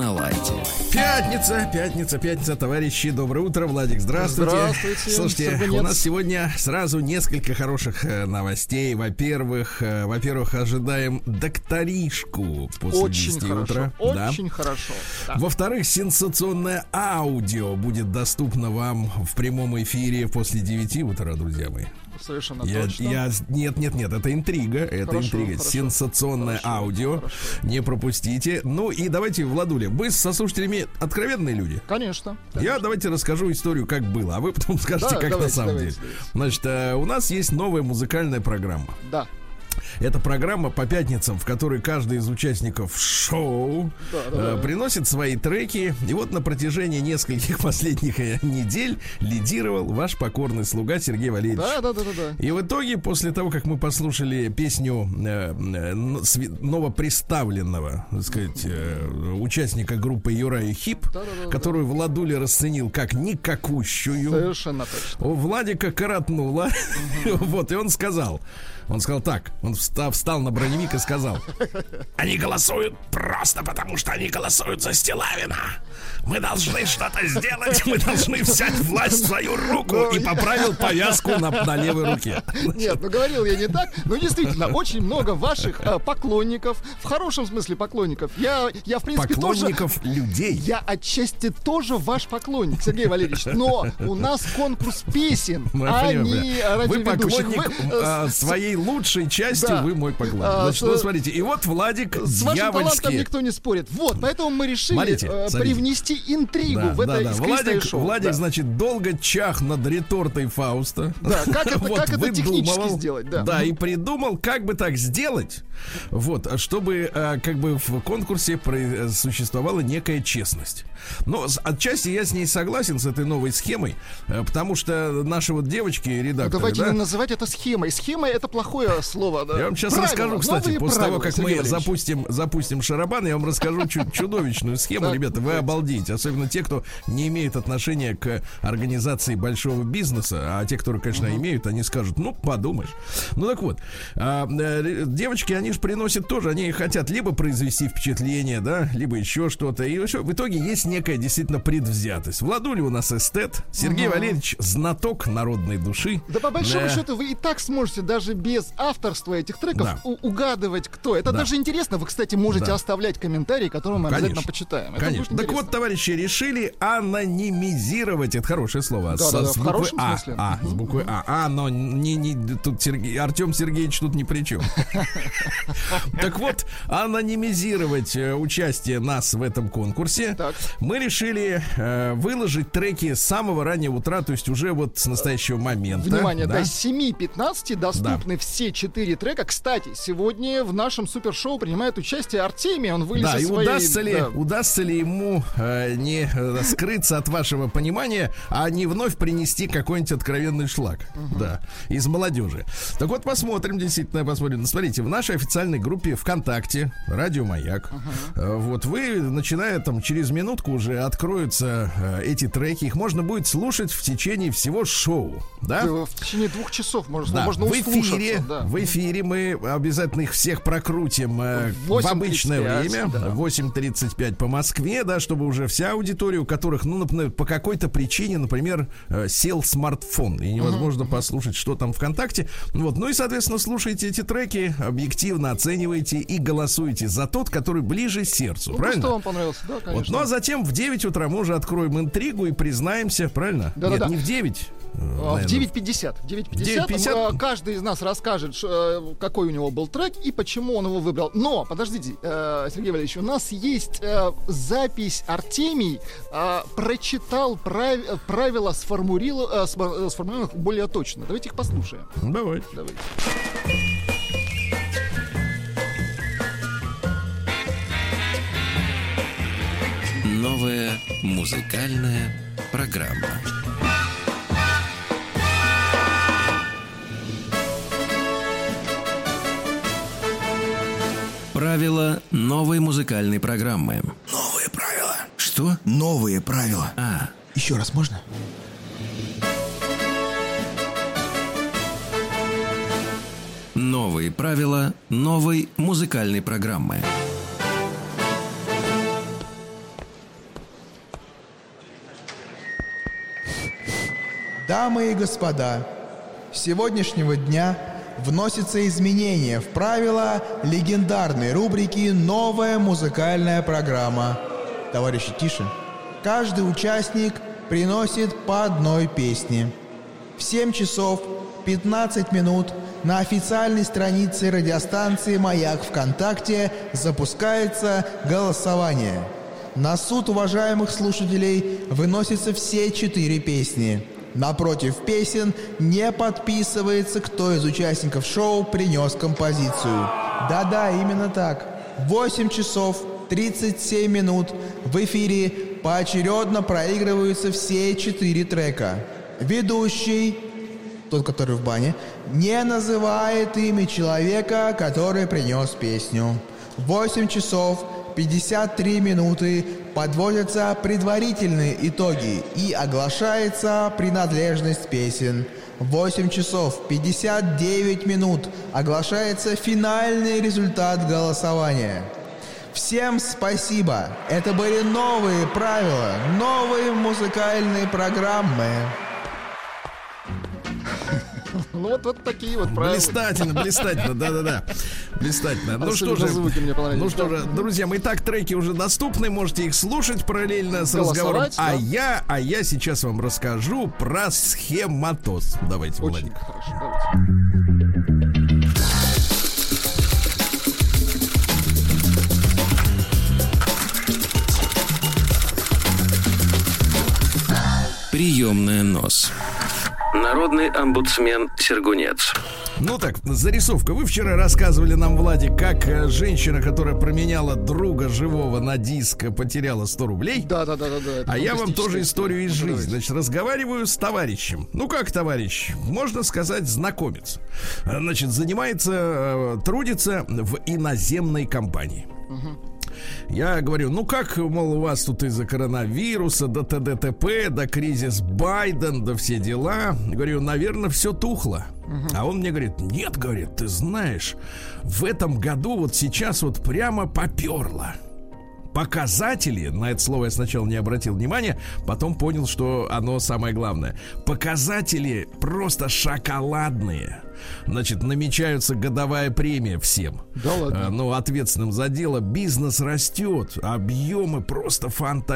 На лайте. Пятница, пятница, пятница, товарищи, доброе утро, Владик, здравствуйте. Здравствуйте, Слушайте, у нас сегодня сразу несколько хороших э, новостей. Во-первых, э, во-первых, ожидаем докторишку после Очень 10 хорошо. утра. Да. Очень хорошо. Да. Во-вторых, сенсационное аудио будет доступно вам в прямом эфире после 9 утра, друзья мои. Совершенно Я, точно. я- нет, нет, нет, это интрига, это Хорошо, интрига, хорошо, сенсационное хорошо, аудио, хорошо. не пропустите. Ну и давайте, Владуля, вы со слушателями откровенные люди. Конечно. Я давайте расскажу историю, как было, а вы потом скажете, Да, как давайте, на самом давайте, деле. Значит, э, у нас есть новая музыкальная программа. Да. Это программа по пятницам, в которой каждый из участников шоу Да, да, э, да. приносит свои треки. И вот на протяжении нескольких последних э, недель лидировал ваш покорный слуга Сергей Валерьевич. Да, да, да, да, да. И в итоге, после того, как мы послушали песню э, э, новоприставленного, так сказать, э, участника группы Юрай Хип, Да-да-да-да. которую Владуля расценил как никакущую, Совершенно точно. у Владика коротнуло. Вот, и он сказал, он сказал так, он встал, встал на броневик и сказал, они голосуют просто потому, что они голосуют за Стилавина. Мы должны что-то сделать, мы должны взять власть в свою руку и поправил повязку на, на левой руке. Нет, ну говорил я не так. Но действительно, очень много ваших э, поклонников, в хорошем смысле поклонников. Я, я в принципе, тоже... Поклонников людей. Я отчасти тоже ваш поклонник, Сергей Валерьевич. Но у нас конкурс песен, Мы а понимаем, не да. Вы поклонник Вы, э, с- своей лучшей частью, Да. вы мой поклонник. А, Значит, ну смотрите, и вот Владик С вашим талантом дьявольски никто не спорит. Вот, поэтому мы решили Смотрите, э, смотрите. Привнести интригу Да, в да, это да. Владик, шоу. Владик, Да. значит, долго чах над ретортой Фауста. Да, как это- как это технически сделать, да. Да, и придумал, как бы так сделать, вот, чтобы э, как бы в конкурсе существовала некая честность. Но отчасти я с ней согласен, с этой новой схемой, э, потому что наши вот девочки, Ну, редакторы, давайте да, не называть это схемой. Схема это плохое слово. да. я вам сейчас Правила, расскажу, кстати, после правила, того, как Сергей мы Валерьевич. запустим, запустим шарабан, я вам расскажу чу- чудовищную схему, ребята, вы давайте. Обалдеете, особенно те, кто не имеет отношения к организации большого бизнеса, а те, которые, конечно, имеют, они скажут, ну, подумаешь. Ну, так вот, а, э, девочки, они же приносят тоже, они хотят либо произвести впечатление, да, либо еще что-то, и всё, в итоге есть некая действительно предвзятость. Владуля у нас эстет, Сергей Валерьевич знаток народной души. Да по большому Да. счету вы и так сможете даже без авторства этих треков Да. угадывать, кто. Это Да. даже интересно. Вы, кстати, можете Да. оставлять комментарии, которые мы обязательно Конечно. почитаем. Это Конечно. Так интересно. вот, товарищи, решили анонимизировать. Это хорошее слово. Да, Со- да, да, с в буквы а, смысле. А, с буквы А. А, но не, не, тут Сергей, Артем Сергеевич тут ни при чем. Так вот, анонимизировать э, участие нас в этом конкурсе. Мы решили э, выложить треки с самого раннего утра, то есть уже вот с настоящего момента. Внимание, да? до 7.15 доступны все четыре трека. Кстати, сегодня в нашем супершоу принимает участие Артемий. Он вылез Да, и своей... удастся ли, да. удастся ли ему э, не э, скрыться от вашего понимания, а не вновь принести какой-нибудь откровенный шлак, да, из молодежи. Так вот, посмотрим, действительно, посмотрим. Смотрите, в нашей официальной группе ВКонтакте, Радио Маяк, э, вот вы, начиная там через минутку уже откроются э, эти треки, их можно будет слушать в течение всего шоу, да? Э, В течение двух часов можно, Да, можно в эфире, да. в эфире мы обязательно их всех прокрутим э, в 8:35, обычное время, да. 8.35 по Москве, да, чтобы уже вся аудитория, у которых, ну, например, по какой-то причине, например, э, сел смартфон, и невозможно послушать, что там ВКонтакте. Вот, ну и, соответственно, слушайте эти треки, объективно оценивайте и голосуйте за тот, который ближе сердцу, Ну, правильно? Что вам понравился, да, Вот, конечно. ну а затем в 9 утра мы уже откроем интригу и признаемся, правильно? Да-да-да. Нет, не в 9. Э, А, В наверное, 9.50. В 9.50 9:50. э, каждый из нас расскажет, э, какой у него был трек и почему он его выбрал. Но, подождите, э, Сергей Валерьевич, у нас есть э, запись Артемий э, прочитал прав- э, правила э, э, сформулированных более точно. Давайте их послушаем. Давай. Давайте. Новая музыкальная программа. Правила новой музыкальной программы. Новые правила. Что? Новые правила. А, Еще раз можно? новые правила новой музыкальной программы. Дамы и господа, с сегодняшнего дня вносятся изменения в правила легендарной рубрики «Новая музыкальная программа». Товарищи, тише. Каждый участник приносит по одной песне. В 7 часов 15 минут на официальной странице радиостанции «Маяк ВКонтакте» запускается голосование. На суд уважаемых слушателей выносятся все четыре песни. Напротив песен не подписывается, кто из участников шоу принес композицию. Да-да, именно так. 8 часов 37 минут в эфире поочередно проигрываются все четыре трека. Ведущий, тот, который в бане, не называет имя человека, который принес песню. 8 часов 53 минуты подводятся предварительные итоги и оглашается принадлежность песен. 8 часов 59 минут оглашается финальный результат голосования. Всем спасибо! Это были новые правила, новые музыкальные программы. Ну вот, вот такие вот правила. Блистательно, блистательно, да-да-да. Блистательно. Ну что же, звуки мне понравились. ну что же, друзья, мы и так треки уже доступны, можете их слушать параллельно с разговором. А я, а я сейчас вам расскажу про схематоз. Давайте, Владик. хорошо. давайте. Приемная нос. Народный омбудсмен Сергунец. Ну так, зарисовка. Вы вчера рассказывали нам, Владик, как э, женщина, которая променяла друга живого на диск, э, потеряла 100 рублей. Да, да, да, да, да. А я вам тоже историю из жизни. Значит, разговариваю с товарищем. Ну, как товарищ? Можно сказать, знакомец. А, Значит, занимается, э, трудится в иноземной компании. Я говорю, ну как, мол, у вас тут из-за коронавируса, до ТДТП, до кризис Байден, да все дела. Говорю, наверное, все тухло. А он мне говорит, нет, говорит, ты знаешь, в этом году вот сейчас вот прямо поперло показатели, на это слово я сначала не обратил внимания, потом понял, что оно самое главное. Показатели просто шоколадные. Значит, намечаются годовая премия всем. Да ладно? Э, Ну, ответственным за дело. Бизнес растет. Объемы просто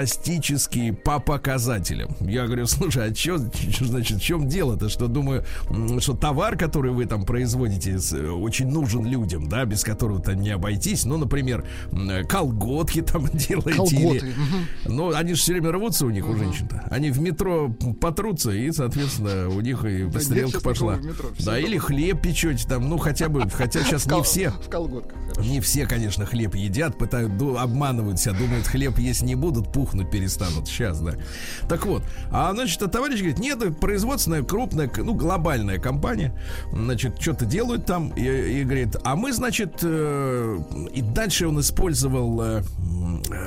фантастические по показателям. Я говорю, слушай, а что, значит, в чем дело-то? Что, думаю, что товар, который вы там производите, э, очень нужен людям, да, без которого там не обойтись. Ну, например, э, колготки там делаете. Колготы, или- Ну, они же все время рвутся у них, у женщин-то. Они в метро потрутся, и, соответственно, у них и стрелка пошла. Да, или хлеб печете там, ну, хотя бы, хотя сейчас не все. В колготках. Не все, конечно, хлеб едят, пытают, обманывают себя, думают, хлеб есть не будут, пухнуть перестанут. Сейчас, да. Так вот, а значит, а товарищ говорит, нет, производственная, крупная, ну, глобальная компания, значит, что-то делают там, и, и говорит, а мы, значит, э, и дальше он использовал э,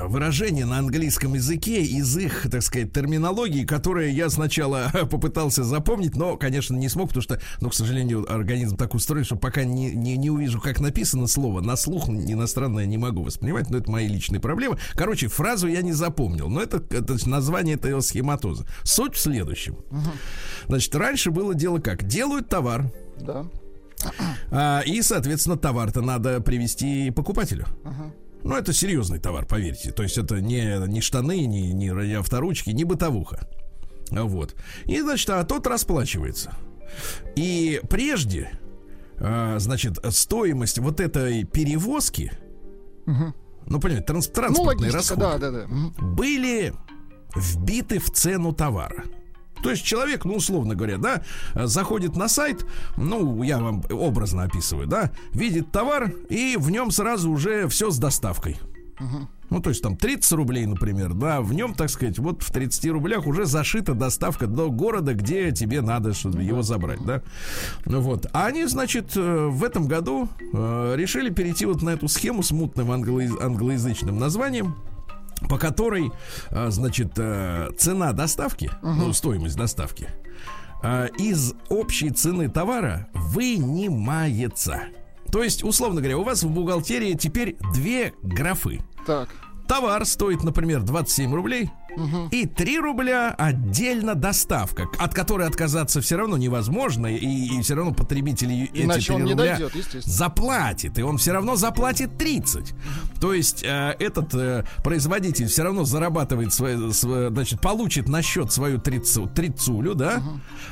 выражение на английском языке из их, так сказать, терминологии, которые я сначала попытался запомнить, но, конечно, не смог, потому что, ну, к сожалению, организм так устроен, что пока не, не, не увижу, как написано слово, на слух иностранное не могу воспринимать, но это мои личные проблемы. Короче, фразу я не запомнил, но это, это название этого схематоза. Суть в следующем. Значит, раньше было дело как? Делают товар, Да. а, и, соответственно, товар-то надо привести покупателю. Ну, это серьезный товар, поверьте. То есть это не, не штаны, не, не авторучки, не бытовуха. Вот. И, значит, а тот расплачивается. И прежде, а, значит, стоимость вот этой перевозки, ну, понимаете, транс- Ну, транспортные логистика, расходы, да, да, да. Были вбиты в цену товара. То есть человек, ну, условно говоря, да, заходит на сайт, ну, я вам образно описываю, да, видит товар, и в нем сразу уже все с доставкой. Ну, то есть там 30 рублей, например, да, в нем, так сказать, вот в 30 рублях уже зашита доставка до города, где тебе надо чтобы его забрать, да. Ну вот. А они, значит, э, в этом году э, решили перейти вот на эту схему с мутным англо- англоязычным названием по которой, э, значит, цена доставки, ну, стоимость доставки, из общей цены товара вынимается. То есть, условно говоря, у вас в бухгалтерии теперь две графы. Так. Товар стоит, например, 27 рублей. И 3 рубля отдельно доставка, от которой отказаться все равно невозможно, и, и все равно потребитель эти Иначе 3 он не рубля дойдет, заплатит, и он все равно заплатит 30. То есть э, этот э, производитель все равно зарабатывает, свой, свой- значит, получит на счет свою трицу, трицулю, да,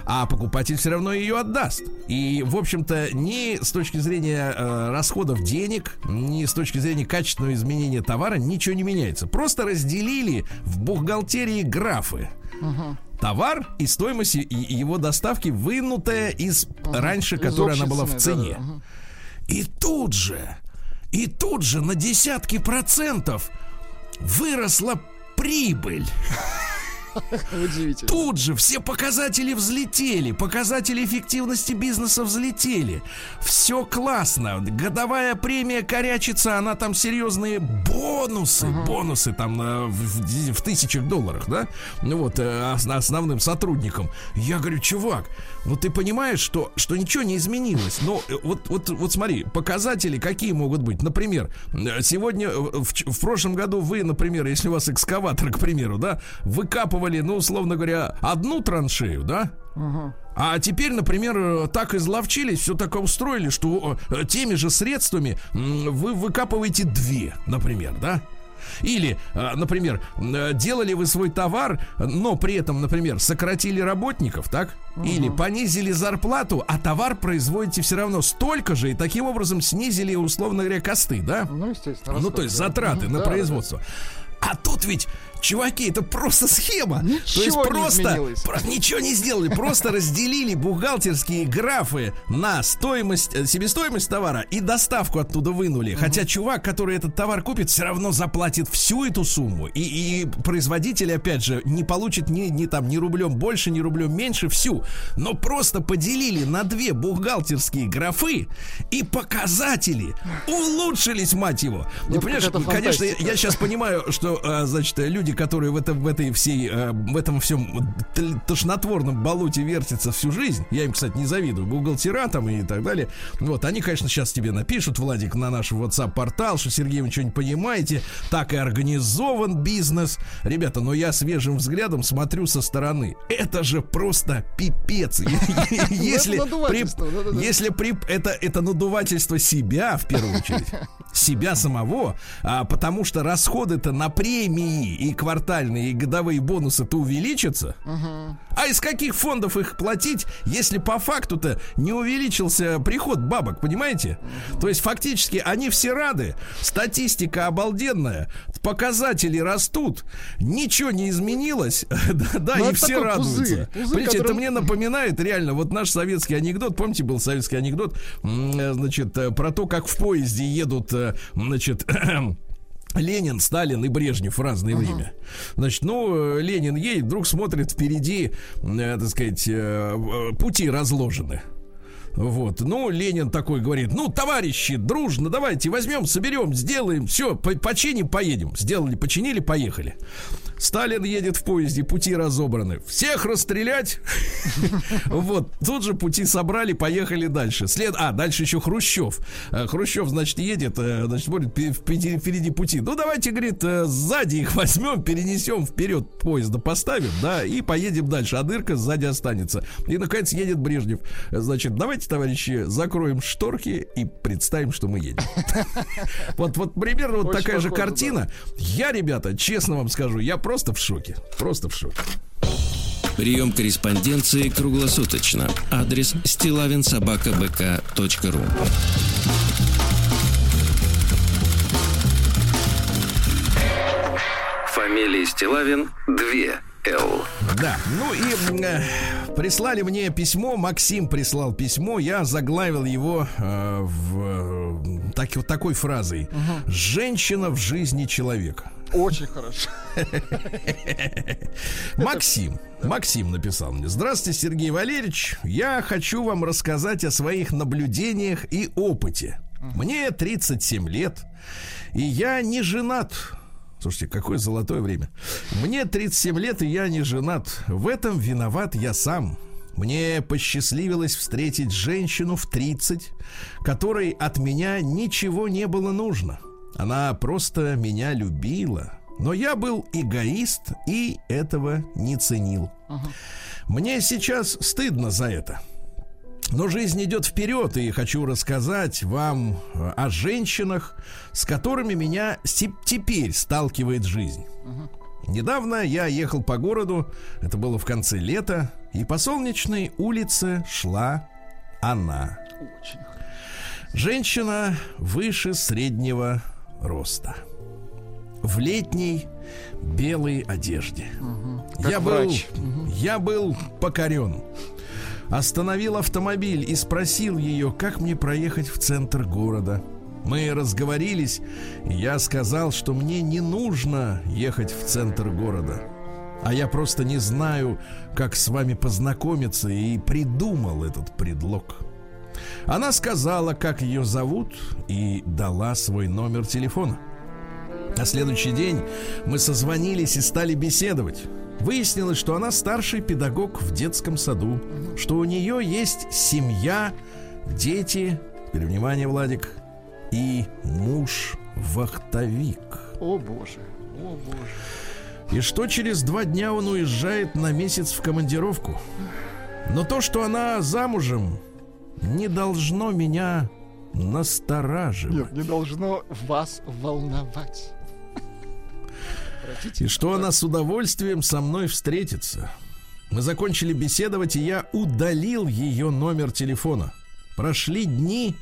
а покупатель все равно ее отдаст. И, в общем-то, ни с точки зрения э, расходов денег, ни с точки зрения качественного изменения товара ничего не меняется. Просто разделили в бухгалтерии графы. Товар и стоимость его доставки вынутая из раньше, Из которая она была в цене. да-да-да. Мгм. И тут же, и тут же на десятки процентов выросла прибыль. Удивительно. Тут же все показатели взлетели, показатели эффективности бизнеса взлетели. Все классно. Годовая премия корячится, она там серьезные бонусы, бонусы там э, в, в- в тысячах долларах, да? Ну вот, э, ос- основным сотрудникам. Я говорю, чувак, ну ты понимаешь, что, что ничего не изменилось. Но э, вот, вот, вот смотри, показатели какие могут быть. Например, э, сегодня, э, в, в прошлом году вы, например, если у вас экскаватор, к примеру, да, выкапывали, ну, условно говоря, одну траншею, да? А теперь, например, так изловчились, все так устроили, что теми же средствами вы выкапываете две, например, да? Или, э, например, э, делали вы свой товар, но при этом, например, сократили работников, так? Или понизили зарплату, а товар производите все равно столько же, и таким образом снизили, условно говоря, косты, да? Ну, естественно. Ну, то есть затраты Мгм, на да, да, производство. А тут ведь, чуваки, это просто схема. то есть Ничего не просто, изменилось. про- ничего не сделали, просто разделили бухгалтерские графы на стоимость, э, себестоимость товара и доставку оттуда вынули. Хотя чувак, который этот товар купит, все равно заплатит всю эту сумму. И, и производитель, опять же, не получит ни, ни там ни рублем больше, ни рублем меньше, всю. Но просто поделили на две бухгалтерские графы и показатели улучшились, мать его. Ну, Не понимаешь, конечно, я, я сейчас понимаю, что, э, значит, люди, которые в, этом, в этой всей, э, в этом всем тошнотворном болоте вертятся всю жизнь, я им, кстати, не завидую, бухгалтера там и так далее, вот, они, конечно, сейчас тебе напишут, Владик, на наш WhatsApp-портал, что, Сергей, вы ничего не понимаете, так и организован бизнес. Ребята, но я свежим взглядом смотрю со стороны. Это же просто пипец. Если при- если при это это надувательство себя в первую очередь, себя самого, а, потому что расходы-то на премии и квартальные и годовые бонусы-то увеличатся. А из каких фондов их платить, если по факту-то не увеличился приход бабок, понимаете? То есть фактически они все рады, статистика обалденная, показатели растут, ничего не изменилось, да, Ну, и все радуются. Понимаете, это мне напоминает реально вот наш советский анекдот. Помните, был советский анекдот, э, значит, э, про то, как в поезде едут, э, значит, Ленин, Сталин и Брежнев в разное время. Значит, ну, э, Ленин едет, вдруг смотрит впереди, э, так сказать, э, э, пути разложены. Вот, ну, Ленин такой говорит, ну, товарищи, дружно, давайте возьмем, соберем, сделаем, все, починим, поедем. Сделали, починили, поехали. Сталин едет в поезде, пути разобраны. Всех расстрелять. Вот, тут же пути собрали, поехали дальше. След... А, дальше еще Хрущев. Э, Хрущев, значит, едет, э, значит, смотрит пе- впереди, пути. Ну, давайте, говорит, э, сзади их возьмем, перенесем вперед поезда, поставим, да, и поедем дальше. А дырка сзади останется. И, наконец, едет Брежнев. Значит, давайте, товарищи, закроем шторки и представим, что мы едем. Вот, вот примерно вот такая же картина. Я, ребята, честно вам скажу, я просто в шоке. Просто в шоке. Прием корреспонденции круглосуточно. Адрес стилавинсобакабк.ру Фамилия Стилавин 2 Да, ну и э, прислали мне письмо, Максим прислал письмо, я заглавил его э, в, э, так, вот такой фразой «Женщина в жизни человека». Очень хорошо. Максим, Максим написал мне. Здравствуйте, Сергей Валерьевич. Я хочу вам рассказать о своих наблюдениях и опыте. Мне 37 лет, и я не женат. Слушайте, какое золотое время. Мне 37 лет, и я не женат. В этом виноват я сам. Мне посчастливилось встретить женщину в 30, которой от меня ничего не было нужно. Она просто меня любила. Но я был эгоист и этого не ценил. Мне сейчас стыдно за это. Но жизнь идет вперед, и хочу рассказать вам э, о женщинах, с которыми меня теперь сталкивает жизнь. Недавно я ехал по городу, это было в конце лета, и по солнечной улице шла она. Женщина выше среднего роста. В летней белой одежде. Как я врач. был, я был покорен. Остановил автомобиль и спросил ее, как мне проехать в центр города. Мы разговорились, я сказал, что мне не нужно ехать в центр города. А я просто не знаю, как с вами познакомиться, и придумал этот предлог. Она сказала, как ее зовут, и дала свой номер телефона. На следующий день мы созвонились и стали беседовать. Выяснилось, что она старший педагог в детском саду, что у нее есть семья, дети, теперь внимание, Владик, и муж-вахтовик. О боже. О боже. И что через два дня он уезжает на месяц в командировку. Но то, что она замужем, не должно меня настораживать. Нет, не должно вас волновать. И что она с удовольствием со мной встретится. Мы закончили беседовать, и я удалил ее номер телефона. Прошли дни,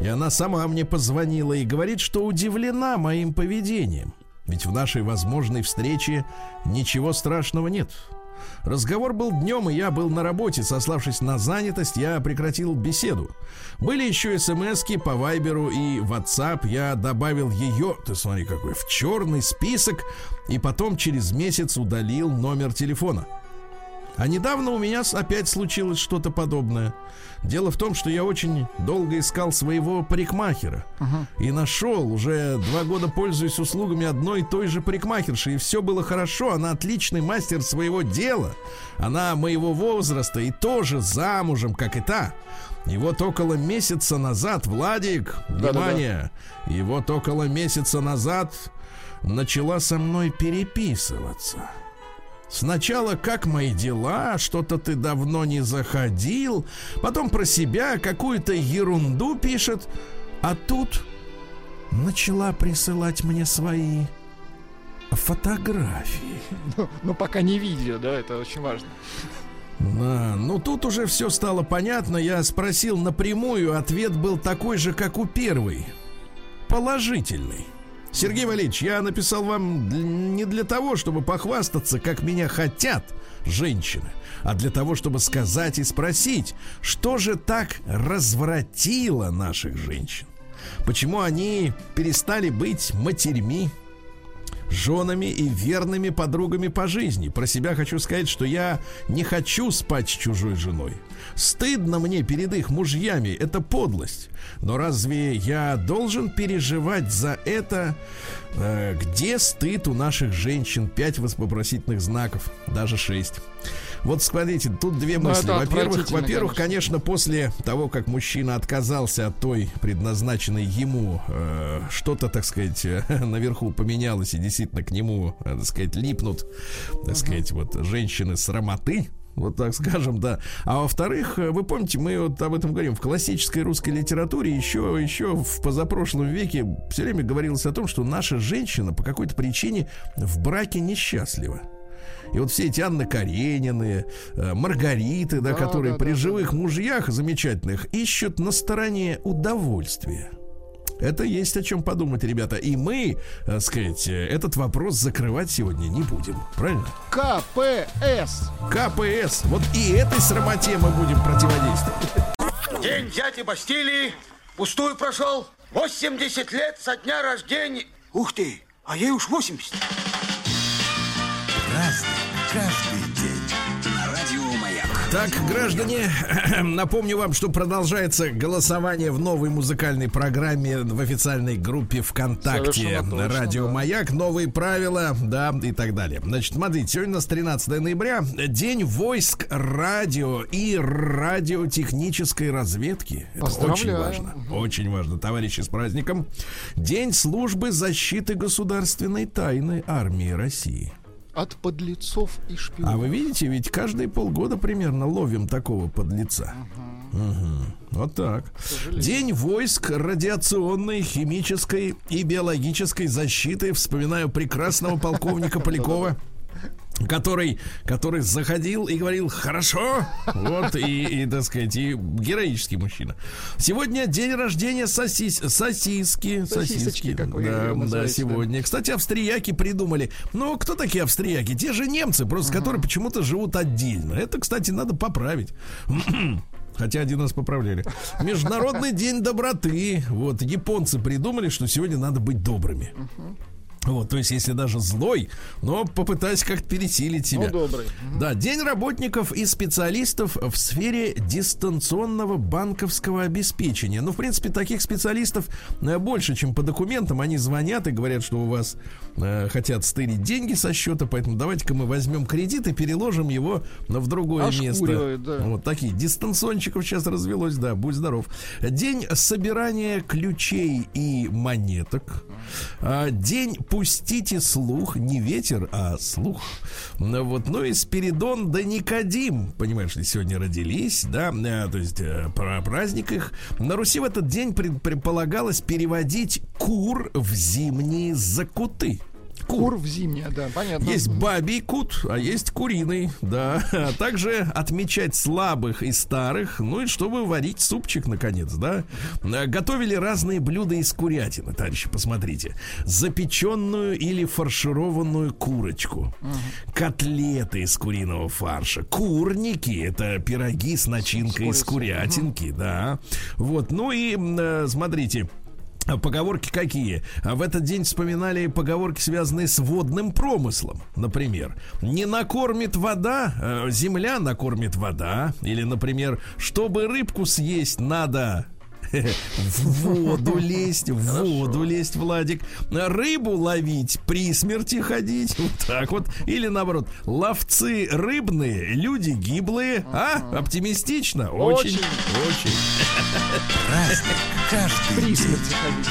и она сама мне позвонила и говорит, что удивлена моим поведением. Ведь в нашей возможной встрече ничего страшного нет. Разговор был днем, и я был на работе. Сославшись на занятость, я прекратил беседу. Были еще смс по Вайберу и WhatsApp. Я добавил ее, ты смотри какой, в черный список, и потом через месяц удалил номер телефона. А недавно у меня опять случилось что-то подобное. Дело в том, что я очень долго искал своего парикмахера. И нашел, уже два года пользуюсь услугами одной и той же парикмахерши. И все было хорошо, она отличный мастер своего дела. Она моего возраста и тоже замужем, как и та. И вот около месяца назад, Владик, внимание, и вот около месяца назад начала со мной переписываться. Сначала как мои дела, что-то ты давно не заходил, потом про себя какую-то ерунду пишет, а тут начала присылать мне свои фотографии. Ну, ну, пока не видео, да, это очень важно. Да, ну тут уже все стало понятно. Я спросил напрямую, ответ был такой же, как у первой. Положительный. Сергей Валерьевич, я написал вам не для того, чтобы похвастаться, как меня хотят женщины, а для того, чтобы сказать и спросить, что же так развратило наших женщин? Почему они перестали быть матерьми, женами и верными подругами по жизни. Про себя хочу сказать, что я не хочу спать с чужой женой. Стыдно мне перед их мужьями, это подлость. Но разве я должен переживать за это? Э, где стыд у наших женщин? Пять вопросительных знаков, даже шесть. Вот смотрите, тут две Ну, мысли. Во-первых, во-первых, конечно. конечно, после того, как мужчина отказался от той предназначенной ему, э, что-то, так сказать, наверху поменялось, и действительно к нему, э, так сказать, липнут, так сказать, вот женщины с рамоты, вот так скажем, да. А во-вторых, э, вы помните, мы вот об этом говорим, в классической русской литературе еще, еще в позапрошлом веке все время говорилось о том, что наша женщина по какой-то причине в браке несчастлива. И вот все эти Анны Каренины, э, Маргариты, да, Да, которые да, при да, живых мужьях замечательных ищут на стороне удовольствия. Это есть о чем подумать, ребята. И мы, так сказать, э, этот вопрос закрывать сегодня не будем. Правильно? КПС. КПС. Вот и этой срамоте мы будем противодействовать. День дяди Бастилии пустую прошел. 80 лет со дня рождения. Ух ты, а ей уж 80. Разный, каждый день. На радио Маяк. Так, граждане, напомню вам, что продолжается голосование в новой музыкальной программе в официальной группе ВКонтакте точно, Радио да. Маяк, новые правила, да, и так далее. Значит, смотрите, сегодня у нас 13 ноября, день войск радио и радиотехнической разведки. Это очень важно. Очень важно, товарищи, с праздником. День службы защиты государственной тайны армии России. От подлецов и шпионов. А вы видите, ведь каждые полгода примерно ловим такого подлеца. Мгм. Вот так. День войск радиационной, химической и биологической защиты. Вспоминаю прекрасного полковника Полякова. Который, который заходил и говорил хорошо, вот и, и так сказать, и героический мужчина. Сегодня день рождения сосис, сосиски, Сосисочки, сосиски, да, да, сегодня. Кстати, австрияки придумали. Ну, кто такие австрияки? Те же немцы, просто которые почему-то живут отдельно. Это, кстати, надо поправить. Хотя один раз поправляли. Международный день доброты. Вот, японцы придумали, что сегодня надо быть добрыми. Вот, то есть, если даже злой, но попытайся как-то пересилить себя. Ну, добрый. Да, день работников и специалистов в сфере дистанционного банковского обеспечения. Ну, в принципе, таких специалистов э, больше, чем по документам. Они звонят и говорят, что у вас э, хотят стырить деньги со счета, поэтому давайте-ка мы возьмем кредит и переложим его в другое место. Да. Вот такие дистанционщиков сейчас развелось, да, будь здоров. День собирания ключей и монеток. А, День пустите слух, не ветер, а слух. Вот, ну и Спиридон да Никодим, понимаешь ли, сегодня родились, да, а, то есть э, про праздник их. На Руси в этот день пред- предполагалось переводить кур в зимние закуты. Кур в зимнее, да, понятно. Есть бабий кут, а есть куриный, да. А также отмечать слабых и старых, ну и чтобы варить супчик, наконец, да. А, Готовили разные блюда из курятины, товарищи, посмотрите. Запеченную или фаршированную курочку. Котлеты из куриного фарша. Курники, это пироги с начинкой из курятинки, да. Вот, ну и, э, смотрите, Поговорки какие? А В этот день вспоминали поговорки, связанные с водным промыслом. Например, не накормит вода, э, земля накормит вода. Или, например, чтобы рыбку съесть, надо в воду лезть, в воду лезть, Владик. Рыбу ловить, при смерти ходить. Вот так вот. Или наоборот, ловцы рыбные, люди гиблые. А? Оптимистично? Очень. Очень. Праздник каждый При смерти ходить.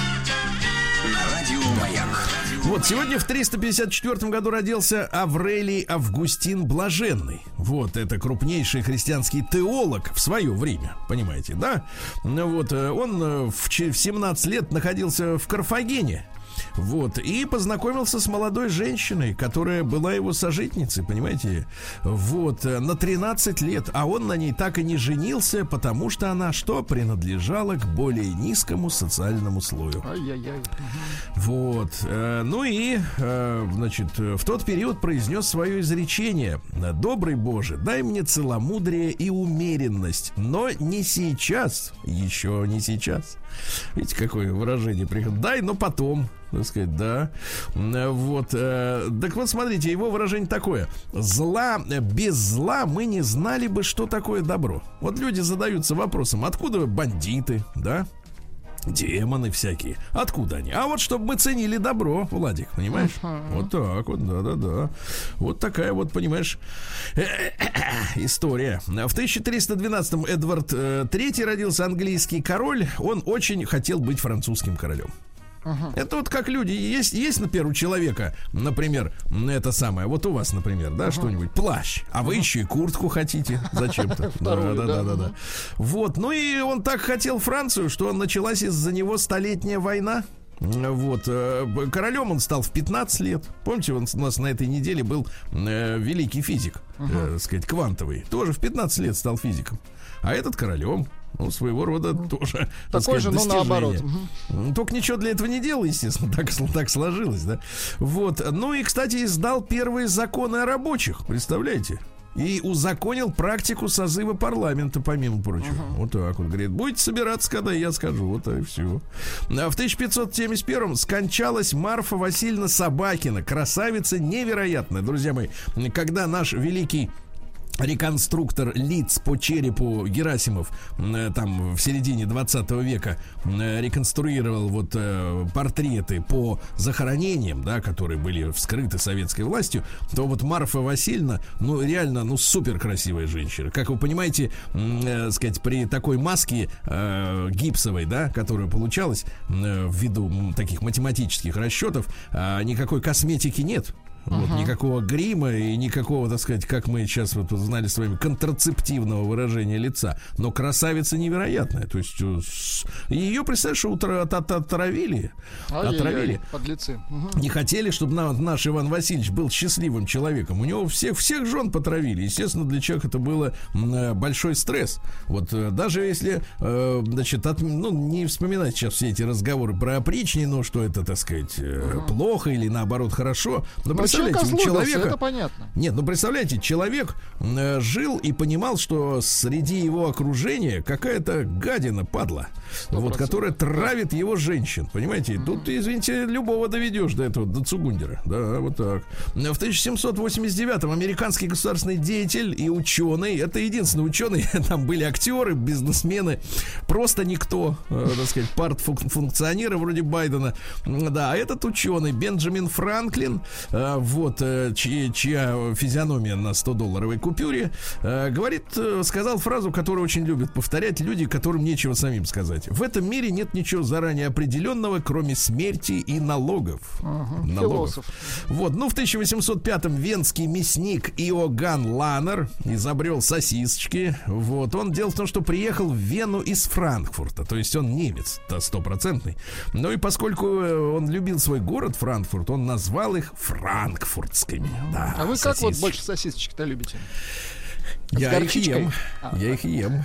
На радио Маяк. Вот, сегодня в 354 году родился Аврелий Августин Блаженный. Вот, это крупнейший христианский теолог в свое время, понимаете, да? Ну Вот, э, он э, в че- в 17 лет находился в Карфагене. Вот, и познакомился с молодой женщиной, которая была его сожительницей, понимаете? Вот, на 13 лет, а он на ней так и не женился, потому что она что? Принадлежала к более низкому социальному слою. Ай-яй-яй. Вот. э, Ну и, э, значит, в тот период произнес свое изречение. Добрый Боже, дай мне целомудрие и умеренность, но не сейчас, еще не сейчас. Видите, какое выражение приходит. Дай, но потом, так сказать, да. Вот. э, Так вот, смотрите, его выражение такое. Зла, без зла мы не знали бы, что такое добро. Вот люди задаются вопросом, откуда бандиты, да? Демоны всякие. Откуда они? А вот чтобы мы ценили добро, Владик, понимаешь? Вот так вот, да-да-да. Вот такая вот, понимаешь, история. В 1312-м Эдвард э, III родился английский король. Он очень хотел быть французским королем. Это вот как люди. Есть, есть, например, у человека, например, это самое, вот у вас, например, да, что-нибудь, плащ, а вы еще и куртку хотите зачем-то. Да, да, да. да, да. Вот, ну и он так хотел Францию, что началась из-за него столетняя война. Вот, э, королем он стал в 15 лет. Помните, он, у нас на этой неделе был э, великий физик, э, так сказать, квантовый. Тоже в 15 лет стал физиком. А этот королем. Ну, своего рода тоже. так Такой сказать, же, но достижение. наоборот. Только ничего для этого не делал, естественно, так, так сложилось, да. Вот. Ну и, кстати, издал первые законы о рабочих, представляете? И узаконил практику созыва парламента, помимо прочего. Вот так вот. Говорит, будете собираться, когда я скажу. Вот и все. А в 1571 скончалась Марфа Васильевна Собакина. Красавица невероятная, друзья мои. Когда наш великий реконструктор лиц по черепу Герасимов э, там в середине 20 века э, реконструировал вот э, портреты по захоронениям, да, которые были вскрыты советской властью, то вот Марфа Васильевна, ну реально, ну супер красивая женщина. Как вы понимаете, э, сказать, при такой маске э, гипсовой, да, которая получалась э, ввиду таких математических расчетов, а, никакой косметики нет. Вот, никакого грима и никакого, так сказать, как мы сейчас вот узнали с вами, контрацептивного выражения лица. Но красавица невероятная. То есть э, ее, представляешь, утро от- от- отравили. Ай-яй-яй, Отравили. Подлецы. Мгм. Не хотели, чтобы на- наш Иван Васильевич был счастливым человеком. У него всех, всех жен потравили. Естественно, для человека это было э, большой стресс. Вот э, даже если, значит, от- ну, не вспоминать сейчас все эти разговоры про опричнину, что это, так сказать, э, плохо или наоборот хорошо. Но Человек представляете, озлобился, человека... это понятно. Нет, ну представляете, человек э, жил и понимал, что среди его окружения какая-то гадина падла, вот, которая травит его женщин. Понимаете? Тут, извините, любого доведешь до этого, до Цугундера. Да, вот так. В 1789-м американский государственный деятель и ученый, это единственный ученый, там были актеры, бизнесмены, просто никто, э, так сказать, партфункционеры вроде Байдена. Да, а этот ученый Бенджамин Франклин, э, вот, э, чья физиономия на 100-долларовой купюре, э, говорит, э, сказал фразу, которую очень любят повторять люди, которым нечего самим сказать. В этом мире нет ничего заранее определенного, кроме смерти и налогов. Налогов. Философ. Вот, ну, в 1805-м венский мясник Иоганн Ланнер изобрел сосисочки. Вот, он дело в том, что приехал в Вену из Франкфурта, то есть он немец, то стопроцентный. Ну и поскольку он любил свой город Франкфурт, он назвал их франкфуртскими. Да, А вы как вот сосисочки. больше сосисочки-то любите? Я их ем. А, Я их ем.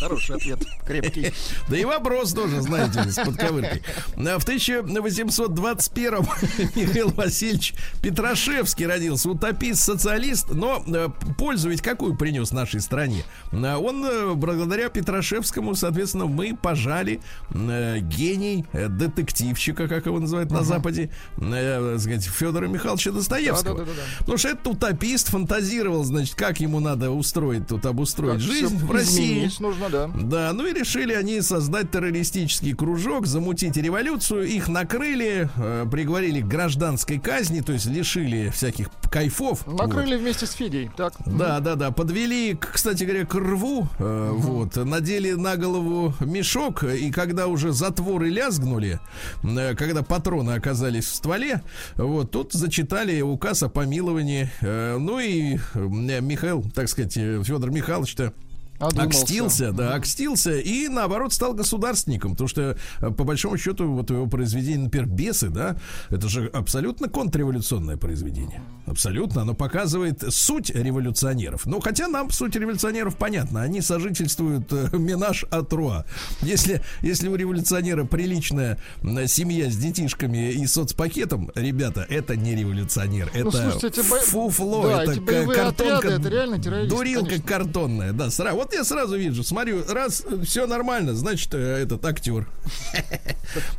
Хороший ответ, крепкий. Да и вопрос тоже, знаете, с подковыркой. В 1821 Михаил Васильевич Петрашевский родился. Утопист, социалист, но э, пользу ведь какую принес нашей стране? А Он, э, благодаря Петрашевскому, соответственно, мы пожали э, гений э, детективщика, как его называют на Западе, э, сказать, Федора Михайловича Достоевского. Потому что этот утопист фантазировал, значит, как ему надо устроить, тут обустроить Как жизнь в России. нужно, да. Да, ну и решили они создать террористический кружок, замутить революцию. Их накрыли, э, приговорили к гражданской казни, то есть лишили всяких кайфов. Накрыли вместе с Фидей. Так. Вот. Да, да, да. Подвели, кстати говоря, к рву. э, Вот. Надели на голову мешок. И когда уже затворы лязгнули, э, когда патроны оказались в стволе, вот тут зачитали указ о помиловании. Э, Ну и э, Михаил, так сказать, Федор Михайлович-то Одумался. Окстился, да, окстился и наоборот стал государственником, потому что э, по большому счету вот его произведение, например, «Бесы», да, это же абсолютно контрреволюционное произведение, абсолютно, оно показывает суть революционеров. Ну, хотя нам суть революционеров понятна, они сожительствуют э, менаж атруа. Если, если у революционера приличная семья с детишками и соцпакетом, ребята, это не революционер, это Ну, слушайте, эти бо- фуфло, да, это эти боевые картонка, отряды, это реально дурилка конечно. картонная, да, сразу. Вот я сразу вижу, смотрю, раз все нормально, значит, э, этот актер.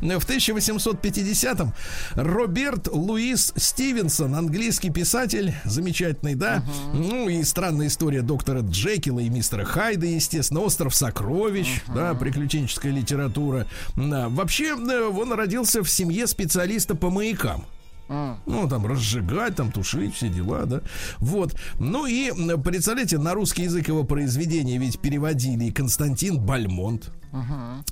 В 1850-м Роберт Луис Стивенсон, английский писатель, замечательный, да. Ну и странная история доктора Джекила и мистера Хайда, естественно, остров сокровищ, да, приключенческая литература. Да. Вообще, э, он родился в семье специалиста по маякам. А. Ну, там, разжигать, там, тушить, все дела, да. Вот. Ну и, представляете, на русский язык его произведения ведь переводили Константин Бальмонт,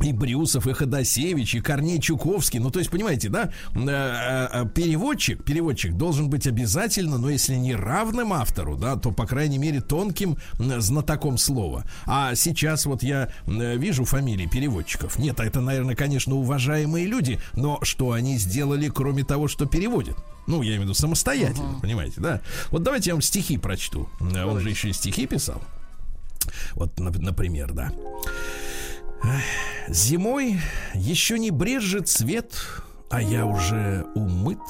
и Брюсов, и Ходосевич, и Корней Чуковский. Ну, то есть, понимаете, да, э, э, э, переводчик, переводчик должен быть обязательно, но если не равным автору, да, то, по крайней мере, тонким знатоком слова. А сейчас вот я вижу фамилии переводчиков. Нет, это, наверное, конечно, уважаемые люди, но что они сделали, кроме того, что переводят? Ну, я имею в виду самостоятельно, понимаете, да? Вот давайте я вам стихи прочту. Э, Он же еще и стихи писал. Вот, нап- например, да. Зимой еще не брежет свет, а я уже умыт,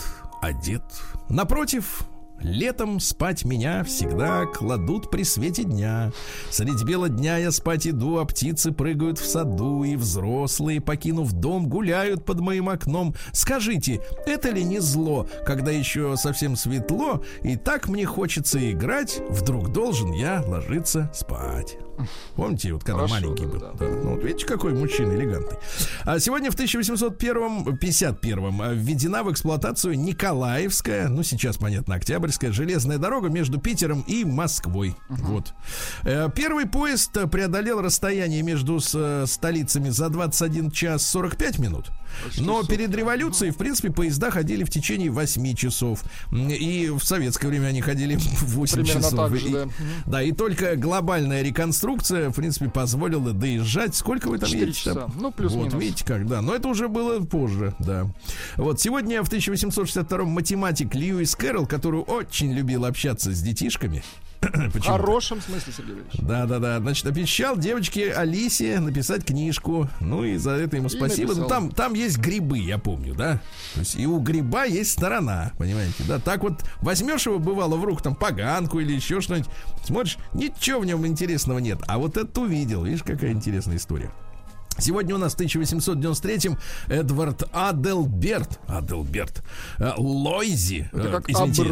одет. Напротив, Летом спать меня всегда кладут при свете дня. Средь бела дня я спать иду, а птицы прыгают в саду, и взрослые, покинув дом, гуляют под моим окном. Скажите, это ли не зло, когда еще совсем светло, и так мне хочется играть, вдруг должен я ложиться спать? Помните, вот когда Хорошо, маленький был? да. Да. Ну, вот видите, какой мужчина элегантный. А сегодня в 1851 введена в эксплуатацию Николаевская, ну сейчас, понятно, Октябрьская железная дорога между Питером и Москвой. Вот. Э, Первый поезд э, преодолел расстояние между э, столицами за 21 час 45 минут. Но перед революцией, в принципе, поезда ходили в течение 8 часов. И в советское время они ходили в 8 Примерно часов. так же, И- да. да, и только глобальная реконструкция, в принципе, позволила доезжать. Сколько вы там едете? там? часа. Ну, плюс-минус. Вот, видите как, да. Но это уже было позже, да. Вот, сегодня в 1862 математик Льюис Кэрролл, который очень любил общаться с детишками. В хорошем смысле, Сергей Ильич. Да, да, да. Значит, обещал девочке Алисе написать книжку. Ну и за это ему И спасибо. Ну, там, там есть грибы, я помню, да. То есть и у гриба есть сторона, понимаете, да. Так вот возьмешь его, бывало, в руку там поганку или еще что-нибудь. Смотришь, ничего в нем интересного нет. А вот это увидел. Видишь, какая интересная история. Сегодня у нас в 1893-м Эдвард Аделберт, Аделберт, э, Лойзи, Это э, как извините,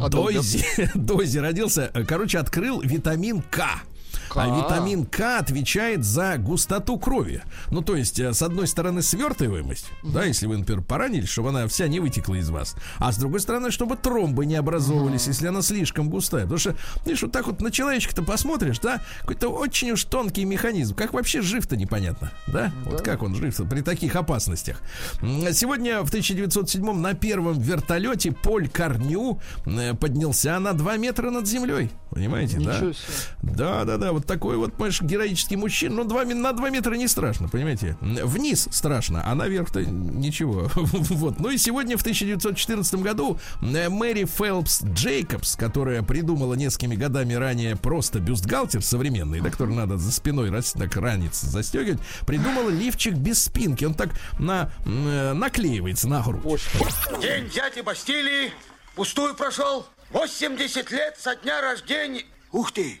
Адалберт. Дойзи, Дойзи родился, короче, открыл витамин К. А К. витамин К отвечает за густоту крови. Ну, то есть, э, с одной стороны, свертываемость, да, если вы, например, поранились, чтобы она вся не вытекла из вас. А с другой стороны, чтобы тромбы не образовывались, если она слишком густая. Потому что, видишь, вот так вот на человечка-то посмотришь, да, какой-то очень уж тонкий механизм. Как вообще жив-то непонятно, да? Вот как он жив при таких опасностях. М, Сегодня в 1907 на первом вертолете Поль Корню э, поднялся на 2 метра над землей. Понимаете, да? Ничего себе. Да, да, да, вот такой вот, понимаешь, героический мужчина. Ну, два, на 2 метра не страшно, понимаете? Вниз страшно, а наверх-то ничего. Вот. Ну и сегодня, в 1914 году, э, Мэри Фелпс Джейкобс, которая придумала несколькими годами ранее просто бюстгальтер современный, да, который надо за спиной так ранец застегивать, придумала лифчик без спинки. Он так на, наклеивается на грудь. День дяди Бастилии пустую прошел. 80 лет со дня рождения. Ух ты,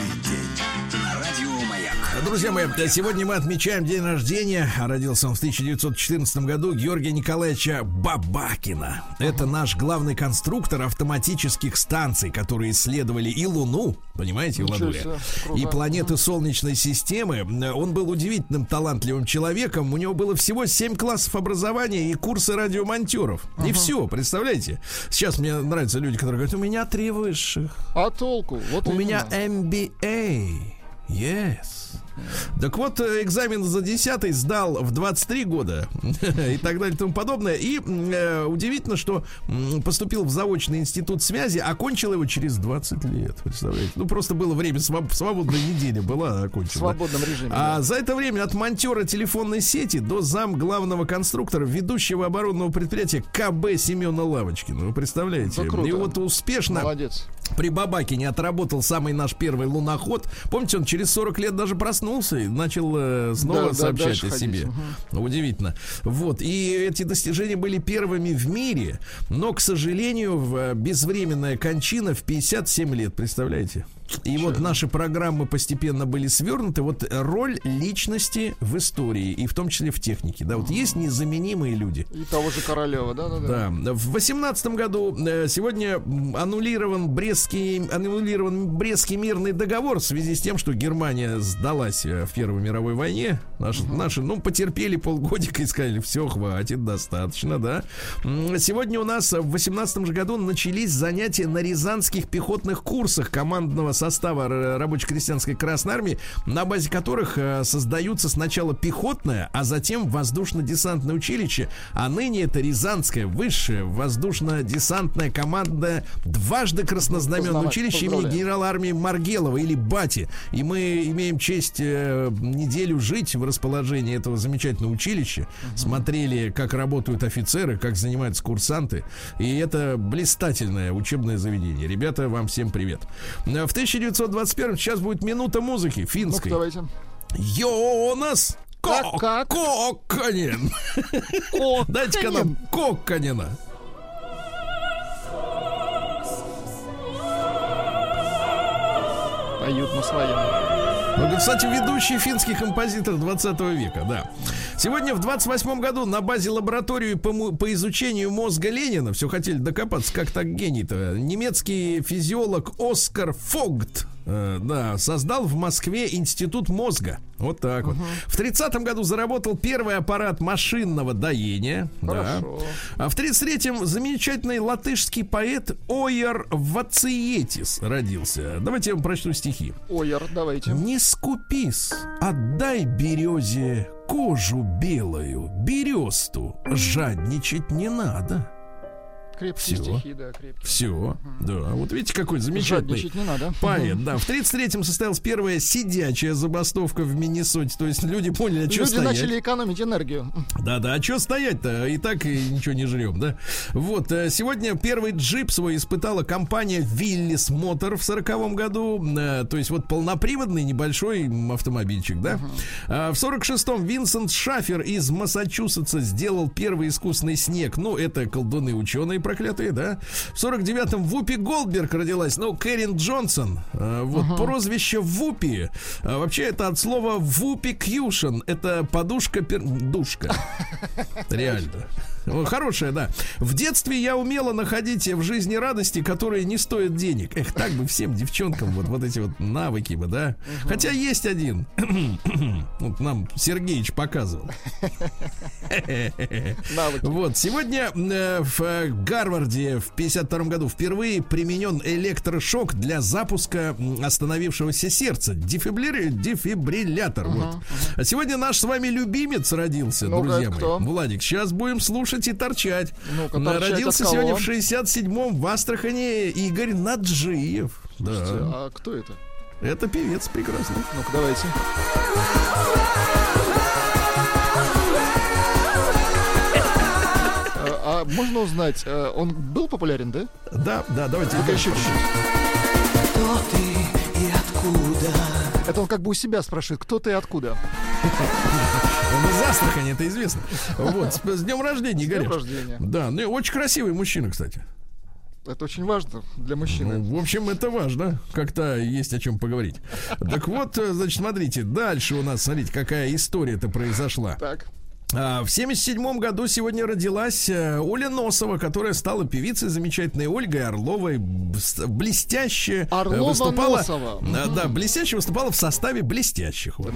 Друзья мои, сегодня мы отмечаем день рождения. Родился он в 1914 году Георгия Николаевича Бабакина. Это наш главный конструктор автоматических станций, которые исследовали и Луну, понимаете, Владуля, и планеты Солнечной системы. Он был удивительным талантливым человеком. У него было всего 7 классов образования и курсы радиомонтеров. И все, представляете? Сейчас мне нравятся люди, которые говорят, у меня три высших. А толку? Вот У меня именно. MBA. Yes. Так вот, э, экзамен за 10 сдал в 23 года и так далее и тому подобное. И э, удивительно, что поступил в заочный институт связи, окончил его через 20 лет. Представляете? Ну, просто было время, своб- свободная неделя была, В окончил. да. свободном режиме. А да. за это время от монтера телефонной сети до зам главного конструктора, ведущего оборонного предприятия КБ Семена Лавочкина. Вы представляете? Да круто. И вот успешно Молодец. При Бабакине отработал самый наш первый луноход. Помните, он через 40 лет даже проснулся и начал э, снова Да, да, сообщать дальше о ходить. себе. Удивительно. Вот. И эти достижения были первыми в мире. Но, к сожалению, э, безвременная кончина в 57 лет. Представляете? И вот наши программы постепенно были свернуты. Вот роль личности в истории, и в том числе в технике. Да, вот есть незаменимые люди. И того же Королева, да, да, да. Да. В восемнадцатом году э, сегодня аннулирован Брестский, аннулирован Брестский мирный договор в связи с тем, что Германия сдалась э, в Первой мировой войне. Наши, наши ну, потерпели полгодика и сказали, все, хватит, достаточно, да. Сегодня у нас в восемнадцатом же году начались занятия на рязанских пехотных курсах командного состава рабоче-крестьянской Красной Армии, на базе которых э, создаются сначала пехотное, а затем воздушно-десантное училище, а ныне это Рязанское высшее воздушно-десантное командное дважды краснознаменное училище имени генерала армии Маргелова или Бати. И мы имеем честь э, неделю жить в расположении этого замечательного училища. Смотрели, как работают офицеры, как занимаются курсанты. И это блистательное учебное заведение. Ребята, вам всем привет. Э, В 1921 сейчас будет минута музыки финской. давайте. Йонас как? Кокканин. Дайте-ка нам Кокканина. Поют на своем. Ну, кстати, ведущий финский композитор 20 века, да. Сегодня в 28 году на базе лаборатории по, по изучению мозга Ленина, все хотели докопаться, как так гений-то, немецкий физиолог Оскар Фогт, э, да, создал в Москве институт мозга. Вот так вот. В 30 году заработал первый аппарат машинного доения. Хорошо. Да. А в 33-м замечательный латышский поэт Ойер Вациетис родился. Давайте я вам прочту стихи. Ойер, давайте. Не скупись, отдай березе кожу белую, бересту. Жадничать не надо. Крепкие Всё. стихи, да, крепкие. Все, да. Вот видите, какой замечательный не надо. поэт. Да, в 33-м состоялась первая сидячая забастовка в Миннесоте. То есть люди поняли, а что Люди стоять. начали экономить энергию. Да-да, а что стоять-то? И так и ничего не жрем, да? Вот, э, сегодня первый джип свой испытала компания Виллис Мотор в сороковом году. Э, То есть вот полноприводный небольшой автомобильчик, да? А В сорок шестом Винсент Шафер из Массачусетса сделал первый искусственный снег. Ну, это колдуны ученые проклятые, да? В сорок девятом Вупи Голдберг родилась. Ну, Кэрин Джонсон. э, Вот прозвище Вупи. э, Вообще это от слова Вупи Кьюшен. Это подушка пер... душка. Реально. Хорошая, да. В детстве я умела находить в жизни радости, которые не стоят денег. Эх, так бы всем девчонкам вот, вот эти вот навыки бы, да. Хотя есть один. Вот нам Сергеич показывал. Вот, сегодня э, в Гарварде в 52 году впервые применен электрошок для запуска остановившегося сердца. Дефибрилля- Дефибриллятор. вот. А сегодня наш с вами любимец родился, Ну-ка, друзья кто? мои. Владик, сейчас будем слушать и торчать. Торчать Родился сегодня в 67-м в Астрахане Игорь Наджиев. Да. А кто это? Это певец прекрасный. Ну-ка, давайте. А, а можно узнать, э, он был популярен, да? Да, да, давайте. Ну-ка еще чуть-чуть. И откуда? Это он как бы у себя спрашивает, кто ты и откуда. Он из Астрахани, это известно. Вот, с, с днем рождения, Игорь. днем рождения. Да, ну и очень красивый мужчина, кстати. Это очень важно для мужчины. Ну, в общем, это важно. Как-то есть о чем поговорить. Так вот, э, значит, смотрите, дальше у нас, смотрите, какая история-то произошла. Так. А, В 77 году сегодня родилась э, Оля Носова, которая стала певицей замечательной Ольгой Орловой. Блестяще э, Орлова выступала. Носова. Э, Да, блестяще выступала в составе блестящих. Вот.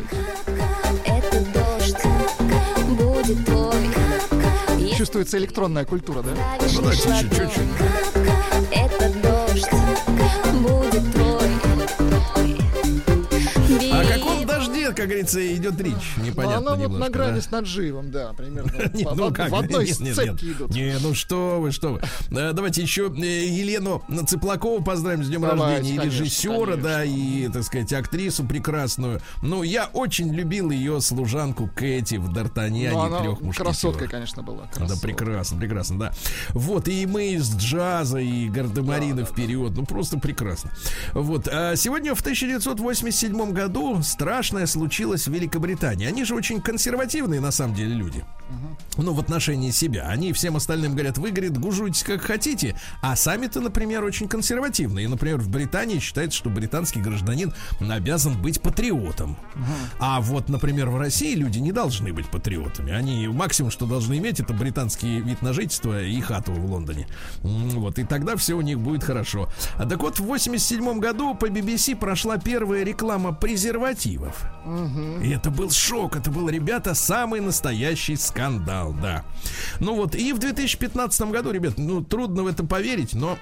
Это дождь будет твой. Если Чувствуется электронная культура, да? Ну да, чуть-чуть. Это дождь будет твой. Как говорится, идет речь? Но Непонятно она вот немножко, на грани да? с Наджиевым, да, примерно. Не, В- ну как? В одной Нет, нет, нет. идут. Не, ну что вы, что вы. Давайте еще э, Елену Цыплакову поздравим с днем Давайте, рождения. И режиссера, конечно. да, и, так сказать, актрису прекрасную. Ну, я очень любил ее служанку Кэти в Ну, Д'Артаньяне она трех мушкетеров. красоткой, конечно, была. Да, красотка. прекрасно, прекрасно, да. Вот, и мы из джаза, и гардемарины вперед. Ну, просто прекрасно. Вот. А сегодня в 1987 году страшное случилось в Великобритании. Они же очень консервативные, на самом деле, люди. Ну, в отношении себя. Они всем остальным говорят, вы, говорит, гужуйтесь как хотите, а сами-то, например, очень консервативные. Например, в Британии считается, что британский гражданин обязан быть патриотом. А вот, например, в России люди не должны быть патриотами. Они максимум, что должны иметь, это британский вид на жительство и хату в Лондоне. Вот, и тогда все у них будет хорошо. А так вот, в 87 году по BBC прошла первая реклама презервативов. И это был шок, это был, ребята, самый настоящий скандал, да. Ну вот, и в 2015 году, ребят, ну, трудно в это поверить, но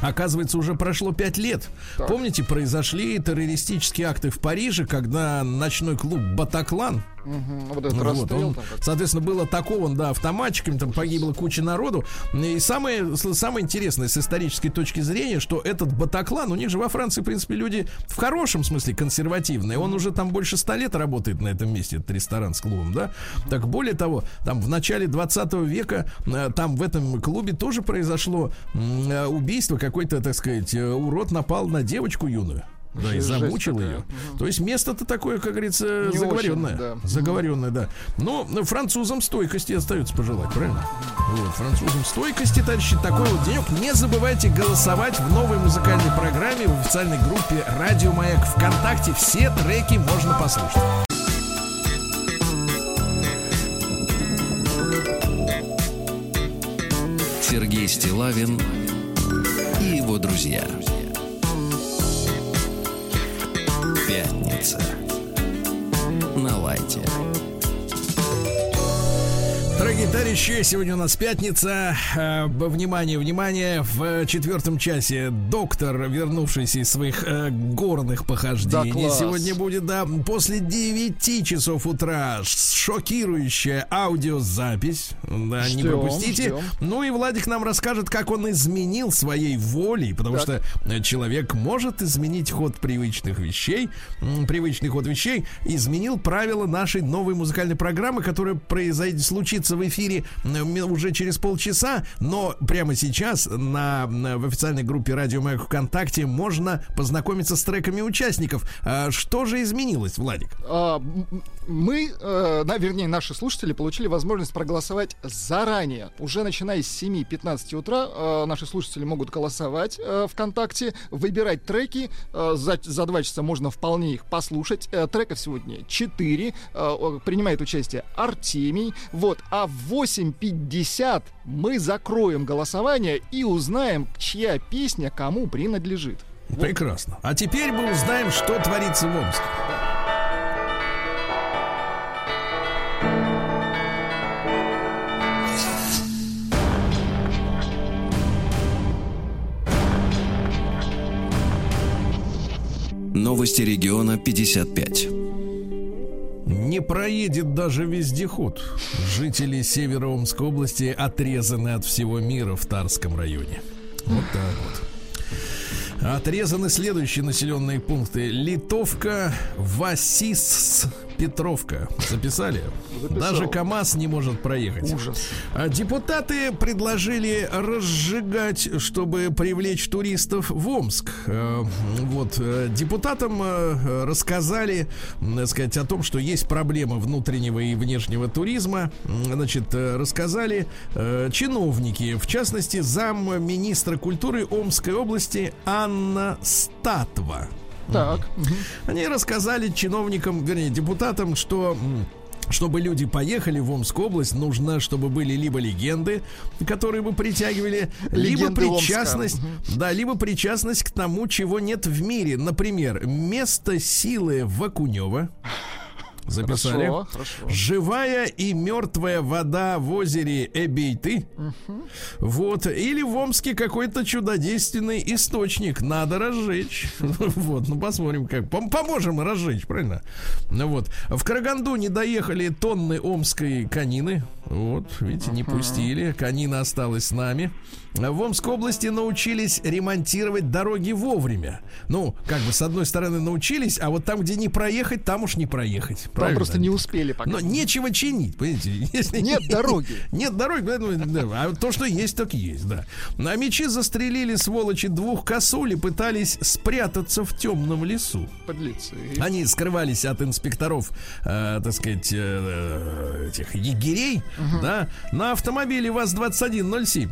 Оказывается, уже прошло пять лет. Так. Помните, произошли террористические акты в Париже, когда ночной клуб Батаклан, Мгм. Вот этот вот, расстрел он, там соответственно, был атакован, да, автоматчиками, там погибла куча народу. И самое, самое интересное с исторической точки зрения, что этот Батаклан, у них же во Франции, в принципе, люди в хорошем смысле консервативные. Он уже там больше ста лет работает на этом месте, этот ресторан с клубом, да. Так более того, там в начале 20 века э, там в этом клубе тоже произошло э, убийство. Какой-то, так сказать, э, урод напал на девочку юную. Да, и замучил ее. То есть место-то такое, как говорится, Не заговоренное. очень, да. Заговоренное, да. Но французам стойкости остается пожелать, правильно? Вот, французам стойкости, товарищи, такой вот денек. Не забывайте голосовать в новой музыкальной программе в официальной группе Радио Маяк ВКонтакте. Все треки можно послушать. Сергей Стилавин и его друзья. Пятница. На лайте. Дорогие товарищи, сегодня у нас пятница. Э, Внимание, внимание. В четвертом часе доктор, вернувшийся из своих э, горных похождений, Да, класс. сегодня будет, да, после 9 часов утра шокирующая аудиозапись. Да, не Ждем, пропустите. ждем. Ну и Владик нам расскажет, как он изменил своей волей, потому Так. что э, человек может изменить ход привычных вещей, привычный ход вещей, изменил правила нашей новой музыкальной программы, которая произойдет, случится в эфире уже через полчаса, но прямо сейчас на, на- в официальной группе Радио Маяк ВКонтакте можно познакомиться с треками участников. А что же изменилось, Владик? Мы, э, вернее, наши слушатели получили возможность проголосовать заранее. Уже начиная с 7-15 утра э, наши слушатели могут голосовать э, ВКонтакте, выбирать треки. Э, за, за два часа можно вполне их послушать. Э, треков сегодня 4. принимает участие Артемий. Вот. А в 8.50 мы закроем голосование и узнаем, чья песня кому принадлежит. Прекрасно. А теперь мы узнаем, что творится в Омске. Новости региона 55. Не проедет даже вездеход. Жители Северо-Омской области отрезаны от всего мира в Тарском районе. Вот так вот. Отрезаны следующие населенные пункты. Литовка, Васис, Петровка. Записали? Записал. Даже КАМАЗ не может проехать. Ужас. А Депутаты предложили разжигать, чтобы привлечь туристов в Омск. Э, Вот э, депутатам э, рассказали, так сказать, о том, что есть проблема внутреннего и внешнего туризма. Значит, э, рассказали э, чиновники, в частности, зам министра культуры Омской области Анна Статва. Так. Они рассказали чиновникам, вернее, депутатам, что чтобы люди поехали в Омскую область, нужно, чтобы были либо легенды, которые бы притягивали, либо Легенды Омска. причастность, да, либо причастность к тому, чего нет в мире. Например, место силы Вакунева. Записали. Хорошо, хорошо. Живая и мертвая вода в озере Эбейты. Вот. Или в Омске какой-то чудодейственный источник. Надо разжечь. Вот. Ну, посмотрим, как. Пом- Поможем разжечь, правильно? Ну вот. В Караганду не доехали тонны омской конины. Вот, видите, не пустили. Конина осталась с нами. В Омской области научились ремонтировать дороги вовремя. Ну, как бы, с одной стороны, научились, а вот там, где не проехать, там уж не проехать. Там Правильно? просто не успели пока. Но нечего чинить, понимаете? Если Нет дороги. Нет дороги, а то, что есть, так есть, да. На мечи застрелили, сволочи, двух косуль и пытались спрятаться в темном лесу. Подлецы. Они скрывались от инспекторов, э, так сказать, э, этих егерей, да, на автомобиле ВАЗ-2107,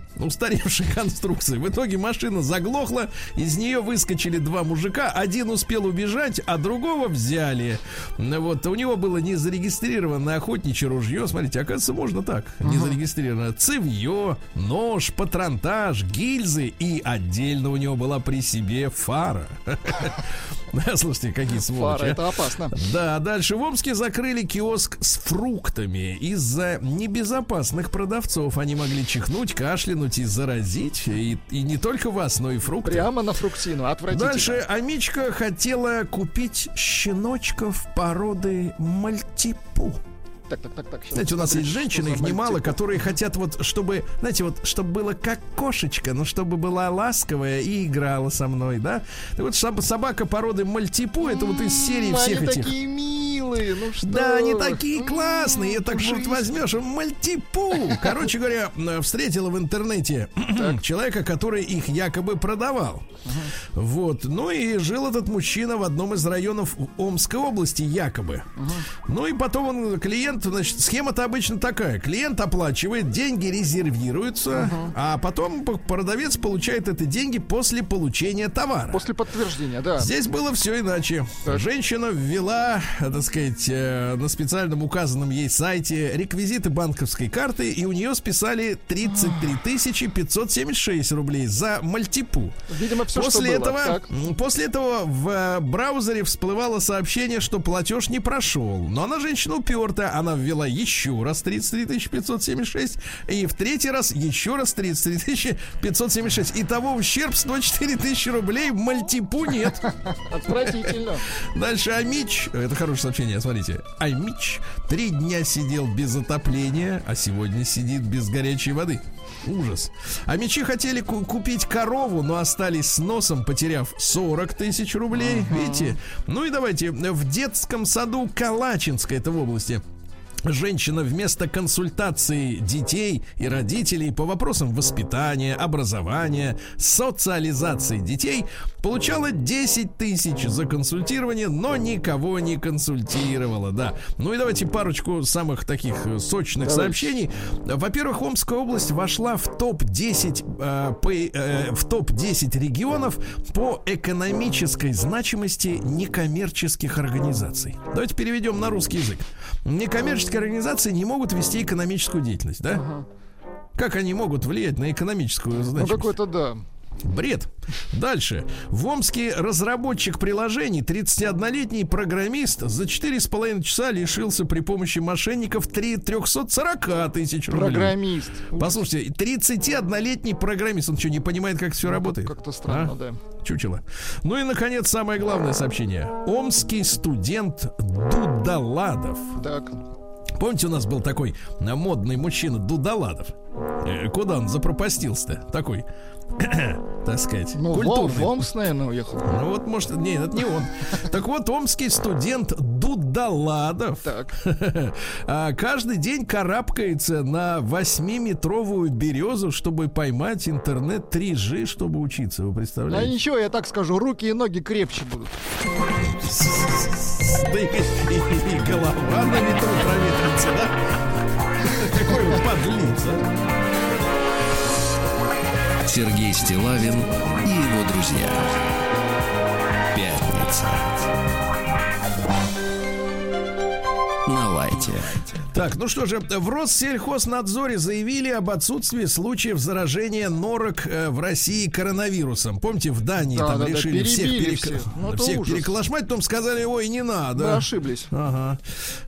устаревшей конструкции. В итоге машина заглохла, из нее выскочили два мужика, один успел убежать, а другого взяли. Вот, у него было не зарегистрированное охотничье ружье, смотрите, оказывается, можно так, не зарегистрировано. Цевье, нож, патронтаж, гильзы и отдельно у него была при себе фара. Слушайте, какие сволочи. Фара, это опасно. Да, дальше в Омске закрыли киоск с фруктами. Из-за небезопасных продавцов они могли чихнуть, кашлянуть и заразить. И, и не только вас, но и фрукты. Прямо на фруктину. Отвратительно. Дальше Амичка хотела купить щеночков породы мальтипу. Так, так, так, так. щас Знаете, у нас есть женщины, их немало, которые хотят вот, чтобы, знаете, вот, чтобы было как кошечка, но чтобы была ласковая и играла со мной, да? Так вот, соб- собака породы мальтипу, это вот из серии всех Они этих... такие милые, ну что Да, они такие классные. Я так вот возьмешь, мальтипу. Короче говоря, встретила в интернете человека, который их якобы продавал. Вот. Ну и жил этот мужчина в одном из районов Омской области, якобы. Ну и потом он, клиент, значит, схема-то обычно такая. Клиент оплачивает, деньги резервируются, а потом продавец получает эти деньги после получения товара. После подтверждения, да. Здесь было все иначе. Женщина ввела, э, так сказать, э, на специальном указанном ей сайте реквизиты банковской карты, и у нее списали 33 тысячи 576 рублей за мальтипу. Видимо, все, После что было. этого, Так. после этого в э, браузере всплывало сообщение, что платеж не прошел. Но она женщина упертая, она ввела еще раз 33 тысячи 576 и в третий раз еще раз 33 тысячи 576. Итого ущерб 104 тысячи рублей, мальтипу нет. Отвратительно. Дальше Амич, это хорошее сообщение, смотрите. Амич три дня сидел без отопления, а сегодня сидит без горячей воды. Ужас. А мечи хотели ку- купить корову, но остались с носом, потеряв 40 тысяч рублей. Видите? Ну и давайте. В детском саду Калачинска, это в области, Женщина вместо консультации детей и родителей по вопросам воспитания, образования, социализации детей получала 10 тысяч за консультирование, но никого не консультировала, да. Ну и давайте парочку самых таких э, сочных сообщений. Во-первых, Омская область вошла в топ-10 э, по- э, в топ-10 регионов по экономической значимости некоммерческих организаций. Давайте переведем на русский язык. Некоммерческие организации не могут вести экономическую деятельность, да? Как они могут влиять на экономическую Ну, значимость? какой-то, да. Бред. Дальше. В Омске разработчик приложений, 31-летний программист, за 4,5 часа лишился при помощи мошенников 3 340 тысяч рублей. Программист. Послушайте, 31-летний программист, он что, не понимает, как все работает? Как-то странно, А? да. Чучело. Ну и, наконец, самое главное сообщение. Омский студент Дудаладов. Так. Помните, у нас был такой э, модный мужчина Дудаладов? Э, Куда он запропастился-то? Такой, так сказать, Ну, в, культурный. в Омск, наверное, уехал. Ну вот, может, нет, это не он. Так вот, омский студент Дудаладов Так. а, каждый день карабкается на 8-метровую березу, чтобы поймать интернет 3G, чтобы учиться. Вы А представляете? ничего, я так скажу, руки и ноги крепче будут. Да и, и- голова на ветру проветрится, да? Вот подлец, а. Сергей Стилавин и его друзья. Пятница. На лайте. Так, ну что же, в Россельхознадзоре заявили об отсутствии случаев заражения норок э, в России коронавирусом. Помните, в Дании Да, там да, да, решили всех, перебили перек- всех. Ну, всех ужас. переклашмать, потом сказали, ой, не надо. Мы ошиблись. Ага.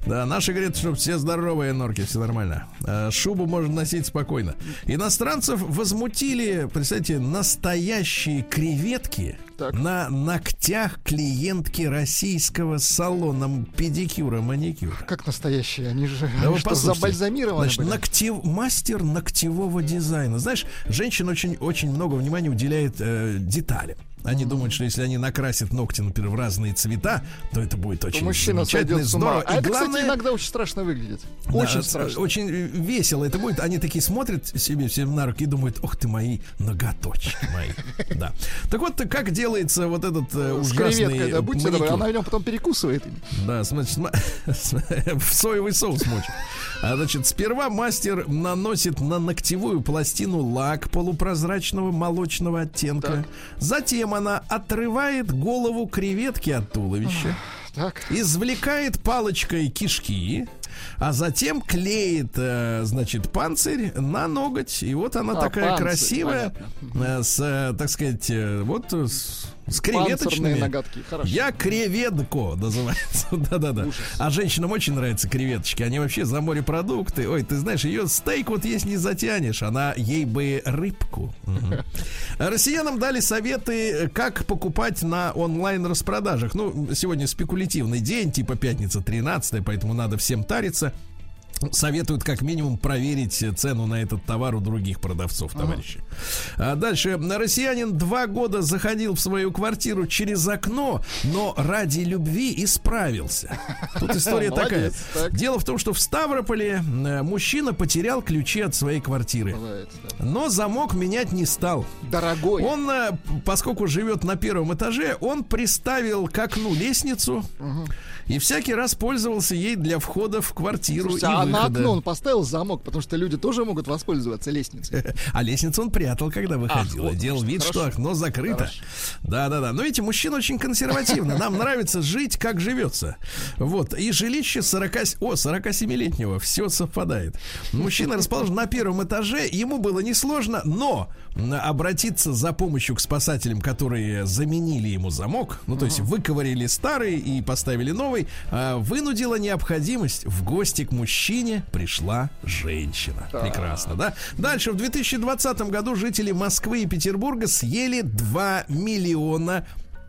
Да, наши говорят, что все здоровые норки, все нормально. Э, Шубу можно носить спокойно. Иностранцев возмутили, представьте, настоящие креветки Так. на ногтях клиентки российского салона педикюра, маникюра. Как настоящие, они же Да они что, забальзамированы Значит, были? ногтев- мастер ногтевого дизайна. Знаешь, женщина очень, очень много внимания уделяет э, деталям. Они думают, что если они накрасят ногти, например, в разные цвета, то это будет То очень мужчина замечательно, здорово. А И это, главное, кстати, иногда очень страшно выглядит. да, Очень с- страшно. Очень весело это будет. Они такие смотрят себе всем на руки и думают, ох ты мои ноготочки мои. Да. Так вот, как делается вот этот э, ужасный креветкой, да, будьте добры, она в нем потом перекусывает. Да, значит, в соевый соус мочит. А, значит, сперва мастер наносит на ногтевую пластину лак полупрозрачного молочного оттенка. Затем она отрывает голову креветки от туловища, Так. извлекает палочкой кишки, а затем клеит, э, значит, панцирь на ноготь. И вот она А, такая панцирь, красивая, понятно. э, с, э, так сказать, вот с С креветочными. ноготки. Хорошо. Я креветко называется. Да-да-да. А женщинам очень нравятся креветочки. Они вообще за морепродукты. Ой, ты знаешь, ее стейк вот есть не затянешь. Она ей бы рыбку. Мгм. Россиянам дали советы, как покупать на онлайн-распродажах. Ну, сегодня спекулятивный день, типа пятница 13 поэтому надо всем тариться. Советуют как минимум проверить цену на этот товар у других продавцов, товарищи. А дальше. Россиянин два года заходил в свою квартиру через окно, но ради любви исправился. Тут история такая. Дело в том, что в Ставрополе э, мужчина потерял ключи от своей квартиры. Но замок менять не стал. Дорогой. Он, э, поскольку живет на первом этаже, он приставил к окну лестницу и всякий раз пользовался ей для входа в квартиру Слушайте, и а на окно он поставил замок, потому что люди тоже могут воспользоваться лестницей. А лестницу он прятал, когда выходил. вот и делал вид, что. что Хорошо. окно закрыто. Да-да-да. Но видите, мужчина очень консервативно. Нам нравится жить, как живется. Вот. И жилище 40... с- О, 47-летнего. Все совпадает. Мужчина расположен на первом этаже. Ему было несложно, но обратиться за помощью к спасателям, которые заменили ему замок, ну, то есть выковырили старый и поставили новый, а, вынудила необходимость. В гости к мужчине пришла женщина. Прекрасно, да? Дальше, в 2020 году жители Москвы и Петербурга съели 2 миллиона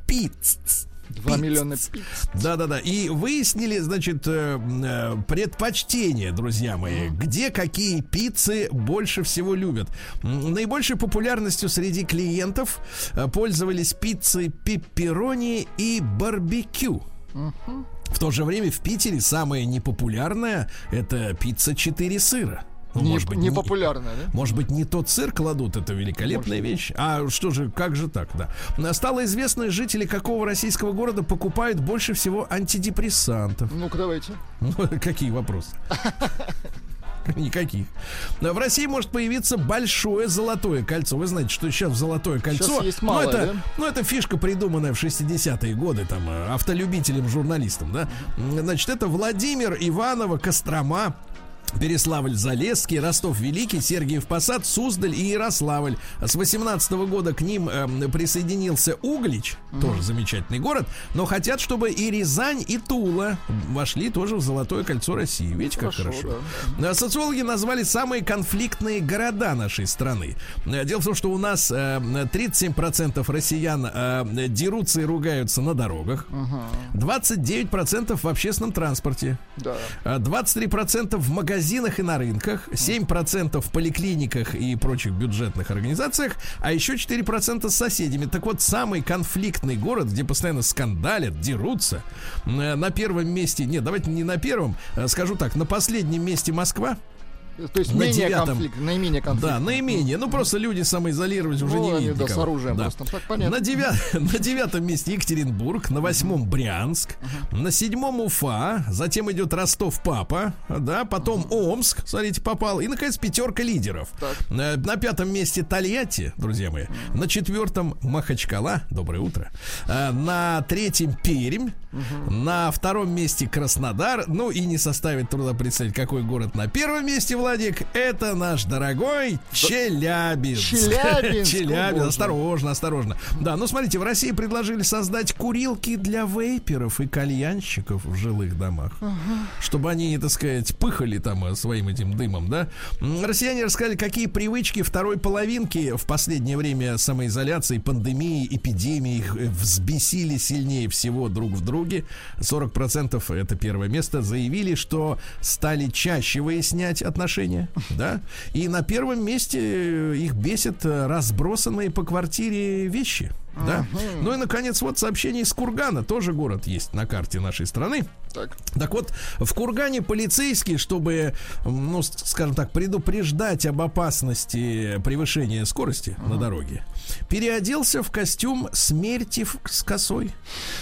пиц. Два Пиц. миллиона пиц. Да-да-да. И выяснили, значит, э, э, предпочтения, друзья мои, где какие пиццы больше всего любят. Наибольшей популярностью среди клиентов э, пользовались пиццы пепперони и барбекю. В то же время в Питере самая непопулярная это пицца 4 сыра. Ну, Не- может быть, не- Непопулярная, да? может быть, не тот сыр кладут, это великолепная вещь. А что же, как же так, да? Стало известно, жители какого российского города покупают больше всего антидепрессантов. Ну-ка, давайте. Ну, какие вопросы? Никаких. В России может появиться большое золотое кольцо. Вы знаете, что сейчас золотое кольцо. Сейчас есть ну, малое, это, да? ну, это фишка, придуманная в 60-е годы, там, э, автолюбителям, журналистам, да. Значит, это Владимир Иванова, Кострома. Переславль-Залесский, Ростов-Великий, Сергиев Посад, Суздаль и Ярославль. С 18 года к ним эм, присоединился Углич, тоже замечательный город, но хотят, чтобы и Рязань, и Тула вошли тоже в Золотое кольцо России. Видите, как Хорошо, хорошо. А Социологи назвали самые конфликтные города нашей страны. Э, Дело в том, что у нас э, 37% россиян э, дерутся и ругаются на дорогах, 29% в общественном транспорте, Да. а 23% в магазинах и на рынках, 7% в поликлиниках и прочих бюджетных организациях, а еще 4% с соседями. Так вот, самый конфликтный город, где постоянно скандалят, дерутся, э, на первом месте, нет, давайте не на первом, э, скажу так, на последнем месте Москва, То есть На менее девятом. конфликт, наименее конфликт. да, наименее. Ну, просто люди самоизолировались уже Ну, не видят да, с оружием Да. просто. Так, понятно. На, девя- на девятом месте Екатеринбург, на восьмом Брянск, на седьмом Уфа, затем идет Ростов-Папа, да, потом Омск, смотрите, попал, и, наконец, пятерка лидеров. Так. Э, На пятом месте Тольятти, друзья мои, на четвертом Махачкала, доброе утро, Э, на третьем Пермь, на втором месте Краснодар, ну и не составит труда представить, какой город на первом месте, Владик, это наш дорогой Челябинск. Челябинск, Челябинск, осторожно, осторожно. Да, ну смотрите, в России предложили создать курилки для вейперов и кальянщиков в жилых домах. Чтобы они, так сказать, пыхали там э, своим этим дымом, да. Россияне рассказали, какие привычки второй половинки в последнее время самоизоляции, пандемии, эпидемии их э, взбесили сильнее всего друг в друге. 40% это первое место. Заявили, что стали чаще выяснять отношения, да. И на первом месте э, их бесят э, разбросанные по квартире вещи. Да? Ну и наконец, вот сообщение из Кургана, тоже город есть на карте нашей страны. Так. Так вот, в Кургане полицейские, чтобы, ну, скажем так, предупреждать об опасности превышения скорости на дороге, переоделся в костюм смерти с косой.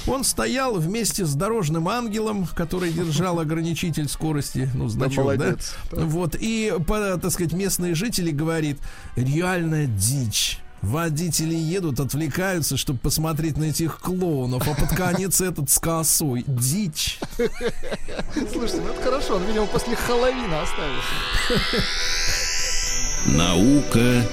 Он стоял вместе с дорожным ангелом, который держал ограничитель скорости, ну, значок, да? Так. Вот, и, так сказать, местные жители говорит, реальная дичь. Водители едут, отвлекаются, чтобы посмотреть на этих клоунов, а под конец этот с косой. Дичь. Слушайте, ну это хорошо, он, видимо, после Хэллоуина остался. Наука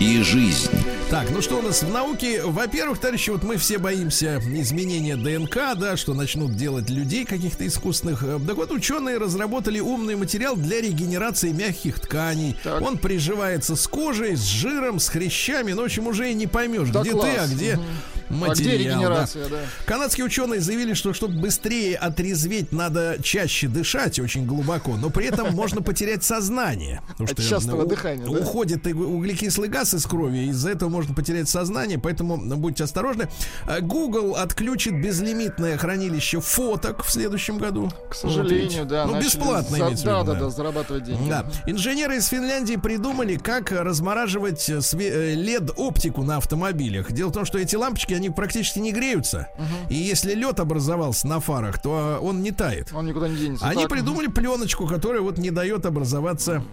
и жизнь. Так, ну что у нас в науке? Во-первых, товарищи, вот мы все боимся изменения ДНК, да, что начнут делать людей каких-то искусственных. Э, Так вот, ученые разработали умный материал для регенерации мягких тканей. Так. Он приживается с кожей, с жиром, с хрящами. Ну, в общем, уже и не поймешь, Да где ты, класс. а где Мгм. Материал. А где да. регенерация, да? Канадские ученые заявили, что чтобы быстрее отрезветь, надо чаще дышать очень глубоко, но при этом можно потерять сознание. От частого у- дыхания, да? уходит углекислый газ из крови, из-за этого можно потерять сознание, поэтому ну, будьте осторожны. А, Google отключит безлимитное хранилище фоток в следующем году. К сожалению, да. Ну, бесплатно имеется Да, да, да. да, зарабатывать деньги. Да. Инженеры из Финляндии придумали, как размораживать э, све- э, LED-оптику на автомобилях. Дело в том, что эти лампочки, они практически не греются. И если лед образовался на фарах, то он не тает. Он никуда не денется. Они Так, придумали пленочку, которая вот не дает образоваться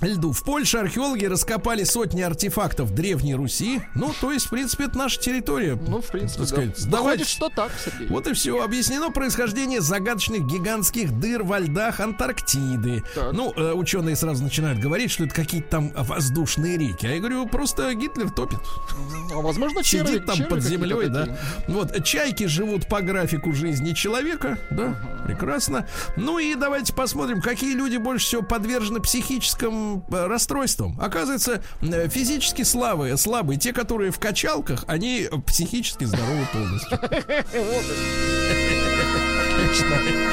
льду. В Польше археологи раскопали сотни артефактов Древней Руси. Ну, то есть, в принципе, это наша территория. Ну, в принципе, так да. сказать, сдавать- Выходит, что так, Сергей. Вот и все. Объяснено происхождение загадочных гигантских дыр во льдах Антарктиды. Так. Ну, э, ученые сразу начинают говорить, что это какие-то там воздушные реки. А я говорю, просто Гитлер топит. А, возможно, черви, Сидит там черви под землей, да. такие. Вот, чайки живут по графику жизни человека, да, прекрасно. Ну и давайте посмотрим, какие люди больше всего подвержены психическим э, расстройствам. Оказывается, э, физически слабые, слабые, те, которые в качалках, они психически здоровы полностью.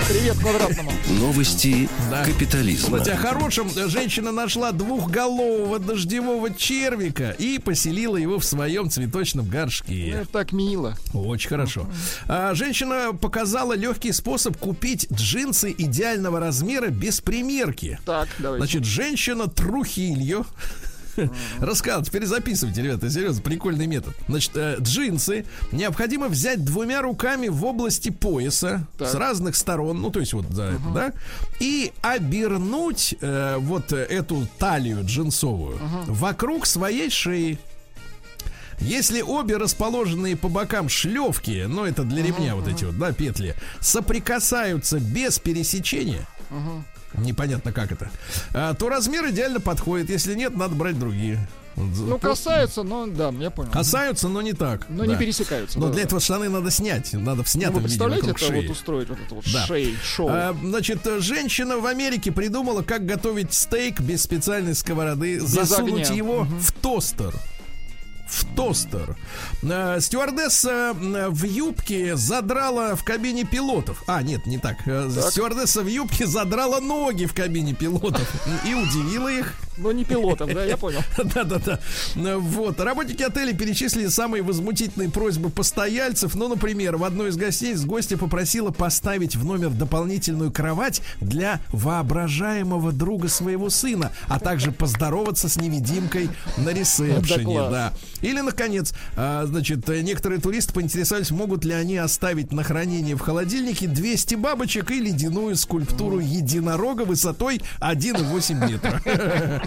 Привет квадратному. Новости Да. капитализма. Кстати, о хорошем. Женщина нашла двухголового дождевого червика и поселила его в своем цветочном горшке. Это так мило. Очень хорошо. А, женщина показала легкий способ купить джинсы идеального размера без примерки. Так, давайте. Значит, женщина Трухильо. Рассказывай, теперь записывайте, ребята, серьезно, прикольный метод. Значит, э, джинсы необходимо взять двумя руками в области пояса Так. с разных сторон, ну, то есть вот за это, да, и обернуть э, вот эту талию джинсовую вокруг своей шеи. Если обе расположенные по бокам шлевки, ну это для ремня вот эти вот, да, петли, соприкасаются без пересечения, непонятно как это, а, то размер идеально подходит. Если нет, надо брать другие. Ну, касаются, но да, я понял. Касаются, но не так. Но да. не пересекаются. Но да, для да. этого штаны надо снять. Надо в Ну, снятом вы виде представляете, вокруг это шеи. вот устроить вот это вот Да. шей, шоу. А, значит, женщина в Америке придумала, как готовить стейк без специальной сковороды, засунуть огня. его в тостер. В тостер. Э, Стюардесса в юбке задрала в кабине пилотов. А, нет, не так. Э, Стюардесса в юбке задрала ноги в кабине пилотов и удивила их. Но не пилотом, да, я понял. Да-да-да. Вот. Работники отеля перечислили самые возмутительные просьбы постояльцев. Ну, например, в одной из гостиниц гостья попросила поставить в номер дополнительную кровать для воображаемого друга своего сына, а также поздороваться с невидимкой на ресепшене. Да. Или, наконец, а, значит, некоторые туристы поинтересовались, могут ли они оставить на хранение в холодильнике 200 бабочек и ледяную скульптуру единорога высотой 1,8 метра.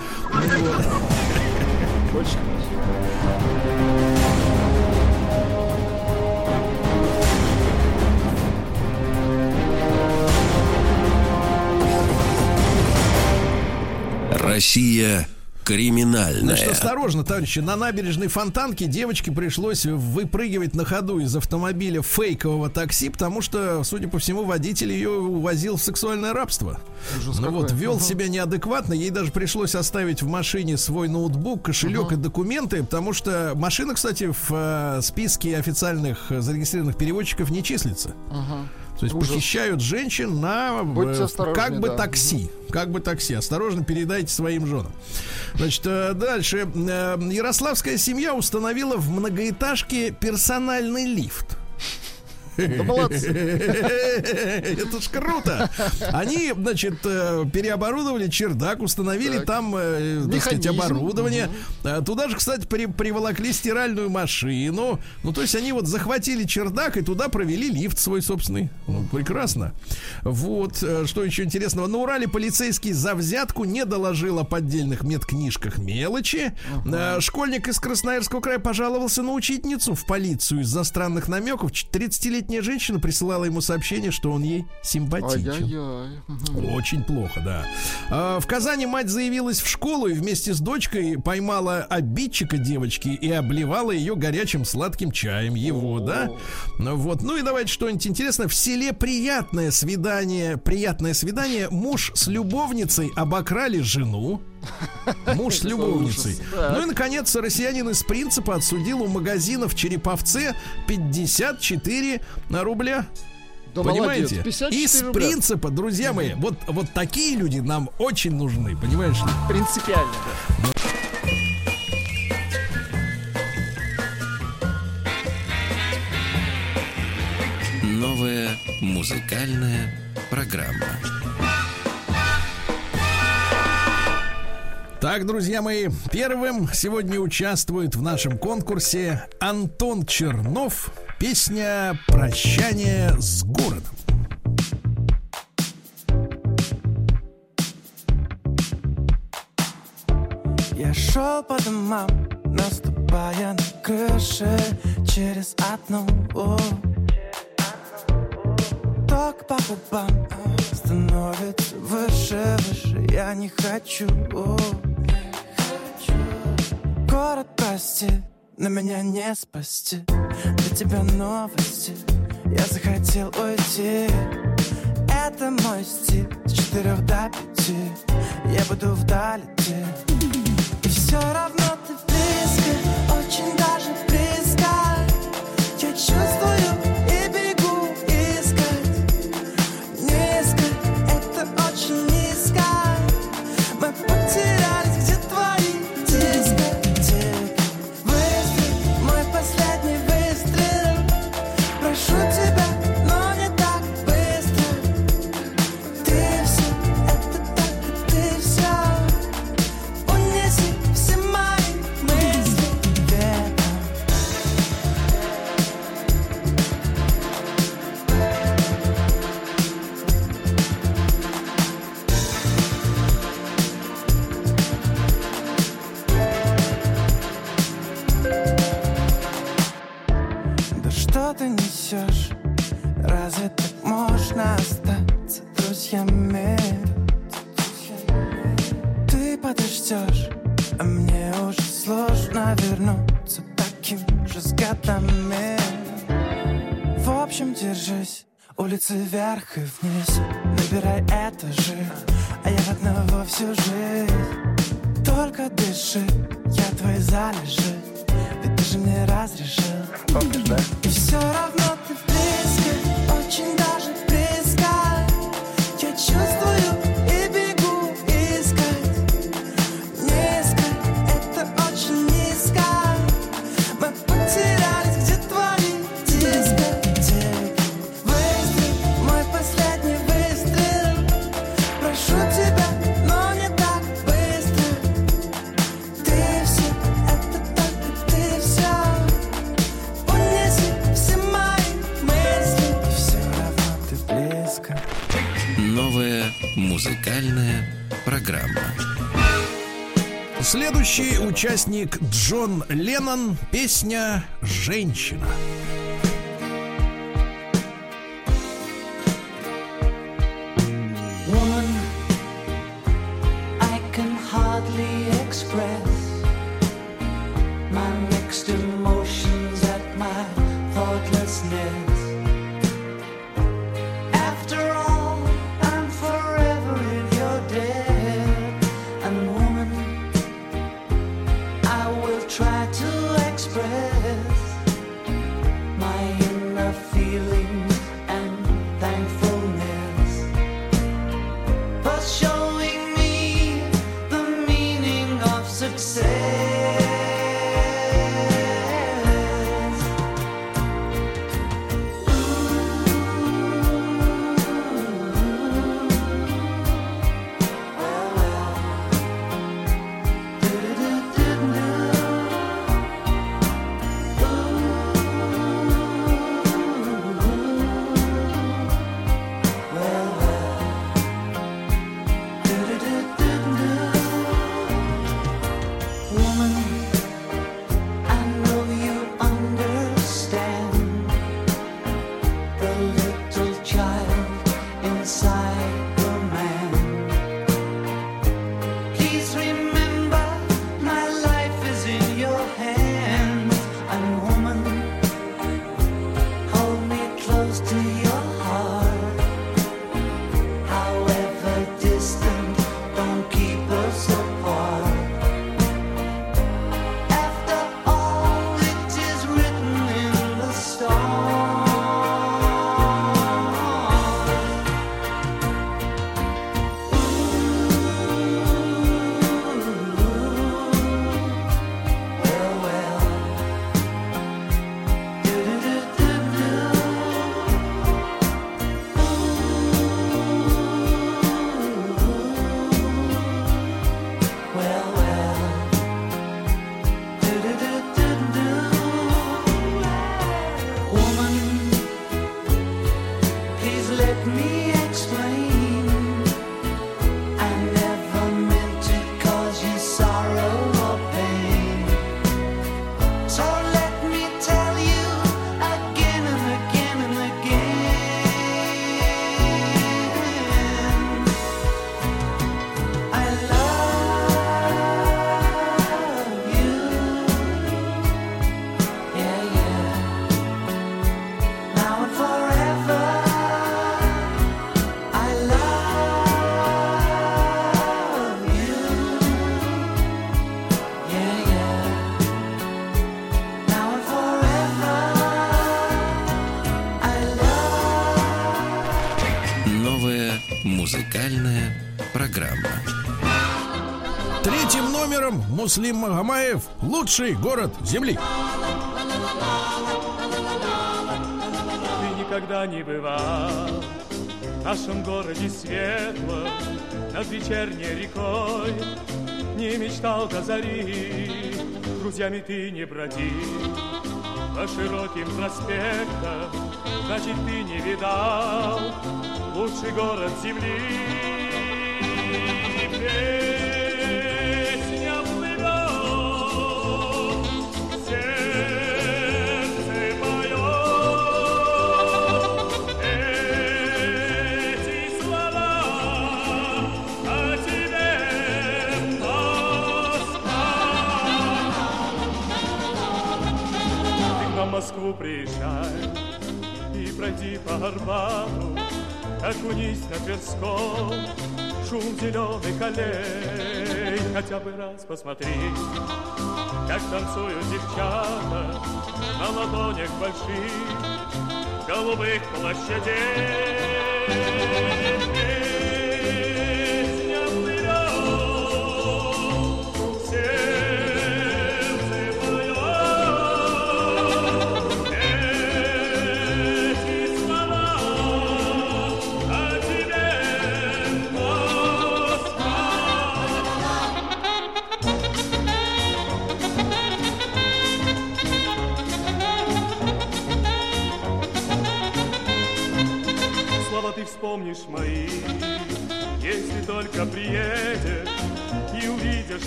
Россия криминальная. Значит, осторожно, товарищи, на набережной Фонтанки девочке пришлось выпрыгивать на ходу из автомобиля фейкового такси, потому что, судя по всему, водитель ее увозил в сексуальное рабство. Ужас ну какой. вот, вел Ага. себя неадекватно, ей даже пришлось оставить в машине свой ноутбук, кошелек и документы, потому что машина, кстати, в э, списке официальных э, зарегистрированных переводчиков не числится. Ага. То есть Ужас. похищают женщин на э, Будьте как бы да. такси. Как бы такси. Осторожно передайте своим женам. Значит, э, дальше. Э, Ярославская семья установила в многоэтажке персональный лифт. Да молодцы. Это ж круто. Они, значит, э, переоборудовали чердак, установили там, э, так сказать, оборудование. Э, Туда же, кстати, при- приволокли стиральную машину. Ну, то есть они вот захватили чердак и туда провели лифт свой собственный. Ну, прекрасно. Вот, что еще интересного. На Урале полицейский за взятку не доложил о поддельных медкнижках мелочи. Школьник из Красноярского края пожаловался на учительницу в полицию из-за странных намеков. 30-летняя 50-летняя женщина присылала ему сообщение, что он ей симпатичен. Ай-яй-яй. Очень плохо, да. А, В Казани мать заявилась в школу и вместе с дочкой поймала обидчика девочки и обливала ее горячим сладким чаем его, да? Ну Вот. Ну и давайте что-нибудь интересное. В селе приятное свидание, приятное свидание. Муж с любовницей обокрали жену. Муж с любовницей. Ну и, наконец, россиянин из принципа отсудил у магазина в Череповце 54 рубля. Да Понимаете? 54 Из рубля. принципа, друзья мои, вот, вот такие люди нам очень нужны, понимаешь ли? Принципиально, да. Новая музыкальная программа. Так, друзья мои, первым сегодня участвует в нашем конкурсе Антон Чернов. Песня «Прощание с городом». Я шел по домам, наступая на крыши через одну Ток по губам становится выше, выше Я не хочу Город, прости, но меня не спасти. Для тебя новости Я захотел уйти. Это мой стиль С четырех до пяти. Я буду вдали И все равно ты близко Очень даже близко Ты подождешь, а мне уже сложно вернуться таким же с годами. В общем, держись, улицы вверх и вниз, набирай этажи, а я одного всю жизнь. Только дыши, я твои залежи, ведь ты же мне разрешил. И все равно ты близко, очень даже музыкальная программа. Следующий участник Джон Леннон. Песня «Женщина». Муслим Магомаев лучший город Земли. Ты никогда не бывал в нашем городе светлом Над вечерней рекой. Не мечтал до зари Друзьями ты не бродил По широким проспектам Значит, ты не видал Лучший город земли по Арбату, окунись на Тверском, шум зеленых аллей, хотя бы раз посмотри, как танцуют девчата на ладонях больших голубых площадей.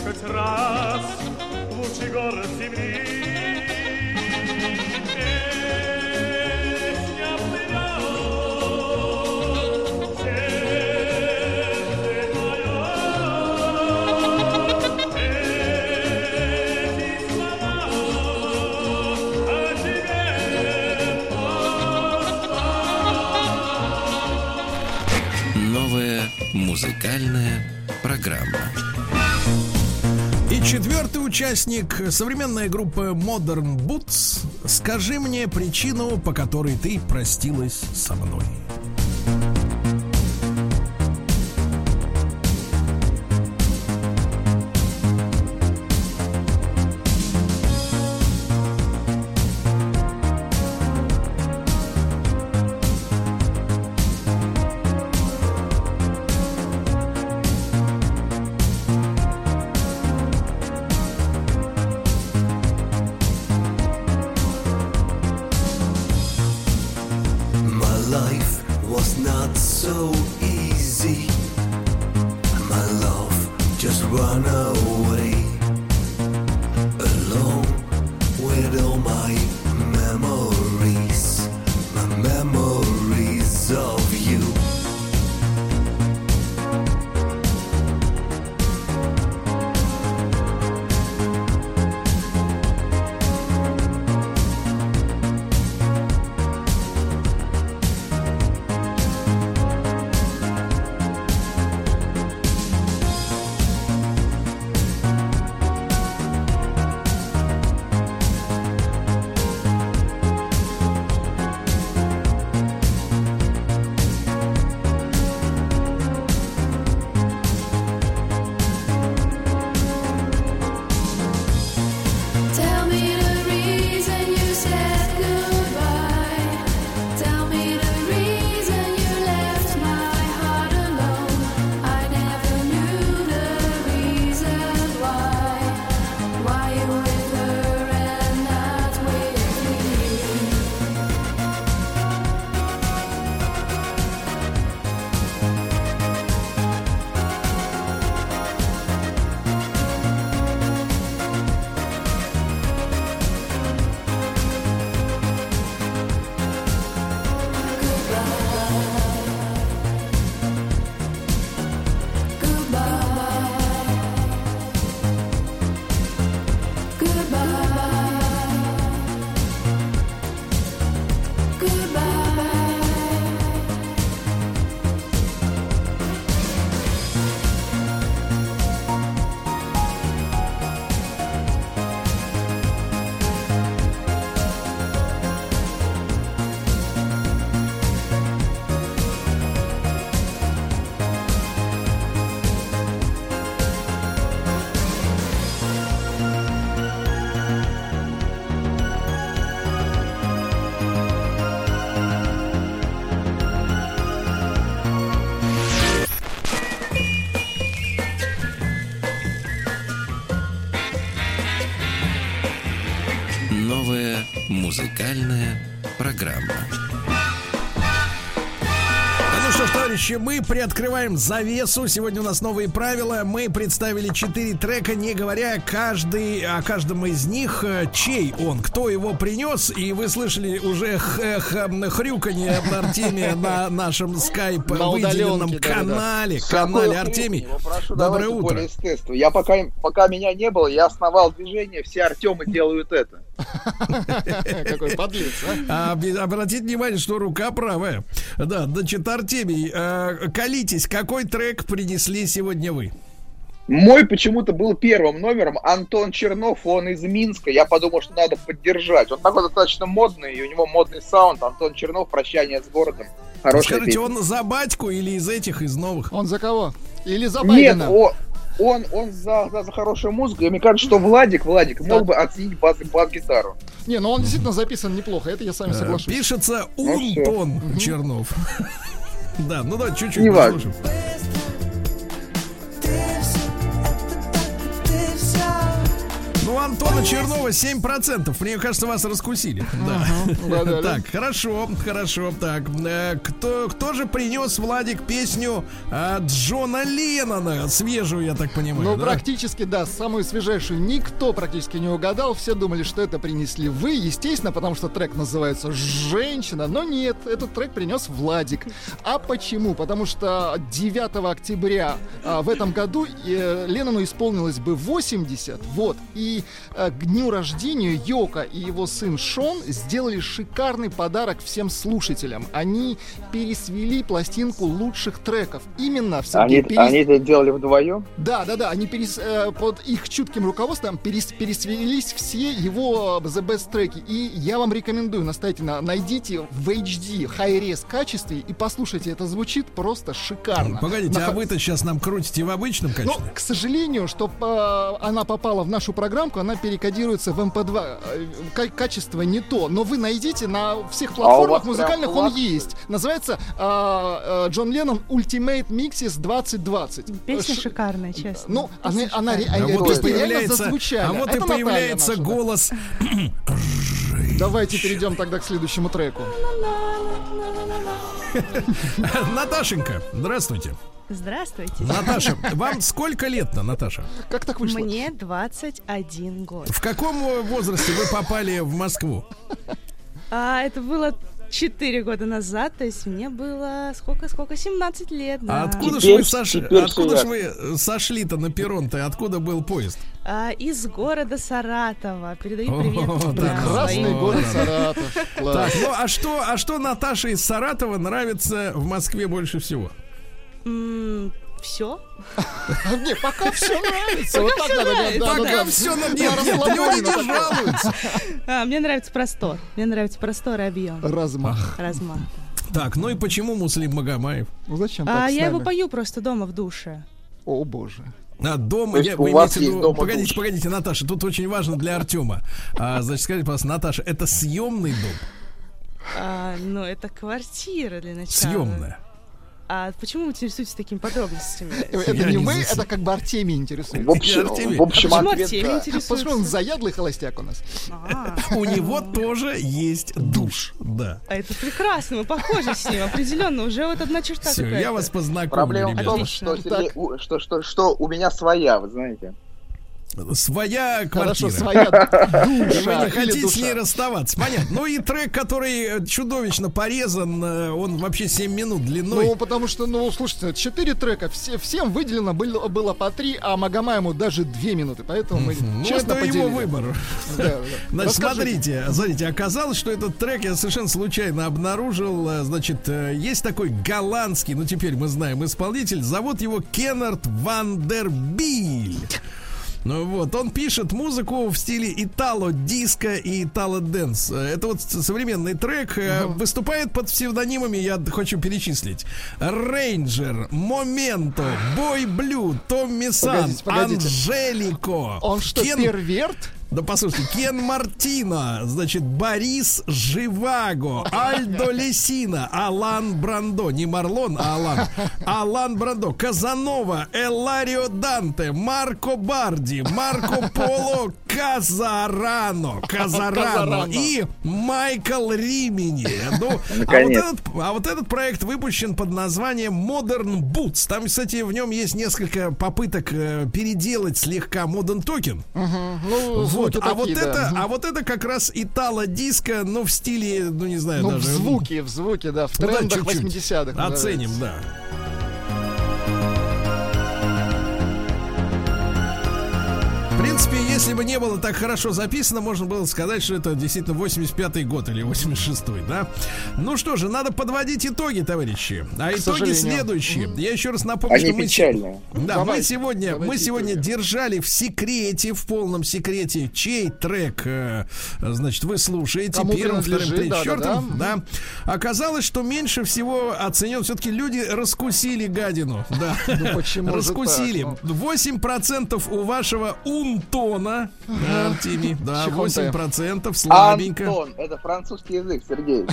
Хоть раз лучший город земли. Новая музыкальная программа. Четвертый участник, современная группа Modern Boots. Скажи мне причину, по которой ты простилась со мной. Товарищи, мы приоткрываем завесу. Сегодня у нас новые правила. Мы представили четыре трека, не говоря каждый, о каждом из них, э, чей он, кто его принес. И вы слышали уже х- х- хрюканье Артемия на нашем скайп На выделенном да-да-да. канале. Какой Канале хрень? Артемий. Прошу, Доброе утро. Я пока, пока меня не было, я основал движение, все Артемы делают это. Какой подлец, а? А, обратите внимание, что рука правая. Да, значит, Артемий, э, колитесь, какой трек принесли сегодня вы? Мой почему-то был первым номером. Антон Чернов, он из Минска. Я подумал, что надо поддержать. Он такой достаточно модный, и у него модный саунд. Антон Чернов, «Прощание с городом». Хорошая Скажите, песня. он за батьку или из этих, из новых? Он за кого? Или за Нет, Байдена? о- он, он за, за, за хорошую музыку. И мне кажется, что Владик, Владик мог бы оценить бас, бас-гитару. Не, ну он действительно записан неплохо, это я с вами Э, соглашусь. Пишется Ну. Унтон Чернов. Да, ну да, чуть-чуть Не важно. Ну, у Антона Чернова 7%. Мне кажется, вас раскусили. Да. Так, хорошо, хорошо. Так, э, кто, кто же принес, Владик, песню э, Джона Леннона? Свежую, я так понимаю. Ну, практически, да, самую свежайшую никто практически не угадал. Все думали, что это принесли вы, естественно, потому что трек называется «Женщина». Но нет, этот трек принес Владик. А почему? Потому что 9 октября а, в этом году э, Леннону исполнилось бы 80. Вот. И к дню рождения Йока и его сын Шон сделали шикарный подарок всем слушателям. Они пересвели пластинку лучших треков. Именно в Они, перес- они это делали вдвоем? да, да, да, они перес- э, под их чутким руководством перес- пересвелись все его э, The Best треки. И я вам рекомендую настоятельно, найдите в HD high-res качестве и послушайте, это звучит просто шикарно. Погодите, На- а вы-то сейчас нам крутите в обычном ну, качестве? к сожалению, что она попала в нашу программку, она перекодируется в MP2. Э, ка- Качество не то, но вы найдите на всех А платформах прям музыкальных, он есть. Называется а, э, Джон Леннон Ultimate Mixes 2020. Песня Ш- шикарная, честно. Ну, она, Песня она, шикарная. А они вот и песни реально зазвучали. а вот и Это Наталья появляется наша, да. голос. Давайте перейдем тогда к следующему треку. Наташенька, здравствуйте. Здравствуйте. Наташа, вам сколько лет-то, Наташа? Как так вышло? Мне 21 год. В каком возрасте вы попали в Москву? А, это было 4 года назад, то есть мне было сколько, сколько? 17 лет. А да. откуда ж Теперь- вы, сош- откуда ж вы сошли-то на перрон-то? Откуда был поезд? А, из города Саратова. Передаю О, привет. да, да, Прекрасный своим. город да. Саратов. Так, ну а что, а что Наташе из Саратова нравится в Москве больше всего? Все? Мне пока все нравится. Вот так надо. Пока все не жалуются. А, мне нравится простор. Мне нравится простор и объем. Размах. Размах. Так, ну и почему Муслим Магомаев? Ну зачем А я его пою просто дома в душе. О боже. А, То есть я, у вы вас есть виду- дома погодите, душ? погодите, Наташа, тут очень важно для Артема. А, значит, скажите, пожалуйста, Наташа, это съемный дом? А, ну, это квартира для начала. Съемная. А почему вы интересуетесь такими подробностями? Это не не мы, это как бы Артемий интересует. В общем, Артемий. в общем А почему ответ Артемий да. интересуется? Потому что он заядлый холостяк у нас. А, У него тоже есть душ. Да. а это прекрасно, мы похожи с ним, определенно. Уже вот одна черта Все, какая-то. я вас познакомлю, Проблема в том, что, Сергей- у- что, что, что у меня своя, вы знаете. Своя Хорошо, квартира. своя Вы не хотите с ней расставаться, понятно. Ну и трек, который э, чудовищно порезан, э, он вообще 7 минут длиной. Ну, потому что, ну, слушайте, четыре трека, все, всем выделено было, было по три, а Магомаему даже две минуты, поэтому мы ну, честно это поделили. его выбор. Да, да. Значит, смотрите, смотрите, оказалось, что этот трек я совершенно случайно обнаружил. Э, Значит, есть такой голландский, ну теперь мы знаем, исполнитель. Зовут его Кеннард Вандербиль. Ну вот, он пишет музыку в стиле итало-диско и итало-дэнс. Это вот современный трек. э, Выступает под псевдонимами, я хочу перечислить. Рейнджер, Моменто, Boy Blue, Томми Сан, Погодите, погодите. Анжелико. Он что, Кен- перверт? Да послушайте, Кен Мартино, значит, Борис Живаго, Альдо Лесина, Алан Брандо, не Марлон, а Алан, Алан Брандо, Казанова, Эларио Данте, Марко Барди, Марко Поло, Казарано. Казарано. И Майкл Римини. Ну, а вот, этот, а вот этот проект выпущен под названием Modern Boots. Там, кстати, в нем есть несколько попыток э, переделать слегка Modern Token. Ну, Вот, а вот такие, да. это, а вот это как раз итало-диско, ну в стиле, ну не знаю, Ну, в даже. звуке, в звуке, да, в Ну да, трендах чуть-чуть. 80-х. Оценим, да. В принципе, если бы не было так хорошо записано, можно было сказать, что это действительно 85-й год или 86-й, да? Ну что же, надо подводить итоги, товарищи. А итоги сожалению. следующие. Я еще раз напомню, Они что мы... печальные. Да, мы Давайте, сегодня, мы давайте сегодня итоги. держали в секрете, в полном секрете, чей трек, э, значит, вы слушаете Кому первым, вторым, третьим, да, четвертым, да, да. Оказалось, что меньше всего оценен. Все-таки люди раскусили гадину. Да. Ну, почему Раскусили. так, 8% у вашего Унтона, да, Артемий. Да, Чехонте. 8% слабенько. Антон, это французский язык, Сергей.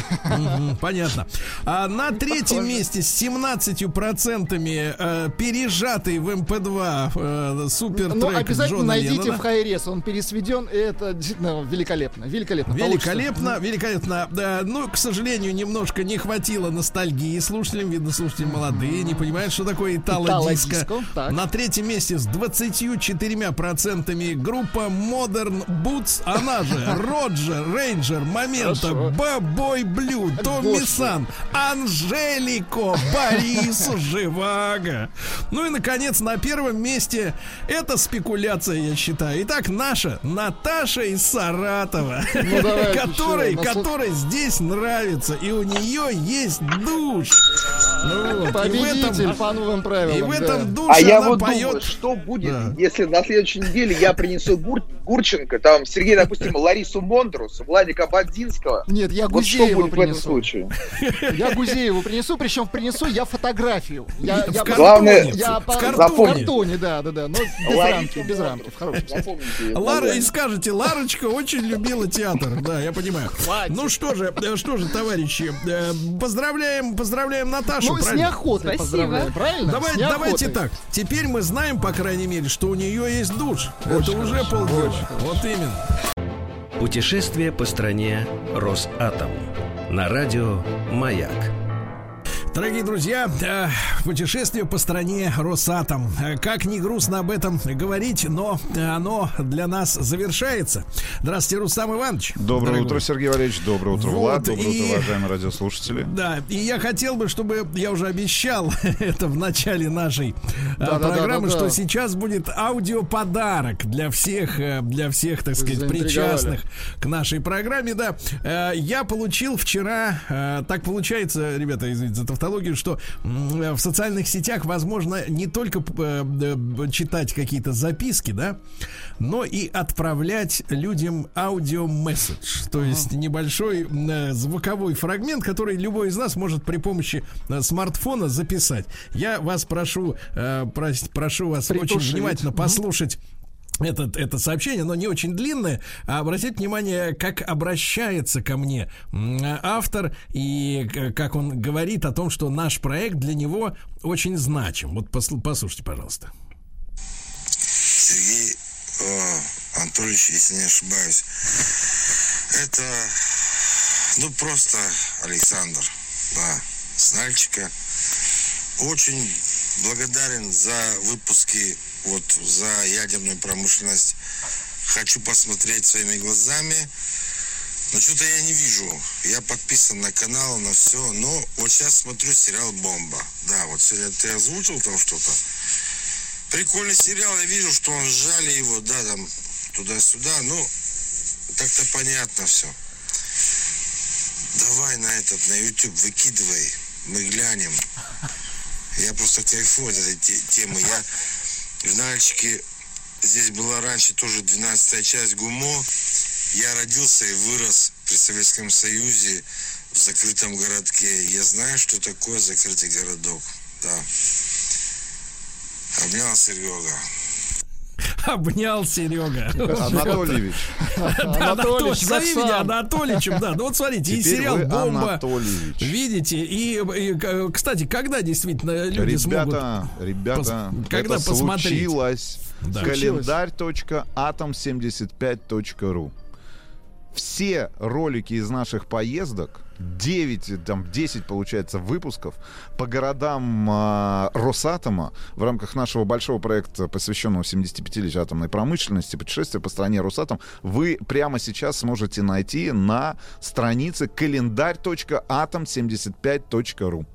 Понятно. А на третьем месте с 17% э, пережатый в МП2 э, супер Ну, трек обязательно Джона найдите Леннона. в хайрес, он пересведен, и это действительно великолепно. Великолепно. получится. Великолепно, великолепно. Да, ну, к сожалению, немножко не хватило ностальгии слушателям. Видно, слушатели молодые, не понимают, что такое итало-диско. На третьем месте с 24% группа Modern Boots, она же Роджер, Рейнджер, Момента. Бабой Блю, Томми. Сан, Анжелико, Борис Живаго. Ну и, наконец, на первом месте это спекуляция, я считаю. Итак, наша Наташа из Саратова, Ну, которой, которой здесь нравится, и у нее есть душ. Ну вот, и в Победитель этом, по новым правилам. и в да. этом душе А я она вот поет. думаю, что будет, Да. если на следующей неделе я принесу Гур- Гурченко, там Сергей, допустим, Ларису Мондрус, Владика Бадзинского. Нет, я Вот что Гузееву будет в этом принесу. случае? Я Гузееву принесу, причем принесу я фотографию. Я, В я, картоне, Главное, я в по- картоне. в картоне, да, да, да. Но без Лариса рамки, без рамки, в хорошем смысле. Лара, и скажете, Ларочка очень любила театр. Да, я понимаю. Хватит. Ну что же, э, что же, товарищи, э, поздравляем, поздравляем Наташу. Ну, с правильно? неохотой Спасибо. поздравляю, правильно? Давай, С давайте так. Теперь мы знаем, по крайней мере, что у нее есть душ. Это уже полдела. Вот именно. Путешествие по стране Росатом. На радио «Маяк». Дорогие друзья, э, путешествие по стране Росатом. Э, Как ни грустно об этом говорить, но оно для нас завершается. Здравствуйте, Рустам Иванович. Доброе Дорогой. утро, Сергей Валерьевич. Доброе утро, Вот, Влад. Доброе и- утро, уважаемые радиослушатели. Да, и я хотел бы, чтобы я уже обещал это в начале нашей э, Да-да-да-да-да. программы, что сейчас будет аудиоподарок для всех, э, для всех, так сказать, причастных к нашей программе. Да, Э, я получил вчера, э, так получается, ребята, извините за тавтологию, что э, в социальных сетях возможно не только э, э, читать какие-то записки, да, но и отправлять людям аудиомесседж, то есть небольшой звуковой фрагмент, который любой из нас может при помощи смартфона записать. Я вас прошу, прошу вас очень внимательно послушать этот, это сообщение, оно не очень длинное. Обратите внимание, как обращается ко мне автор и как он говорит о том, что наш проект для него очень значим. Вот посл- послушайте, пожалуйста. Сергей э, Анатольевич, если не ошибаюсь. Это, ну, просто Александр, да, с Нальчика. Очень благодарен за выпуски, вот, за ядерную промышленность. Хочу посмотреть своими глазами. Но что-то я не вижу. Я подписан на канал, на все. Но вот сейчас смотрю сериал «Бомба». Да, вот сегодня ты озвучил там что-то. Прикольный сериал, я вижу, что он сжали его, да, там, туда-сюда, ну, так-то понятно все. Давай на этот, на YouTube выкидывай, мы глянем. Я просто кайфую от этой те- темы. Я в Нальчике, здесь была раньше тоже 12 часть ГУМО. Я родился и вырос при Советском Союзе в закрытом городке. Я знаю, что такое закрытый городок. Да. Обнял Серега. Обнял Серега. Анатольевич. Да, Анатолич, Анатолич, зови меня Анатоличем, да. Ну вот смотрите, и сериал «Бомба». Анатольевич. Видите, и, кстати, когда действительно люди смогут... Ребята, ребята, когда случилось Да. Календарь.атом75.ру все ролики из наших поездок, 9, там 10, получается, выпусков по городам а, Росатома в рамках нашего большого проекта, посвященного 75-летию атомной промышленности, путешествия по стране Росатом, вы прямо сейчас сможете найти на странице календарь.атом75.ру.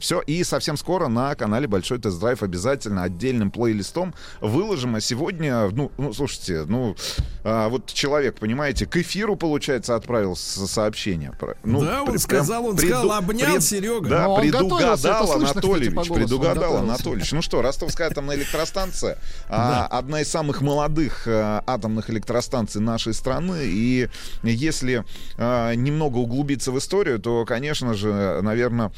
Все, и совсем скоро на канале Большой Тест-Драйв обязательно отдельным плейлистом выложим. А сегодня, ну, ну слушайте, ну, а, вот человек, понимаете, к эфиру, получается, отправил сообщение. Ну, Да, он прям сказал, он сказал, обнял Серега. Да, Но он предугадал слышно, кстати, Анатольевич, по голосу, предугадал. Анатольевич. Ну что, Ростовская атомная электростанция, а, одна из самых молодых а, атомных электростанций нашей страны, и если а, немного углубиться в историю, то, конечно же, наверное,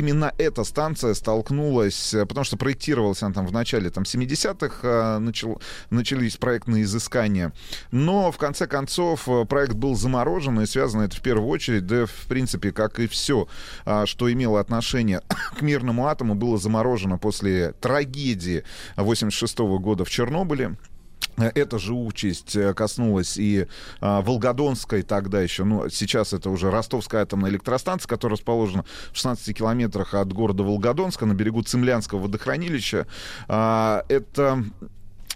именно эта станция столкнулась, а, потому что проектировалась она там в начале там, 70-х, а, начал- начались проектные изыскания, но в конце концов а, проект был заморожен, и связано это в первую очередь, да, в принципе, как и все, а, что имело отношение к мирному атому, было заморожено после трагедии 86 года в Чернобыле. Эта же участь э, коснулась и а, Волгодонской тогда еще, ну, сейчас это уже Ростовская атомная электростанция, которая расположена в 16 километрах от города Волгодонска на берегу Цемлянского водохранилища. А, это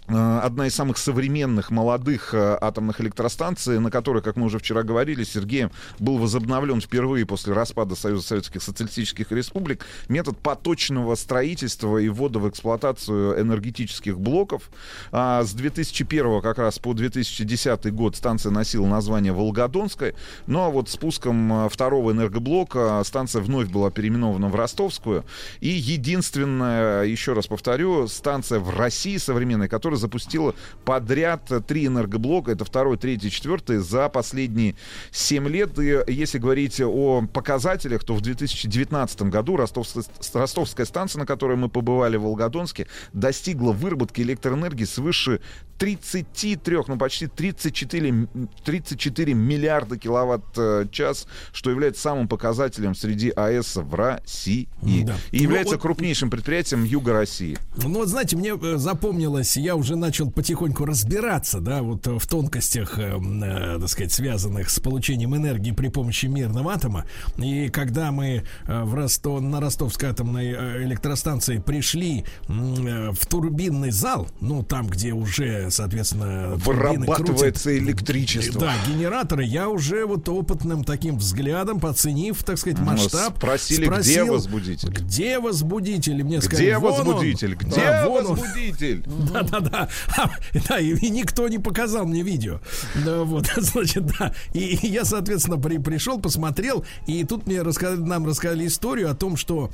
одна из самых современных молодых э, атомных электростанций, на которой, как мы уже вчера говорили, Сергеем был возобновлен впервые после распада Союза Советских Социалистических Республик метод поточного строительства и ввода в эксплуатацию энергетических блоков. А, С 2001 как раз по 2010 год станция носила название Волгодонская. Ну а вот спуском э, второго энергоблока станция вновь была переименована в Ростовскую. И единственная, еще раз повторю, станция в России современной, которая запустила подряд три энергоблока, это второй, третий, четвертый, за последние 7 лет. И если говорить о показателях, то в 2019 году Ростовская, Ростовская станция, на которой мы побывали в Волгодонске, достигла выработки электроэнергии свыше 33, ну почти 34, м- 34 миллиарда киловатт-час, что является самым показателем среди АЭС в России. Да. И Ну является вот- крупнейшим предприятием Юга России. Ну вот знаете, мне э, запомнилось, я уже начал потихоньку разбираться, да, вот э, в тонкостях, э, э, так сказать, связанных с получением энергии при помощи мирного атома. И когда мы э, в Ростов, на Ростовской атомной э, электростанции пришли э, в турбинный зал, ну там, где уже, соответственно, Вырабатывается крутят, электричество. Да, генераторы. Я уже вот опытным таким взглядом, оценив, так сказать, Ну, масштаб, спросили, где возбудитель? Где возбудитель? Мне сказали, Где «Вон он». возбудитель? Где Да, возбудитель? Да-да-да. Ха, Да, и, никто не показал мне видео. Да, вот, значит, да. И, я, соответственно, при, пришел, посмотрел, и тут мне нам рассказали историю о том, что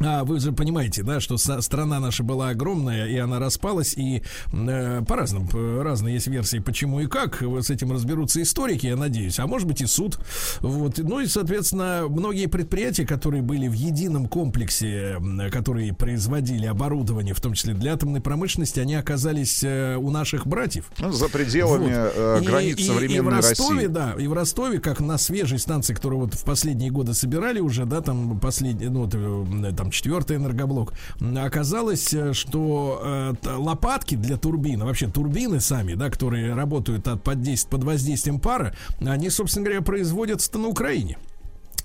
а, вы же понимаете, да, что страна наша была огромная, и она распалась, и э, по-разному, разные есть версии, почему и как. Вот с этим разберутся историки, я надеюсь, а может быть и суд. Вот. Ну и, соответственно, многие предприятия, которые были в едином комплексе, которые производили оборудование, в том числе для атомной промышленности, они оказались э, у наших братьев. Ну, за пределами э, И- границ и- современной и в Ростове, России. да, и в Ростове, как на свежей станции, которую вот в последние годы собирали уже, да, там последний, ну, вот, э, там четвертый энергоблок, оказалось, э, что э, лопатки для турбины, вообще турбины сами, да, которые работают от, под, действ- под воздействием пара, они, собственно говоря, производятся на Украине.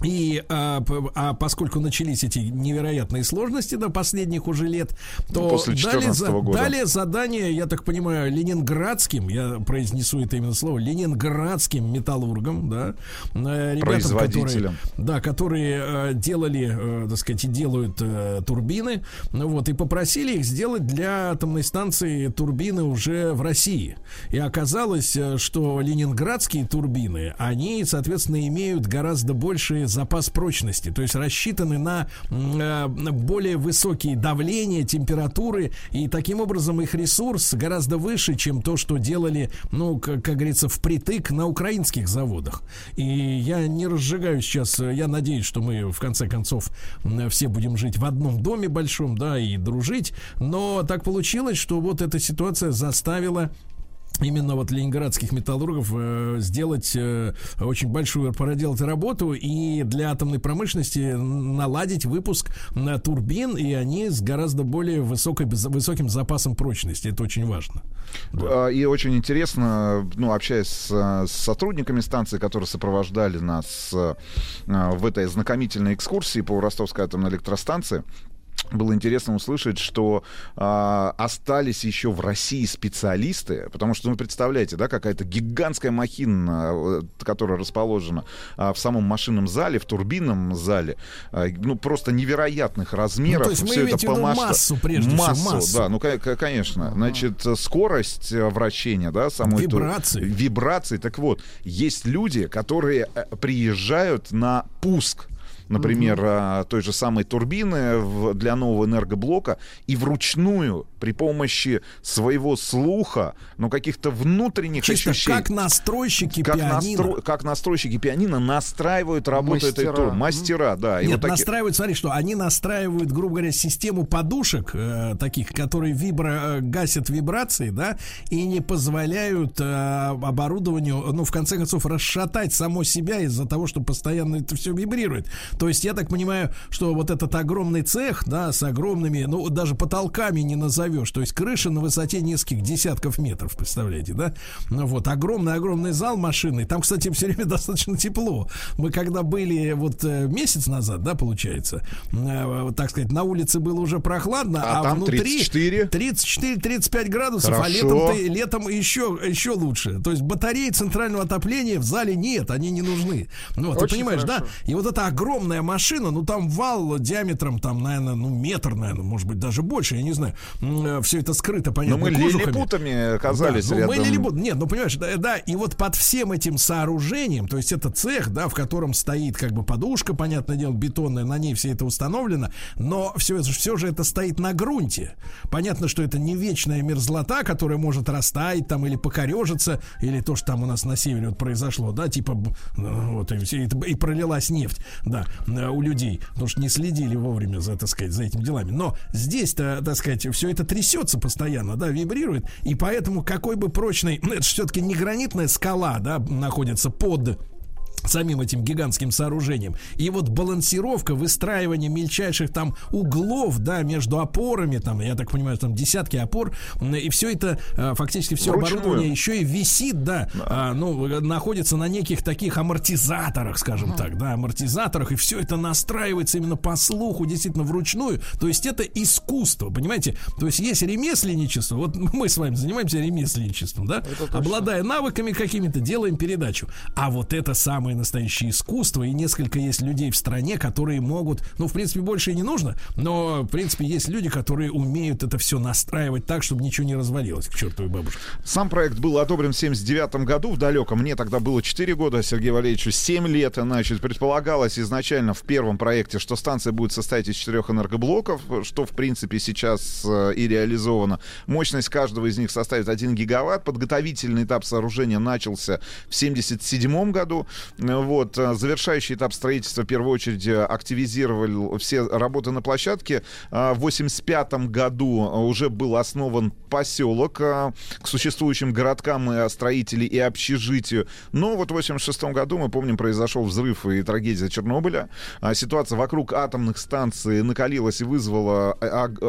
И а, а поскольку начались эти невероятные сложности до последних уже лет, то Ну, после дали, 14 года. дали задание, я так понимаю, ленинградским, я произнесу это именно слово, ленинградским металлургам, да, э, ребятам, которые, да, которые э, делали, э, так сказать, и делают турбины, ну вот, и попросили их сделать для атомной станции турбины уже в России. И оказалось, что ленинградские турбины, они, соответственно, имеют гораздо больший запас прочности, то есть рассчитаны на э, более высокие давления, температуры, и таким образом их ресурс гораздо выше, чем то, что делали, ну, как, как говорится, впритык на украинских заводах. И я не разжигаю сейчас, э, я надеюсь, что мы в конце концов все будем жить в одном доме большом, да, и дружить, но так получилось, что вот эта ситуация заставила именно вот ленинградских металлургов э, сделать э, очень большую, проделать работу и для атомной промышленности наладить выпуск на турбин, и они с гораздо более высокой, высоким запасом прочности. Это очень важно. А, И очень интересно, ну, общаясь с, с сотрудниками станции, которые сопровождали нас а, в этой знакомительной экскурсии по Ростовской атомной электростанции, было интересно услышать, что а, остались еще в России специалисты, потому что, ну, представляете, да, какая-то гигантская махина, э, которая расположена а, в самом машинном зале, в турбинном зале, а, ну, просто невероятных размеров. Ну, то есть вы Всё имеете в виду масштаб- массу, прежде всего, массу, массу. да, ну, ко- ко- конечно. Значит, э, скорость э, вращения, да, самой... Вибрации. Вибрации. Так вот, есть люди, которые э, приезжают на пуск например, а, той же самой турбины для нового энергоблока и вручную при помощи своего слуха, ну каких-то внутренних Чисто ощущений. как настройщики как, пианино. настро- как настройщики пианино настраивают работу этой Мастера. турбины. Мастера, да. И Нет, вот таки- настраивают, смотри, что они настраивают, грубо говоря, систему подушек э, таких, которые вибро, э, гасят вибрации, да, и не позволяют э, оборудованию, ну, в конце концов, расшатать само себя из-за того, что постоянно это все вибрирует. То есть, я так понимаю, что вот этот огромный цех, да, с огромными, ну, даже потолками не назовешь, то есть крыша на высоте нескольких десятков метров, представляете, да? Ну вот, огромный-огромный зал машины, там, кстати, все время достаточно тепло. Мы когда были вот э, месяц назад, да, получается, э, вот, так сказать, на улице было уже прохладно, А а, там внутри 34? 34-35 градусов, а Хорошо. летом, летом еще, еще лучше. То есть батареи центрального отопления в зале нет, они не нужны. Ну, ты Очень понимаешь, хорошо. да? И вот эта огромная машина, ну там вал диаметром, там, наверное, ну метр, наверное, может быть, даже больше, я не знаю. Все это скрыто, понятно, Но мы кожухами. лилипутами оказались Да, ну, мы рядом. лилипут- Нет, ну понимаешь, да, да, и вот под всем этим сооружением, то есть это цех, да, в котором стоит как бы подушка, понятное дело, бетонная, на ней все это установлено, но все, все же это стоит на грунте. Понятно, что это не вечная мерзлота, которая может растаять там или покорежиться, или то, что там у нас на севере вот произошло, да, типа ну, вот и, это- и пролилась нефть, да, э, у людей, потому что не следили вовремя за, так сказать, за этими делами. Но здесь-то, так сказать, все это трясется постоянно, да, вибрирует, и поэтому какой бы прочный, ну, это все-таки не гранитная скала, да, находится под самим этим гигантским сооружением. И вот балансировка, выстраивание мельчайших там углов, да, между опорами, там, я так понимаю, там десятки опор, и все это, э, фактически все Вручную. оборудование еще и висит, да, а, ну, э, находится на неких таких амортизаторах, скажем так, да, амортизаторах, и все это настраивается именно по слуху, действительно, вручную. То есть это искусство, понимаете? То есть есть ремесленничество, вот мы с вами занимаемся ремесленничеством, да, обладая навыками какими-то, делаем передачу. А вот это самое настоящее искусство, и несколько есть людей в стране, которые могут, ну, в принципе, больше и не нужно, но, в принципе, есть люди, которые умеют это все настраивать так, чтобы ничего не развалилось, к чертовой бабушке. Сам проект был одобрен в 79 году в далеком. Мне тогда было 4 года, Сергею Валерьевичу 7 лет. Значит, предполагалось изначально в первом проекте, что станция будет состоять из четырех энергоблоков, что, в принципе, сейчас э, и реализовано. Мощность каждого из них составит 1 гигаватт. Подготовительный этап сооружения начался в 77 году. Э, Вот. э, Завершающий этап строительства, в первую очередь, э, активизировал все работы на площадке. В 85 году уже был основан поселок к существующим городкам строителей и общежитию. Но вот в 86 году, мы помним, произошел взрыв и трагедия Чернобыля. А Ситуация вокруг атомных станций накалилась и вызвала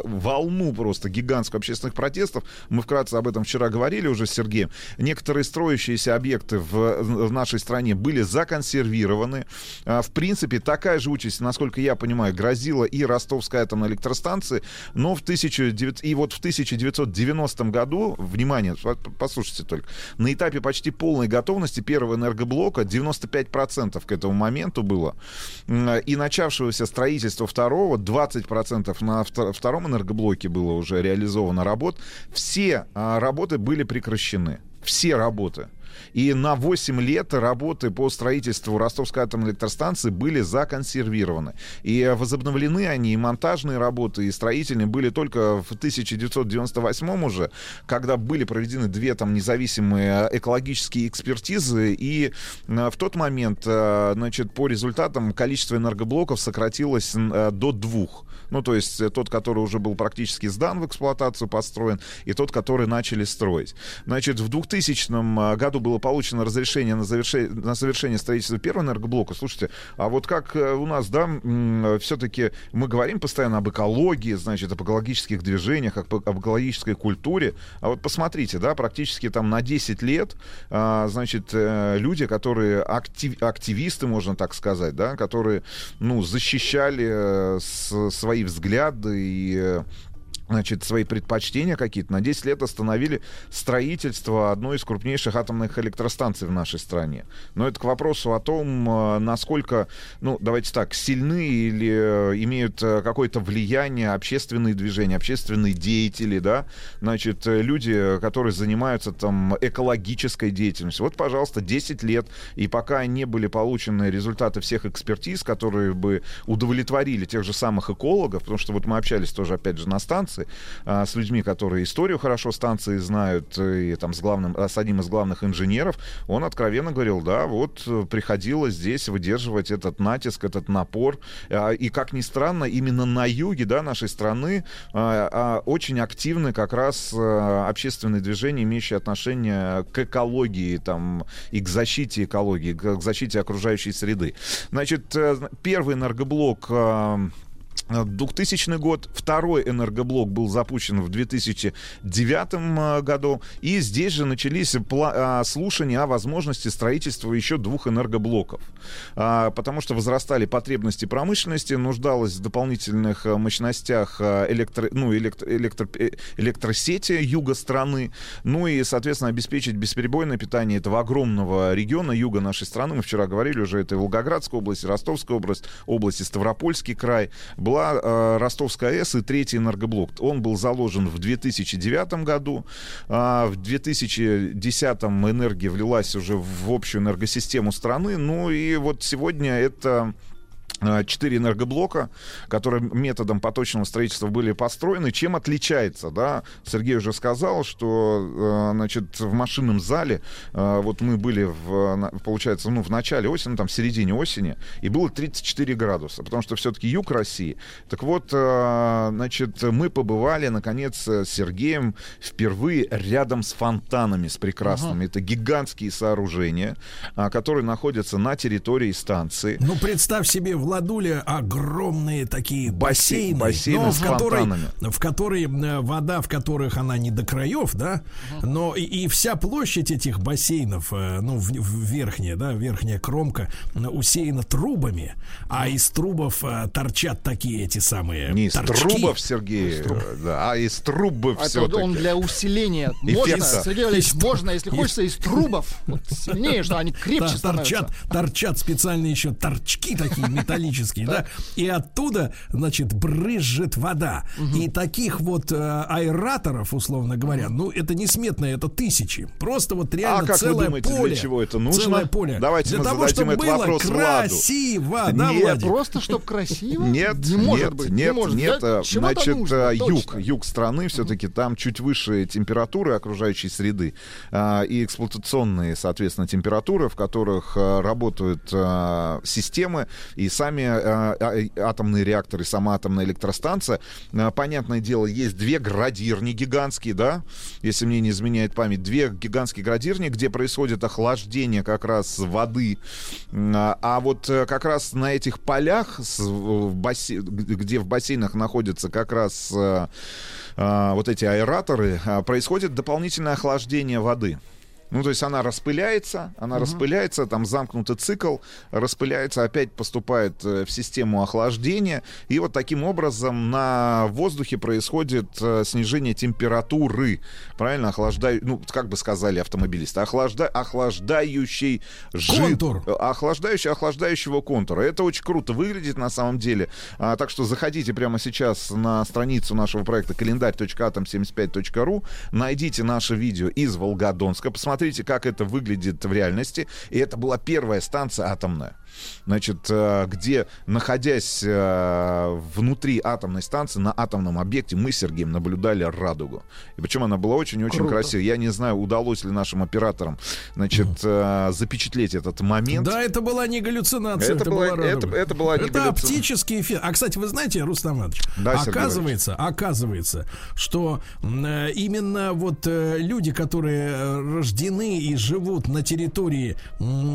волну просто гигантских общественных протестов. Мы вкратце об этом вчера говорили уже с Сергеем. Некоторые строящиеся объекты в, нашей стране были законсервированы. А, В принципе, такая же участь, насколько я понимаю, грозила и Ростовской атомной электростанции. Но в 1900... и вот в 1990 году, внимание, по- послушайте только, на этапе почти полной готовности первого энергоблока 95% к этому моменту было. И начавшегося строительства второго 20% на вто- втором энергоблоке было уже реализовано работ. Все а, работы были прекращены. Все работы. И на 8 лет работы по строительству Ростовской атомной электростанции были законсервированы. И возобновлены они, и монтажные работы, и строительные были только в 1998 уже, когда были проведены две там независимые экологические экспертизы, и э, в тот момент, э, значит, по результатам количество энергоблоков сократилось э, до двух. Ну, то есть тот, который уже был практически сдан в эксплуатацию, построен, и тот, который начали строить. Значит, в 2000 году было получено разрешение на, завершение, на совершение строительства первого энергоблока. Слушайте, а вот как э, у нас, да, все-таки мы говорим постоянно об экологии, значит, об экологических движениях, об, экологической культуре. А вот посмотрите, да, практически там на 10 лет, а, значит, э, люди, которые актив, активисты, можно так сказать, да, которые, ну, защищали свои взгляды и э, значит, свои предпочтения какие-то, на 10 лет остановили строительство одной из крупнейших атомных электростанций в нашей стране. Но это к вопросу о том, э, насколько, ну, давайте так, сильны или э, имеют э, какое-то влияние общественные движения, общественные деятели, да, значит, люди, которые занимаются там экологической деятельностью. Вот, пожалуйста, 10 лет, и пока не были получены результаты всех экспертиз, которые бы удовлетворили тех же самых экологов, потому что вот мы общались тоже, опять же, на станции, а, с людьми, которые историю хорошо станции знают, и там с, главным, с одним из главных инженеров, он откровенно говорил, да, вот э, приходилось здесь выдерживать этот натиск, этот напор. А, И, как ни странно, именно на юге да, нашей страны а, а, очень активны как раз а, общественные движения, имеющие отношение к экологии там, и к защите экологии, к защите окружающей среды. Значит, э, первый энергоблок 2000 год. Второй энергоблок был запущен в 2009 э, году. И здесь же начались а, слушания о возможности строительства еще двух энергоблоков. А, Потому что возрастали потребности промышленности, нуждалась в дополнительных э, мощностях э, электро, ну, электро, электро, э, электросети юга страны. Ну и, соответственно, обеспечить бесперебойное питание этого огромного региона юга нашей страны. Мы вчера говорили уже, это и Волгоградская область, и Ростовская область, область и Ставропольский край. Была э, Ростовская АЭС и третий энергоблок. Он был заложен в 2009 году. А в 2010 энергия влилась уже в общую энергосистему страны. Ну и вот сегодня это э, четыре энергоблока, которые методом поточного строительства были построены. Чем отличается, да? Сергей уже сказал, что, э, значит, в машинном зале, э, вот мы были, в, получается, ну, в начале осени, там, в середине осени, и было 34 градуса, потому что все-таки юг России. Так вот, э, значит, мы побывали, наконец, с Сергеем впервые рядом с фонтанами, с прекрасными. Это гигантские сооружения, которые находятся на территории станции. Ну, представь себе, в Ладуле огромные такие Бассейн- бассейны, бассейны но с в, которой, фонтанами. в которой э, вода, в которых она не до краев, да, но и, и вся площадь этих бассейнов, э, ну, в, в верхняя, да, верхняя кромка усеяна трубами, а из трубов э, торчат такие эти самые Не из торчки. трубов, Сергей, э, да, а из трубов А это все он для усиления. Можно, Эффекта. Сергей Валерьевич, Из- можно, если хочется, из трубов. Вот сильнее, что они крепче торчат, торчат специальные еще торчки такие металлические, да, и оттуда, значит, брызжет вода. И таких вот э, аэраторов, условно говоря, ну, это несметное, это тысячи. Просто вот реально А как вы целое думаете, для поле. чего это нужно? Целое поле. Давайте для мы того, зададим чтобы этот было вопрос Владу. красиво, да, Нет, Владик? Просто, чтобы красиво? Нет, не может нет, быть. нет, не может. нет. Э, Значит, нужно, э, юг, точно. юг страны все-таки там чуть выше температуры окружающей среды а, и эксплуатационные, соответственно, температуры, в которых э, работают э, системы и сами э, а- атомные реакторы, сама атомная электростанция. Э, Понятное дело, есть две градирни гигантские, да, если мне не изменяет память, две гигантские градирни, где происходит охлаждение как раз воды. А а вот э, как раз на этих полях, где в бассейнах находятся как раз э, вот эти аэраторы, происходит дополнительное охлаждение воды. Ну, то есть она распыляется, она распыляется, там замкнутый цикл, распыляется, опять поступает э, в систему охлаждения, и вот таким образом на воздухе происходит э, снижение температуры, правильно, охлаждаю, ну, как бы сказали автомобилисты, охлажда, охлаждающий жид- Контур. охлаждающий, охлаждающего контура. Это очень круто выглядит на самом деле. А, так что заходите прямо сейчас на страницу нашего проекта календарь.атом75.ру, найдите наше видео из Волгодонска, посмотрите посмотрите, как это выглядит в реальности. И это была первая станция атомная. Значит, э, где, находясь э, внутри атомной станции, на атомном объекте, мы с Сергеем наблюдали радугу. И причем она была очень-очень красивая. Я не знаю, удалось ли нашим операторам, значит, э, запечатлеть этот момент. Да, это была не галлюцинация, Это это, была- была это- радуга. это была не Это оптический эффект. А, кстати, вы знаете, Рустам Иванович, Да, оказывается, оказывается, что именно вот люди, которые рождены и живут на территории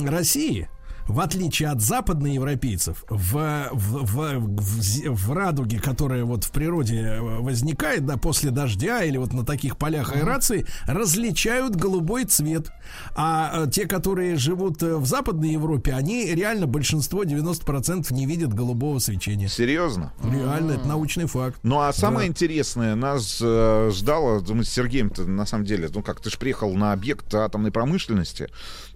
России, в отличие от западноевропейцев, в, в, в, в, в радуге, которая вот в природе э, возникает, да, после дождя или вот на таких полях аэрации, различают голубой цвет. А э, те, которые живут э, в Западной Европе, они реально большинство, 90% не видят голубого свечения. Серьезно? Реально, это научный факт. Ну а самое Да. интересное нас э, ждало, мы с Сергеем-то на самом деле, ну как ты же приехал на объект атомной промышленности,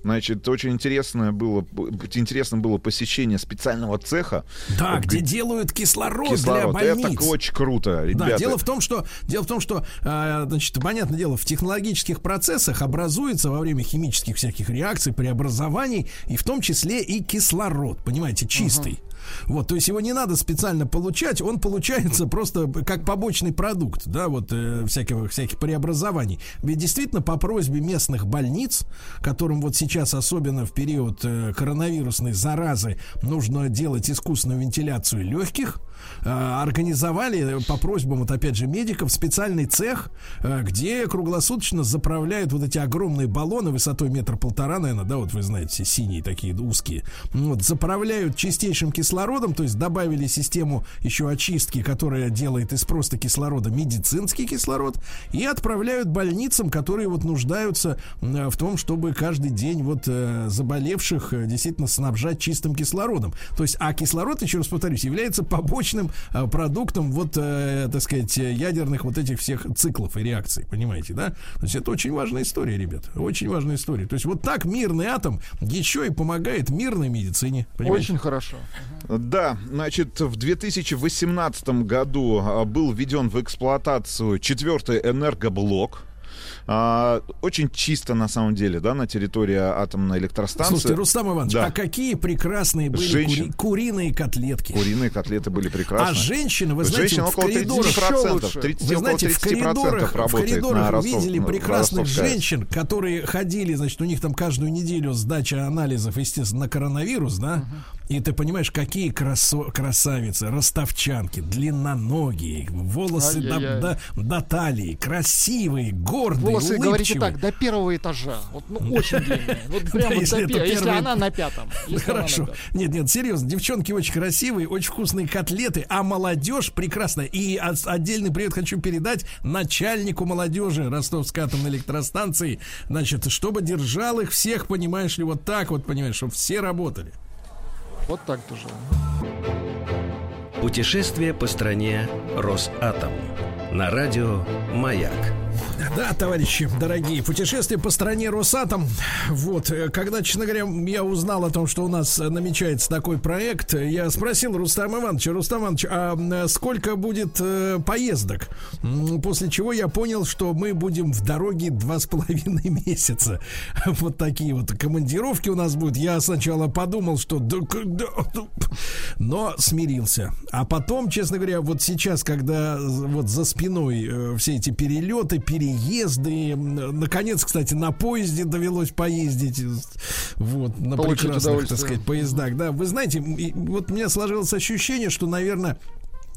значит, очень интересное было, интересно было посещение специального цеха. Да, где делают кислород, кислород. для больниц. Это очень круто, ребята. Да, дело в том, что дело в том, что э, значит, понятное дело, в технологических процессах образуется во время химических всяких реакций, преобразований, и в том числе и кислород, понимаете, чистый. Вот, то есть его не надо специально получать, он получается просто как побочный продукт, да, вот э, всяких, всяких преобразований. Ведь действительно по просьбе местных больниц, которым вот сейчас особенно в период э, коронавирусной заразы нужно делать искусственную вентиляцию легких, организовали по просьбам, вот опять же, медиков специальный цех, э, где круглосуточно заправляют вот эти огромные баллоны высотой метра полтора, наверное, да, вот вы знаете, синие такие узкие, вот, заправляют чистейшим кислородом, то есть добавили систему еще очистки, которая делает из просто кислорода медицинский кислород, и отправляют больницам, которые вот нуждаются э, в том, чтобы каждый день вот э, заболевших э, действительно снабжать чистым кислородом. То есть, а кислород, еще раз повторюсь, является побочным э, продуктом вот, э, так сказать, ядерных вот этих всех циклов и реакций, понимаете, да? То есть это очень важная история, ребят, очень важная история. То есть вот так мирный атом еще и помогает мирной медицине. Понимаете? Очень хорошо. Да, значит, в 2018 году а, был введен в эксплуатацию четвертый энергоблок. А, очень чисто на самом деле, да, на территории атомной электростанции. Слушайте, Рустам Иванович, Да. а какие прекрасные были Женщин. кури- куриные котлетки? Куриные котлеты были прекрасны. А женщины, вы знаете, Женщин вот в около коридорах 30%, 30, Вы около знаете, в 30% коридорах, в коридорах Ростов- видели прекрасных женщин, которые ходили, значит, у них там каждую неделю сдача анализов, естественно, на коронавирус, да? И ты понимаешь, какие красо- красавицы, ростовчанки, длинноногие, волосы до, до- до талии, красивые, гордые, Волосы, говорите улыбчивые. так, до первого этажа. Вот, ну, очень длинные. Вот прямо если до это пе- Если она на пятом. Хорошо. Нет, нет, серьезно. Девчонки очень красивые, очень вкусные котлеты, а молодежь прекрасная. И от- отдельный привет хочу передать начальнику молодежи Ростовской атомной электростанции. Значит, чтобы держал их всех, понимаешь ли, вот так вот, понимаешь, чтобы все работали. Вот так тоже. Путешествие по стране Росатом. На радио «Маяк». Да, товарищи, дорогие, путешествие по стране Росатом. Вот, э, когда, честно говоря, я узнал о том, что у нас намечается такой проект, я спросил Рустама Ивановича, Рустам Иванович, а э, сколько будет э, поездок? После чего я понял, что мы будем в дороге два с половиной месяца. Вот такие вот командировки у нас будут. Я сначала подумал, что... да, но смирился. А потом, честно говоря, вот сейчас, когда вот за спиной э, все эти перелеты, переезды, наконец, кстати, на поезде довелось поездить, вот, на Получить прекрасных, так сказать, поездах, да. Вы знаете, вот у меня сложилось ощущение, что, наверное,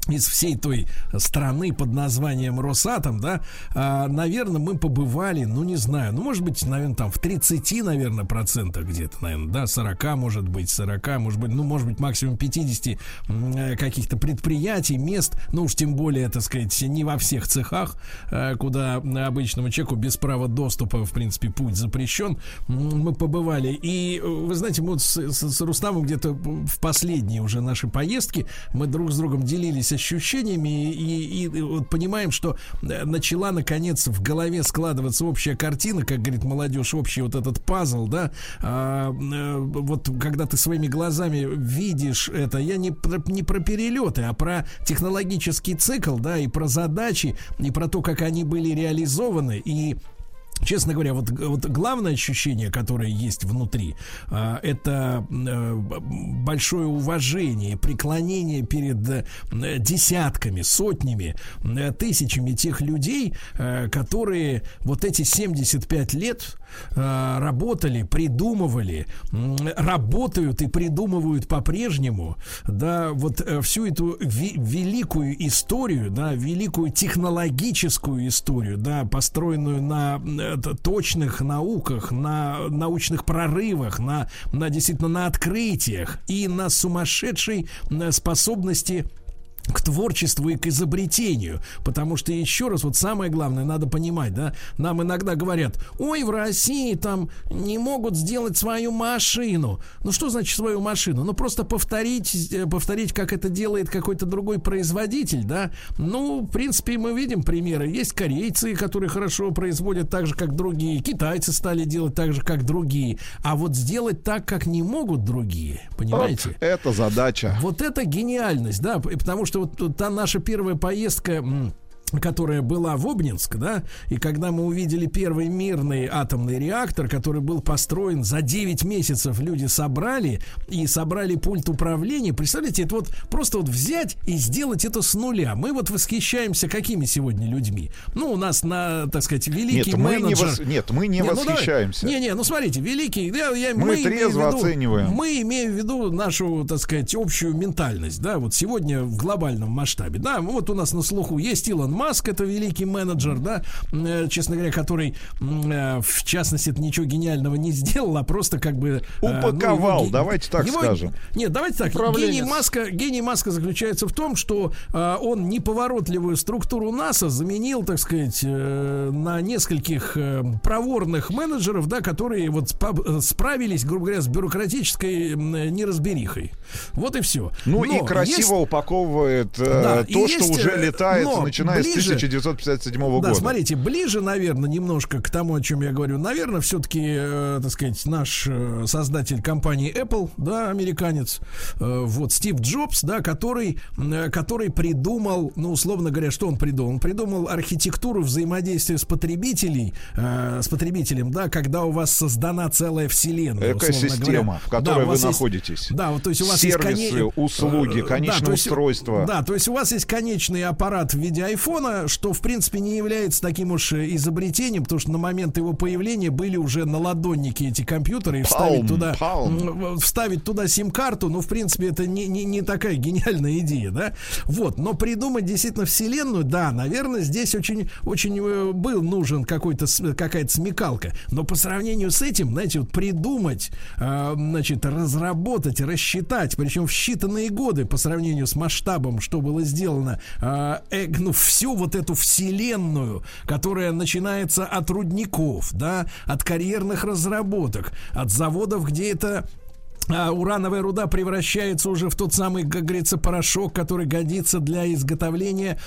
из всей той страны под названием Росатом, да, наверное, мы побывали, ну, не знаю, ну, может быть, наверное, там в 30, наверное, процентах где-то, наверное, да, 40, может быть, 40, может быть, ну, может быть, максимум 50 м, э, каких-то предприятий, мест, ну, уж тем более, так сказать, не во всех цехах, э, куда обычному человеку без права доступа, в принципе, путь запрещен, мы побывали. И, э, вы знаете, мы вот с, с- с Рустамом где-то в последние уже наши поездки мы друг с другом делились ощущениями и, и- и вот понимаем, что э, начала наконец в голове складываться общая картина, как говорит молодежь, общий вот этот пазл, да, А, э, вот когда ты своими глазами видишь это, я не про, не про перелеты, а про технологический цикл, да, и про задачи, и про то, как они были реализованы, и Честно говоря, вот, вот главное ощущение, которое есть внутри, а, это э, большое уважение, преклонение перед э, десятками, сотнями, э, тысячами тех людей, которые вот эти 75 лет э, работали, придумывали, работают и придумывают по-прежнему, да, вот э, всю эту ви- великую историю, да, великую технологическую историю, да, построенную на точных науках, на научных прорывах, на, на действительно на открытиях и на сумасшедшей способности к творчеству и к изобретению. Потому что, еще раз, вот самое главное, надо понимать, да, нам иногда говорят, ой, в России там не могут сделать свою машину. Ну, что значит свою машину? Ну, просто повторить, э, повторить, как это делает какой-то другой производитель, да. Ну, в принципе, мы видим примеры. Есть корейцы, которые хорошо производят так же, как другие. Китайцы стали делать так же, как другие. А вот сделать так, как не могут другие, понимаете? Вот это задача. Вот это гениальность, да, потому что вот та наша первая поездка которая была в Обнинск, да, и когда мы увидели первый мирный атомный реактор, который был построен за 9 месяцев, люди собрали и собрали пульт управления. Представляете, это вот просто вот взять и сделать это с нуля. Мы вот восхищаемся какими сегодня людьми. Ну, у нас на, так сказать, великий Нет, мы не менеджер. вос- нет, мы не ну давай. восхищаемся. Не, не, ну смотрите, великий. я- я- Мы имеем трезво виду- оцениваем. Мы имеем в виду нашу, так сказать, общую ментальность, да, вот сегодня в глобальном масштабе, да, вот у нас на слуху есть Илон Маск, это великий менеджер, да, э, честно говоря, который, э, в частности, это ничего гениального не сделал, а просто как бы... э, ну, Упаковал, его давайте так скажем. Нет, давайте так, гений Маска, гений Маска заключается в том, что э, он неповоротливую структуру НАСА заменил, так сказать, э, на нескольких э, проворных менеджеров, да, которые вот спа- справились, грубо говоря, с бюрократической э, неразберихой. Вот и все. Ну и красиво упаковывает э, Да, и то, что есть, уже летает, но начиная с ближе- 1957 Да, года. смотрите, ближе, наверное, немножко к тому, о чем я говорю. Наверное, все-таки, э, так сказать, наш э, создатель компании Apple, да, американец, э, вот Стив Джобс, да, который, э, который придумал, ну, условно говоря, что он придумал? Он придумал архитектуру взаимодействия с потребителей, э, с потребителем, да, когда у вас создана целая вселенная. Экосистема, в которой Да, вы есть- находитесь. да, вот то есть у вас Сервисы, есть коне- услуги, э, конечное да, устройство. Да, то есть у вас есть конечный аппарат в виде айфона, что в принципе не является таким уж изобретением, потому что на момент его появления были уже наладонники эти компьютеры и вставить Palm, туда Palm. вставить туда сим-карту, ну в принципе это не, не, не такая гениальная идея, да? Вот, но придумать действительно вселенную, да, наверное, здесь очень очень э, был нужен какой-то какая-то смекалка, но по сравнению с этим, знаете, вот придумать, э, значит, разработать, рассчитать, причем в считанные годы по сравнению с масштабом, что было сделано, э, э, ну, всю вот эту вселенную, которая начинается от рудников, да, от карьерных разработок, от заводов, где это а урановая руда превращается уже в тот самый, как говорится, порошок, который годится для изготовления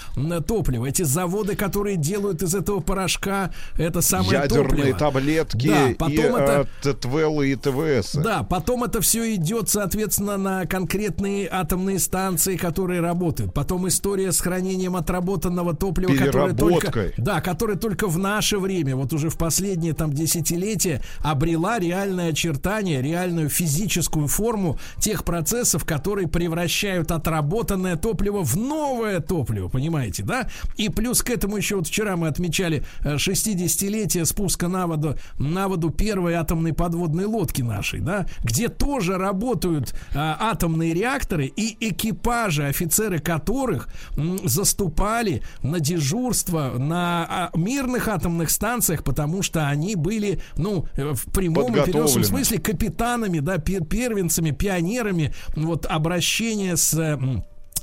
топлива. Эти заводы, которые делают из этого порошка это самое Ядерные топливо. таблетки Да, и потом это... э, ТТВЛ и ТВС. Да, потом это все идет, соответственно, на конкретные атомные станции, которые работают. Потом история с хранением отработанного топлива, которое только, да, которое только в наше время, вот уже в последние там десятилетия, обрела реальное очертание, реальную физическую форму тех процессов, которые превращают отработанное топливо в новое топливо, понимаете, да? И плюс к этому еще вот вчера мы отмечали э, 60-летие спуска на воду, на воду первой атомной подводной лодки нашей, да, где тоже работают а, атомные реакторы и экипажи, офицеры которых м, заступали на дежурство на а, мирных атомных станциях, потому что они были, ну, э, в прямом и переносном смысле капитанами, да, пер- первенцами, пионерами вот обращения с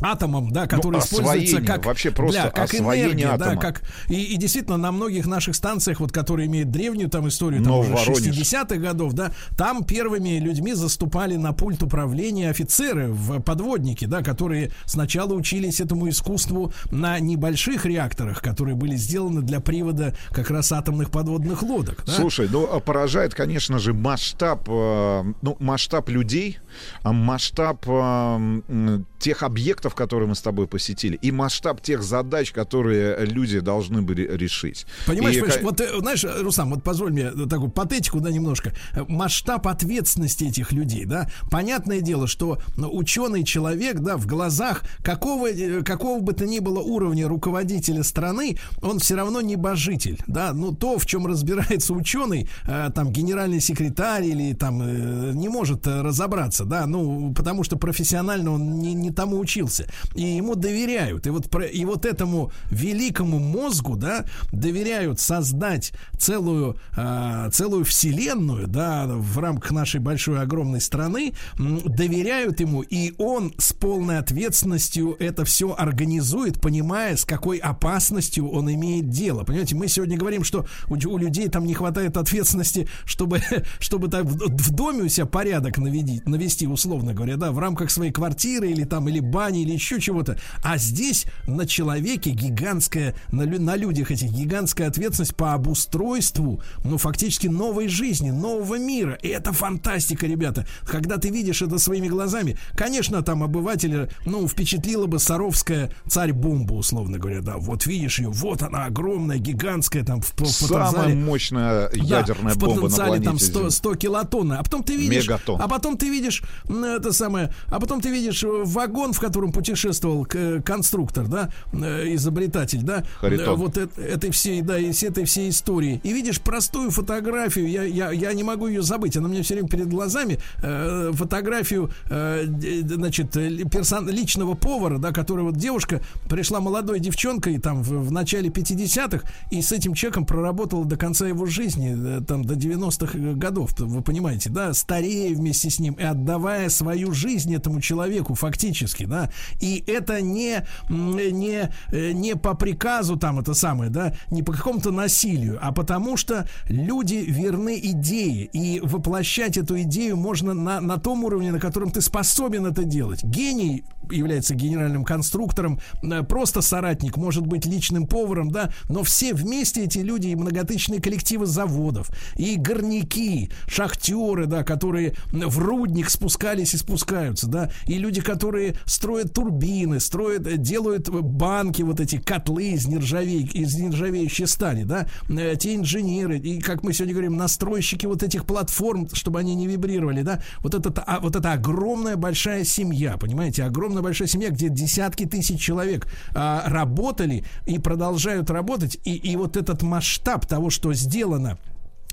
атомом, да, который используется Ну, освоение, как вообще просто да, как энергия, да, атома. как и, и действительно на многих наших станциях, вот которые имеют древнюю там историю, там уже Нововоронеж. 60-х годов, да, там первыми людьми заступали на пульт управления офицеры в подводники, да, которые сначала учились этому искусству на небольших реакторах, которые были сделаны для привода как раз атомных подводных лодок. да. Слушай, ну а поражает, конечно же, масштаб, э, ну масштаб людей, а масштаб э, тех объектов, которые мы с тобой посетили, и масштаб тех задач, которые люди должны были решить. Понимаешь, И, понимаешь, вот, э, знаешь, Рустам, вот позволь мне такую патетику, да, немножко. Э, Масштаб ответственности этих людей, да. Понятное дело, что ученый человек, да, в глазах какого, э, какого бы то ни было уровня руководителя страны, он все равно небожитель, да. Ну, то, в чем разбирается ученый, э, там, генеральный секретарь или там, э, не может э, разобраться, да, ну, потому что профессионально он не, не тому учился. И ему доверяют. И вот, про- и вот этому великому мозгу, да, доверяют создать целую, а, целую вселенную, да, в рамках нашей большой огромной страны, доверяют ему, и он с полной ответственностью это все организует, понимая, с какой опасностью он имеет дело. Понимаете, мы сегодня говорим, что у, у людей там не хватает ответственности, чтобы, чтобы так в, в доме у себя порядок наведи- навести, условно говоря, да, в рамках своей квартиры или там, или бани, или еще чего-то. А здесь на человеке гигантская, на, лю- на людях этих гигантская ответственность по обустройству, ну, фактически новой жизни, нового мира. И это фантастика, ребята. Когда ты видишь это своими глазами, конечно, там обывателя, ну, впечатлила бы Саровская царь-бомба, условно говоря, да. Вот видишь ее, вот она огромная, гигантская, там, в, в Самая мощная Да, ядерная в бомба на потенциале планете там 100, Земля. 100 килотонн. А потом ты видишь... Мегатонн. А потом ты видишь это самое... А потом ты видишь э, вагон, в котором путешествовал к- конструктор, да, э, изобретатель, да, Харитон. э, вот эт- этой всей, да, из этой всей истории. И видишь простую фотографию, я, я, я не могу ее забыть, она у меня все время перед глазами, э, фотографию, э, значит, э, персон, личного повара, да, которая вот девушка пришла молодой девчонкой там в, в начале 50-х и с этим человеком проработала до конца его жизни, э, там до 90-х годов, вы понимаете, да, старея вместе с ним и отдавая свою жизнь этому человеку фактически, да, и это не, не, э, не по приказу там это самое, да, не по какому-то насилию, а потому что люди верны идее, и воплощать эту идею можно на, на том уровне, на котором ты способен это делать. Гений является генеральным конструктором, э, просто соратник может быть личным поваром, да, но все вместе эти люди и многотысячные коллективы заводов, и горняки, шахтеры, да, которые в рудник спускались и спускаются, да, и люди, которые строят турбины, строят, э, делают банки, вот эти котлы из, нержавей, из нержавеющей стали, да, э, те инженеры, и, как мы сегодня говорим, настройщики вот этих платформ, чтобы они не вибрировали, да, вот это, а, вот это огромная большая семья, понимаете, огромная большая семья, где десятки тысяч человек а, работали и продолжают работать, и, и вот этот масштаб того, что сделано,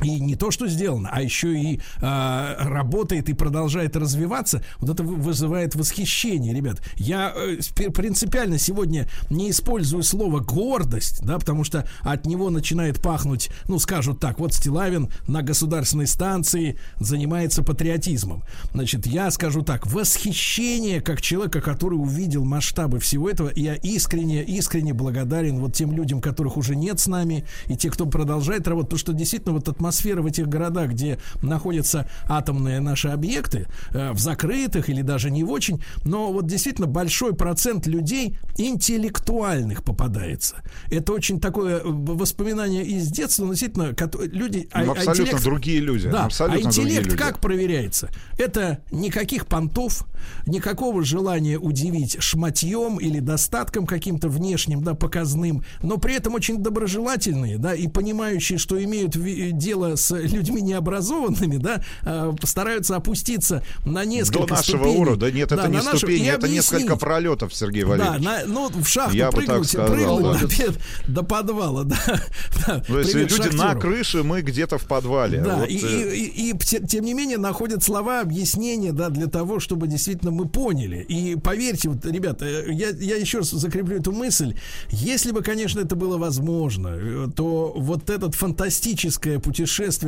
и не то, что сделано, а еще и а, работает и продолжает развиваться, вот это вы- вызывает восхищение, ребят. Я э, принципиально сегодня не использую слово гордость, да, потому что от него начинает пахнуть, ну, скажут так, вот Стилавин на государственной станции занимается патриотизмом. Значит, я скажу так, восхищение как человека, который увидел масштабы всего этого, я искренне, искренне благодарен вот тем людям, которых уже нет с нами, и те, кто продолжает работать, потому что действительно вот атмосфера в этих городах, где находятся атомные наши объекты, э, в закрытых или даже не в очень, но вот действительно большой процент людей интеллектуальных попадается. Это очень такое э, воспоминание из детства, но действительно, люди... а- Ну, а абсолютно интеллект- другие люди. Да, абсолютно а интеллект как проверяется? Это никаких понтов, никакого желания удивить шматьем или достатком каким-то внешним, да, показным, но при этом очень доброжелательные, да, и понимающие, что имеют ви- дело с людьми необразованными, да, э, стараются опуститься на несколько До нашего ступеней. уровня. Да нет, Да, это не на нашу- ступени, и это несколько пролетов, Сергей Да, Валерьевич. на- ну, в шахту Я прыгнуть, сказал, прыгнуть да. пе- до подвала, да. да. То есть Привет люди на шахтеру. крыше, мы где-то в подвале. Да, Вот, и, э, и- и- и те- тем не менее находят слова, объяснения, да, для того, чтобы действительно мы поняли. И поверьте, вот, ребята, э, я, я еще раз закреплю эту мысль. Если бы, конечно, это было возможно, э, то вот это фантастическое путешествие,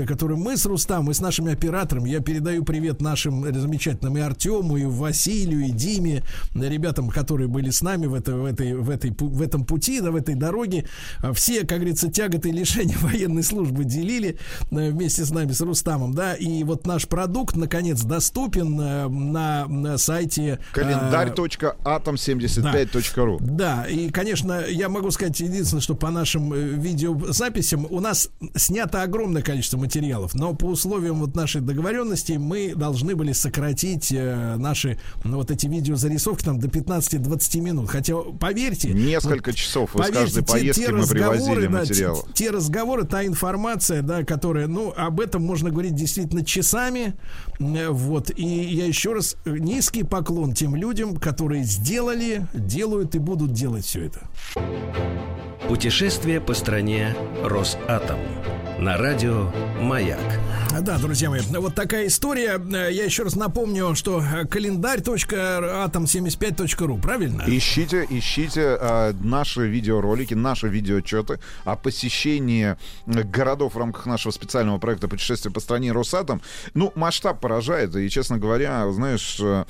которое мы с Рустам, и с нашими операторами, я передаю привет нашим замечательным и Артему, и Василию, и Диме, ребятам, которые были с нами в, это, в, этой, в, этой, в этом пути, да, в этой дороге. А Все, как говорится, тяготы и лишения военной службы делили э, вместе с нами, с Рустамом, да, и вот наш продукт, наконец, доступен э, на, на сайте... э, Календарь.атом75.ру да, и, конечно, я могу сказать единственное, что по нашим видеозаписям у нас снято огромное количество материалов, но по условиям вот нашей договоренности мы должны были сократить э, наши ну, вот эти видеозарисовки там до 15-20 минут. Хотя, поверьте... Несколько часов из поверьте, каждой те- поездки те мы привозили разговоры, да, материалы. те- те разговоры, та информация, да, которая, ну, об этом можно говорить действительно часами. Э, Вот. И я еще раз низкий поклон тем людям, которые сделали, делают и будут делать все это. Путешествие по стране Росатом. На радио «Маяк». Да, друзья мои, вот такая история. Я еще раз напомню, что э, календарь.атом75.ру, правильно? Ищите, ищите э, наши видеоролики, наши видеоотчеты о посещении э, городов в рамках нашего специального проекта «Путешествие по стране Росатом». Ну, масштаб поражает, и, честно говоря, знаешь, э,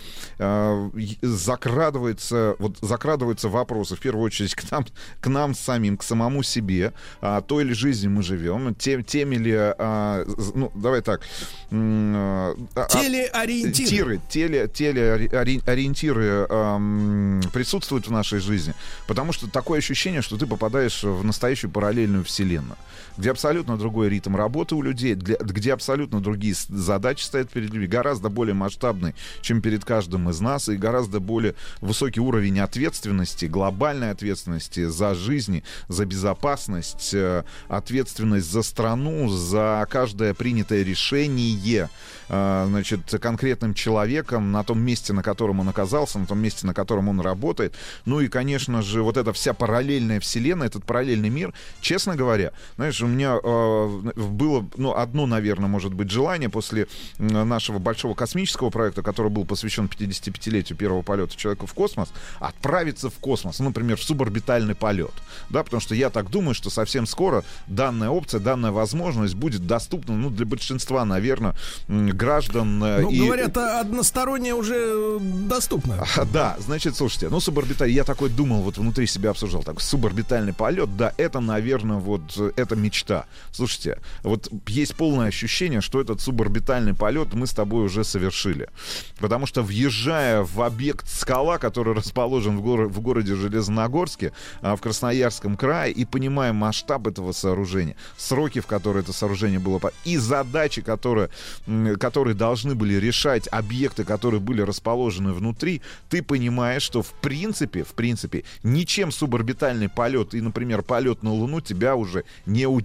закрадывается, вот, закрадываются вопросы, в первую очередь, к нам, к нам самим, к самому себе, а, той ли жизнью мы живем, тем, теми ли, а, ну, давай так... а, а- Телеориентиры. Тиры, теле, телеориентиры эм, присутствуют в нашей жизни, потому что такое ощущение, что ты попадаешь в настоящую параллельную вселенную, где абсолютно другой ритм работы у людей, для- где абсолютно другие задачи стоят перед людьми, гораздо более масштабные, чем перед каждым из нас, и гораздо более высокий уровень ответственности, глобальной ответственности за жизни, за безопасность, э, ответственность за страну, за каждое принятое решение, э, значит, конкретным человеком на том месте, на котором он оказался, на том месте, на котором он работает. Ну и, конечно же, вот эта вся параллельная вселенная, этот параллельный мир, честно говоря, знаешь, у меня э, было, ну, одно, наверное, может быть, желание после нашего большого космического проекта, который был посвящен 55-летию первого полета человека в космос, отправиться в космос, ну, например, в суборбитальный полет. Да, потому что я так думаю, что совсем скоро данная опция, данная возможность будет доступна, ну, для большинства, наверное, граждан. э, Ну, и- говорят, а односторонне уже э, доступно. а, Да, значит, слушайте, ну, суборбитальный, я такой думал, вот внутри себя обсуждал, так, суборбитальный полет, да, это, наверное, вот, э, это мечта. Слушайте, вот есть полное ощущение, что этот суборбитальный полет мы с тобой уже совершили. Потому что, въезжая в объект скала, который расположен в, горо- в городе Железногорске, а, в Красноярском крае, и понимая масштаб этого сооружения, сроки, в которые это сооружение было, и задачи, которые, которые должны были решать объекты, которые были расположены внутри, ты понимаешь, что в принципе, в принципе, ничем суборбитальный полет и, например, полет на Луну тебя уже не удивит.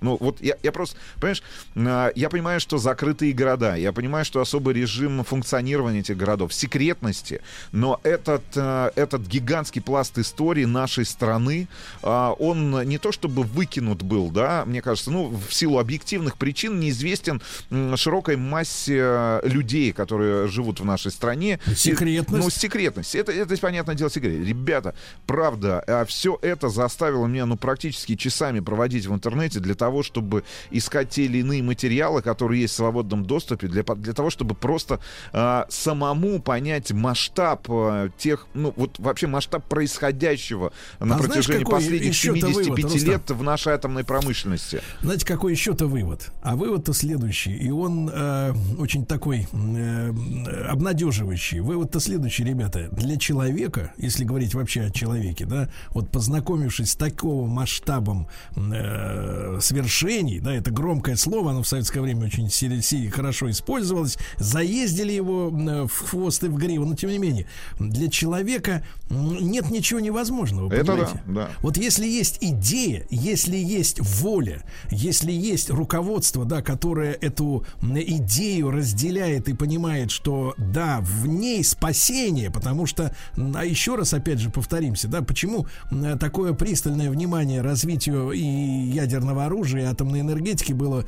Ну, вот я, я просто, понимаешь, а, я понимаю, что закрытые города, я понимаю, что особый режим функционирования этих городов, секретности, но этот, а, этот гигантский пласт истории нашей страны, а, он не то чтобы выкинут был, да, мне кажется, ну, в силу объективных причин неизвестен широкой массе людей, которые живут в нашей стране. Секретность. И, ну, секретность. Это, это, понятное дело, секрет. Ребята, правда, все это заставило меня, ну, практически часами проводить в интернете для того, чтобы искать те или иные материалы, которые есть в свободном доступе, для, для того, чтобы просто а, самому понять масштаб а, тех, ну, вот вообще масштаб происходящего на А знаешь, протяжении какой последних еще-то 75 вывод, Рустам? лет в нашей атомной промышленности. Знаете, какой еще-то вывод? А вывод-то следующий, и он э, очень такой э, обнадеживающий. Вывод-то следующий, ребята. Для человека, если говорить вообще о человеке, да, вот познакомившись с такого масштабом э, свершений, да, это громкое слово, оно в советское время очень си- си- хорошо использовалось, заездили его э, в хвост и в гриву, но тем не менее, для человека нет ничего невозможного, Это понимаете? да, да. Вот если есть идея, если есть воля, если есть руководство, да, которое эту идею разделяет и понимает, что да, в ней спасение, потому что, а еще раз опять же повторимся, да, почему такое пристальное внимание развитию и ядерного оружия, и атомной энергетики было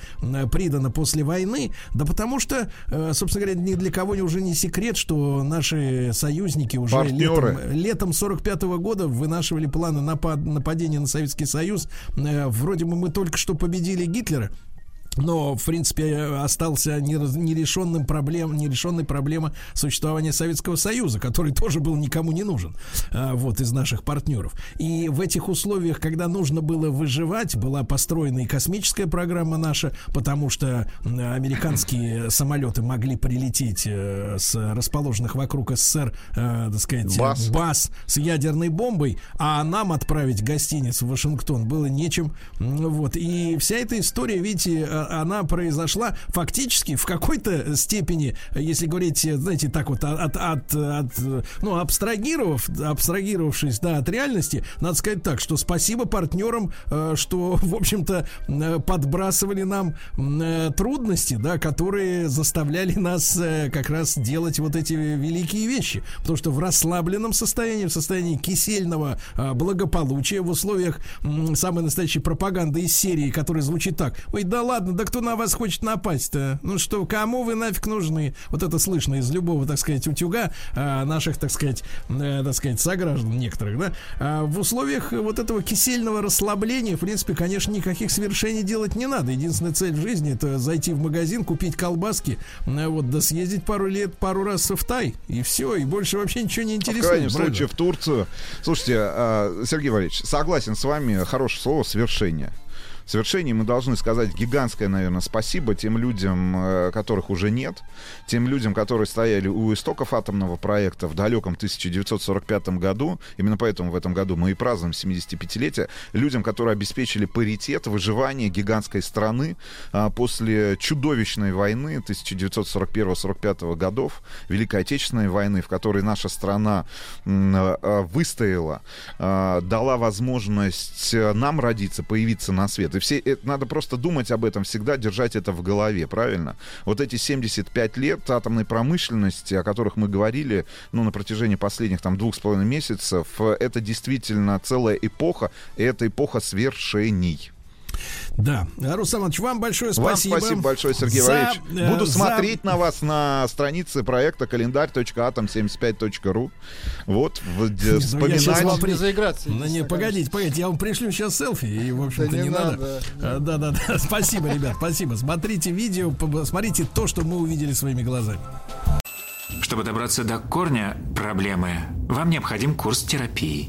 придано после войны, да потому что, э, собственно говоря, ни для кого уже не секрет, что наши союзники уже Партнеры. летом, летом 45 года вынашивали планы напад- нападения на Советский Союз. Э, Вроде бы мы только что победили Гитлера. Но, в принципе, остался нерешенным проблем, нерешенной проблема существования Советского Союза, который тоже был никому не нужен, а, вот, из наших партнеров. И в этих условиях, когда нужно было выживать, была построена и космическая программа наша, потому что американские самолеты могли прилететь э, с расположенных вокруг СССР, э, так сказать, Баз. баз с ядерной бомбой, а нам отправить гостиниц в Вашингтон было нечем. Вот. И вся эта история, видите, э, она произошла фактически в какой-то степени, если говорить, знаете, так вот от, от, от ну, абстрагировав, абстрагировавшись, да, от реальности, надо сказать так, что спасибо партнерам, э, что, в общем-то, э, подбрасывали нам э, трудности, да, которые заставляли нас как раз делать вот эти великие вещи. Потому что в расслабленном состоянии, в состоянии кисельного благополучия, в условиях самой настоящей пропаганды из серии, которая звучит так. Ой, да ладно, да кто на вас хочет напасть-то? Ну что, кому вы нафиг нужны? Вот это слышно из любого, так сказать, утюга э, наших, так сказать, э, так сказать, сограждан некоторых, да? А в условиях вот этого кисельного расслабления, в принципе, конечно, никаких свершений делать не надо. Единственная цель в жизни это зайти в магазин, купить колбаски, э, вот, да съездить пару лет, пару раз в Тай, и все, и больше вообще ничего не В интересует. крайнем правильно? случае в Турцию. Слушайте, а, Сергей Валерьевич, согласен с вами, хорошее слово «свершение». В завершении мы должны сказать гигантское, наверное, спасибо тем людям, э, которых уже нет, тем людям, которые стояли у истоков атомного проекта в далеком 1945 году. Именно поэтому в этом году мы и празднуем 75-летие. Людям, которые обеспечили паритет выживания гигантской страны а, после чудовищной войны 1941-45 годов, Великой Отечественной войны, в которой наша страна м, а, выстояла, а, дала возможность э, нам родиться, появиться на свет. И все это надо просто думать об этом всегда, держать это в голове, правильно? Вот эти 75 лет атомной промышленности, о которых мы говорили, ну, на протяжении последних там двух с половиной месяцев, э, это действительно целая эпоха, и это эпоха свершений. Да. Рустам Иванович, вам большое спасибо. Вам спасибо большое, Сергей За, Валерьевич. э, Буду за- смотреть на вас на странице проекта календарь.атом75.ру. Вот, в- д- Ну, я вспоминать. вам при- Не заиграться. Ну, не, погодите, погодите, я вам пришлю сейчас селфи, и, в общем-то, Да не не, надо. надо. А, Да, да, да. Спасибо, ребят, спасибо. Смотрите видео, смотрите то, что мы увидели своими глазами. Чтобы добраться до корня проблемы, вам необходим курс терапии.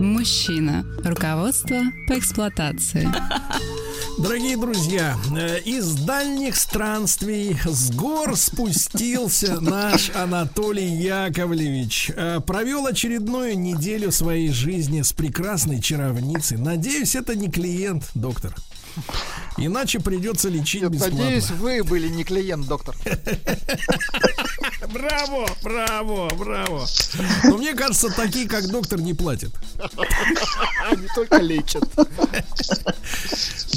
Мужчина. Руководство по эксплуатации. Дорогие друзья, э, из дальних странствий с гор спустился наш Анатолий Яковлевич. Э, Провел очередную неделю своей жизни с прекрасной чаровницей. Надеюсь, это не клиент, доктор. Иначе придется лечить бесплатно. Надеюсь, вы были не клиент, доктор. Браво, браво, браво. Но мне кажется, такие, как доктор, не платят. Они только лечат.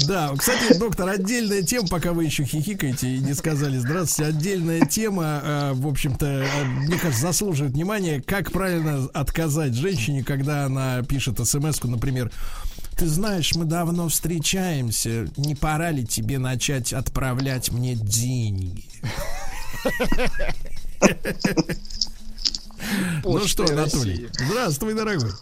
Да, кстати, доктор, отдельная тема, пока вы еще хихикаете и не сказали здравствуйте, отдельная тема, э, в общем-то, э, мне кажется, заслуживает внимания, как правильно отказать женщине, когда она пишет смс например, ты знаешь, мы давно встречаемся, не пора ли тебе начать отправлять мне деньги? Ну что, Анатолий, здравствуй, дорогой.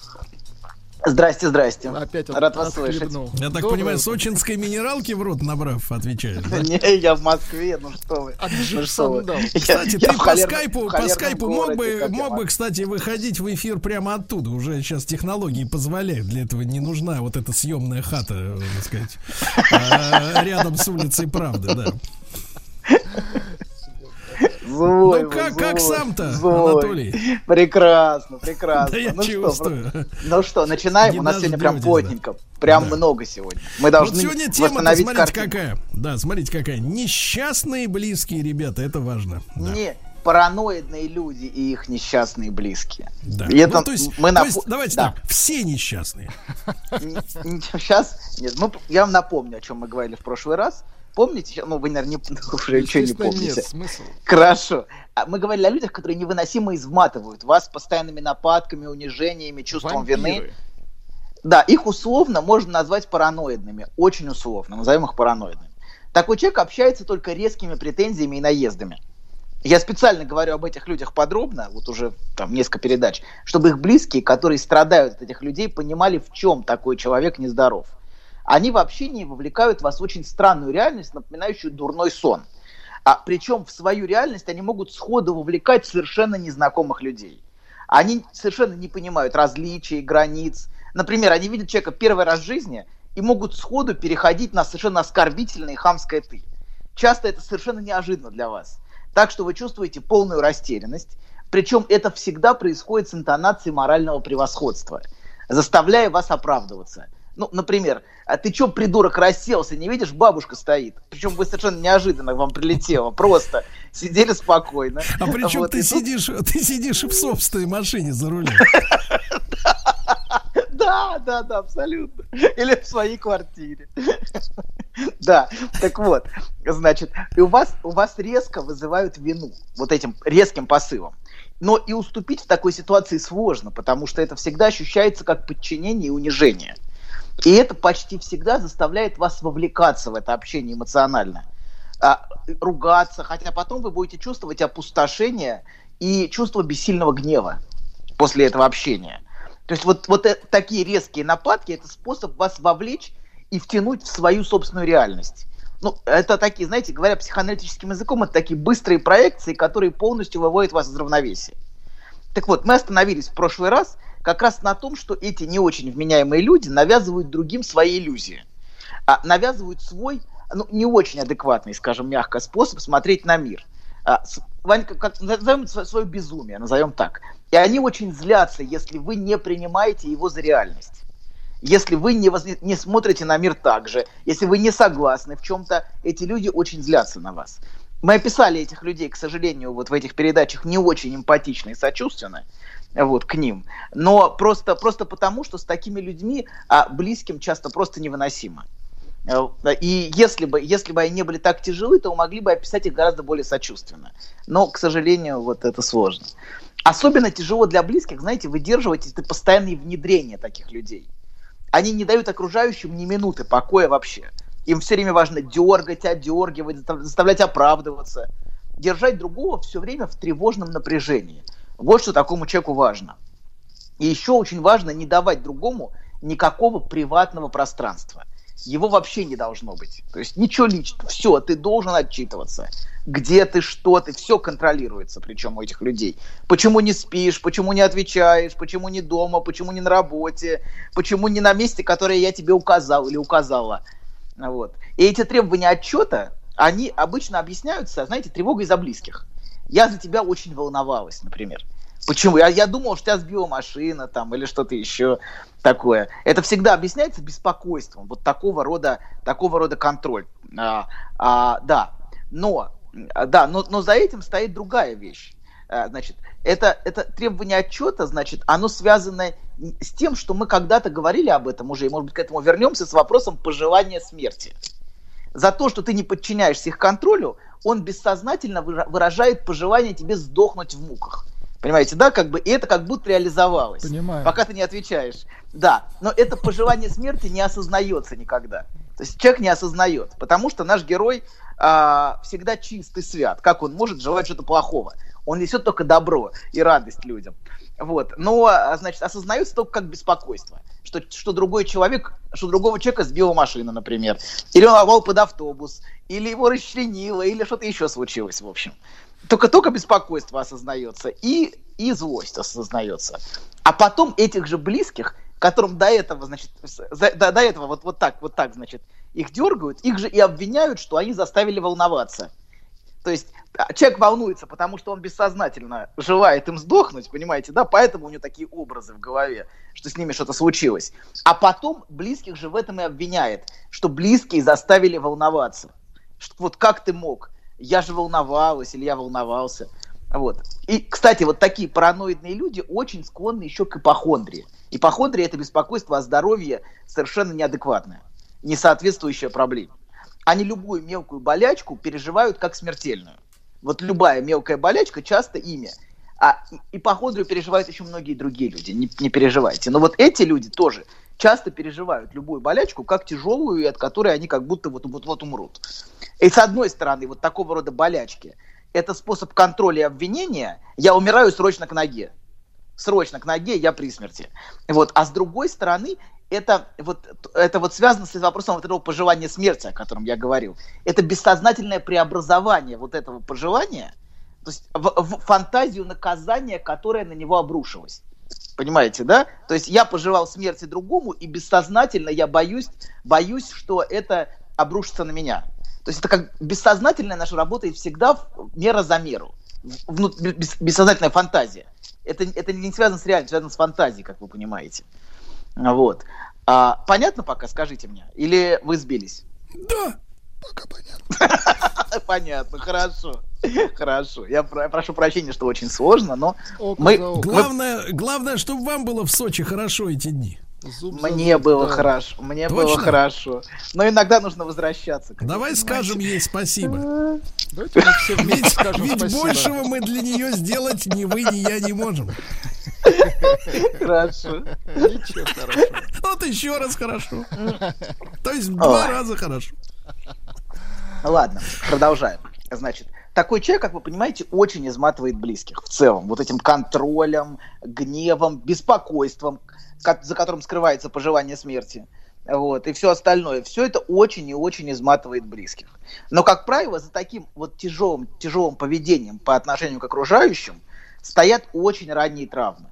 Здрасте, здрасте. Опять он Рад вас слышать. хлебнул. Я так Доброе понимаю, утро. сочинской минералки в рот набрав, отвечаешь, да? Не, я в Москве, ну что вы. От Ну что вы. Кстати, ты по скайпу, по скайпу мог бы, мог бы, кстати, выходить в эфир прямо оттуда. Уже сейчас технологии позволяют. Для этого не нужна вот эта съемная хата, э, так сказать, э, рядом с улицей Правды, да. Злой Ну, вы, как- как сам-то. Анатолий? Прекрасно, прекрасно. Да я ну, чувствую. Что, ну что, начинаем? Не У нас сегодня прям плотненько. Прям Да. много сегодня. Мы должны вот сегодня тема, восстановить смотрите, картину. какая. Да, смотрите, какая. Несчастные близкие ребята, это важно. Да. Не, параноидные люди и их несчастные близкие. Да. И это Ну, то есть, мы то напо- есть, давайте да. так, все несчастные. Сейчас, нет, мы, я вам напомню, о чем мы говорили в прошлый раз. Помните? Ну, вы, наверное, не, уже ничего не помните. нет, смысл. Хорошо. А Мы говорили о людях, которые невыносимо изматывают вас постоянными нападками, унижениями, чувством вины. Вампиры. Да, их условно можно назвать параноидными. Очень условно. Назовем их параноидными. Такой человек общается только резкими претензиями и наездами. Я специально говорю об этих людях подробно, вот уже там несколько передач, чтобы их близкие, которые страдают от этих людей, понимали, в чем такой человек нездоров. Они в общении вовлекают вас в очень странную реальность, напоминающую дурной сон. А причем в свою реальность они могут сходу вовлекать совершенно незнакомых людей. Они совершенно не понимают различий, границ, Например, они видят человека первый раз в жизни и могут сходу переходить на совершенно оскорбительное и хамское «ты». Часто это совершенно неожиданно для вас. Так что вы чувствуете полную растерянность, причем это всегда происходит с интонацией морального превосходства, заставляя вас оправдываться. Ну, например, а ты чё, придурок, расселся, не видишь, бабушка стоит. Причем вы совершенно неожиданно вам прилетело, просто сидели спокойно. А причем Вот, ты тут- сидишь, ты сидишь в собственной машине за рулем. Да, да, да, абсолютно. Или в своей квартире. Да, так вот, значит, и у вас, у вас резко вызывают вину вот этим резким посылом. Но и уступить в такой ситуации сложно, потому что это всегда ощущается как подчинение и унижение. И это почти всегда заставляет вас вовлекаться в это общение эмоционально. А, ругаться, хотя потом вы будете чувствовать опустошение и чувство бессильного гнева после этого общения. То есть вот, вот э- такие резкие нападки – это способ вас вовлечь и втянуть в свою собственную реальность. Ну, это такие, знаете, говоря психоаналитическим языком, это такие быстрые проекции, которые полностью выводят вас из равновесия. Так вот, мы остановились в прошлый раз как раз на том, что эти не очень вменяемые люди навязывают другим свои иллюзии. А, навязывают свой, ну, не очень адекватный, скажем мягко, способ смотреть на мир. А, с- Ванька, как, назовем это свое безумие, назовем так. И они очень злятся, если вы не принимаете его за реальность. Если вы не, не смотрите на мир так же, если вы не согласны в чем-то, эти люди очень злятся на вас. Мы описали этих людей, к сожалению, вот в этих передачах не очень эмпатично и сочувственно вот, к ним. Но просто, просто потому, что с такими людьми а, близким часто просто невыносимо. Э, И если бы, если бы они не были так тяжелы, то могли бы описать их гораздо более сочувственно. Но, к сожалению, вот это сложно. Особенно тяжело для близких, знаете, выдерживать это постоянное внедрение таких людей. Они не дают окружающим ни минуты покоя вообще. Им все время важно дергать, одергивать, застав- заставлять оправдываться. Держать другого все время в тревожном напряжении. Вот что такому человеку важно. И еще очень важно не давать другому никакого приватного пространства. Его вообще не должно быть. То есть ничего личного. Все, ты должен отчитываться. Где ты, что ты, все контролируется, причем у этих людей. Почему не спишь, почему не отвечаешь, почему не дома, почему не на работе, почему не на месте, которое я тебе указал или указала. Вот. И эти требования отчета, они обычно объясняются, знаете, тревогой за близких. Я за тебя очень волновалась, например. Почему? Я, я думал, что тебя сбила машина там или что-то еще такое. Это всегда объясняется беспокойством. Вот такого рода, такого рода контроль. А, а, да, но, а, да, но, но за этим стоит другая вещь. А, Значит, это, это требование отчета, значит, оно связано с тем, что мы когда-то говорили об этом уже, и, может быть, к этому вернемся с вопросом пожелания смерти. За то, что ты не подчиняешься их контролю, он бессознательно выра- выражает пожелание тебе сдохнуть в муках. Понимаете, да, как бы, и это как будто реализовалось. Понимаю. Пока ты не отвечаешь. Да, но это пожелание смерти не осознается никогда. То есть человек не осознает, потому что наш герой а, всегда чист и свят. Как он может желать что-то плохого? Он несет только добро и радость людям. Вот. Но, а, значит, осознается только как беспокойство. Что, что другой человек, что другого человека сбила машина, например. Или он попал под автобус, или его расчленило, или что-то еще случилось, в общем. Только, только беспокойство осознается и, и злость осознается. А потом этих же близких, которым до этого, значит, до, до этого вот, вот так, вот так, значит, их дергают, их же и обвиняют, что они заставили волноваться. То есть а, человек волнуется, потому что он бессознательно желает им сдохнуть, понимаете, да, поэтому у него такие образы в голове, что с ними что-то случилось. А потом близких же в этом и обвиняет, что близкие заставили волноваться. Что вот как ты мог? Я же волновалась или я волновался. Вот. И, кстати, вот такие параноидные люди очень склонны еще к ипохондрии. Ипохондрия – это беспокойство о здоровье совершенно неадекватное, не соответствующее проблеме. Они любую мелкую болячку переживают как смертельную. Вот любая мелкая болячка часто имя. А и- ипохондрию переживают еще многие другие люди, не, не переживайте. Но вот эти люди тоже часто переживают любую болячку как тяжелую, и от которой они как будто вот, вот, вот умрут. И с одной стороны, вот такого рода болячки – это способ контроля и обвинения. Я умираю срочно к ноге. Срочно к ноге, я при смерти. Вот. А с другой стороны, это вот, это вот связано с вопросом вот этого пожелания смерти, о котором я говорил. Это бессознательное преобразование вот этого пожелания, то есть в, в фантазию наказания, которое на него обрушилось. Понимаете, да? То есть я пожелал смерти другому, и бессознательно я боюсь, боюсь, что это обрушится на меня. То есть это как бессознательная наша работает всегда мера за меру. Вну- бес- бессознательная фантазия. Это, это не связано с реальностью, связано с фантазией, как вы понимаете. Вот. А, понятно пока, скажите мне? Или вы сбились? Да. Понятно, хорошо. Хорошо. Я про- прошу прощения, что очень сложно, но мы... Главное, главное, чтобы вам было в Сочи хорошо эти дни. Мне было хорошо, мне было Точно? хорошо. Но иногда нужно возвращаться. Давай понимаете. скажем ей спасибо. Давайте мы все вместе Ведь, скажем ведь спасибо. большего мы для нее сделать ни вы, ни я не можем. Хорошо. Ничего хорошего. Вот еще раз хорошо. То есть в два раза хорошо. Ладно, продолжаем. Значит, такой человек, как вы понимаете, очень изматывает близких в целом. Вот этим контролем, гневом, беспокойством, ко- за которым скрывается пожелание смерти. Вот, и все остальное. Все это очень и очень изматывает близких. Но, как правило, за таким вот тяжелым, тяжелым поведением по отношению к окружающим стоят очень ранние травмы.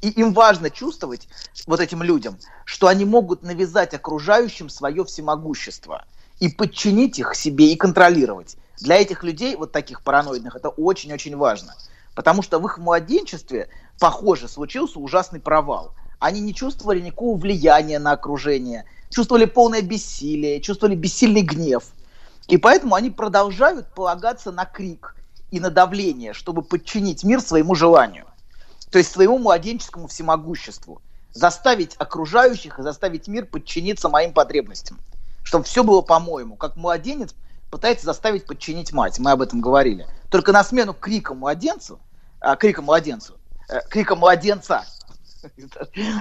И им важно чувствовать, вот этим людям, что они могут навязать окружающим свое всемогущество и подчинить их себе и контролировать. Для этих людей, вот таких параноидных, это очень-очень важно. Потому что в их младенчестве, похоже, случился ужасный провал. Они не чувствовали никакого влияния на окружение, чувствовали полное бессилие, чувствовали бессильный гнев. И поэтому они продолжают полагаться на крик и на давление, чтобы подчинить мир своему желанию то есть своему младенческому всемогуществу, заставить окружающих и заставить мир подчиниться моим потребностям, чтобы все было по-моему, как младенец пытается заставить подчинить мать, мы об этом говорили. Только на смену крика младенцу, а, крика младенцу, э, крика младенца,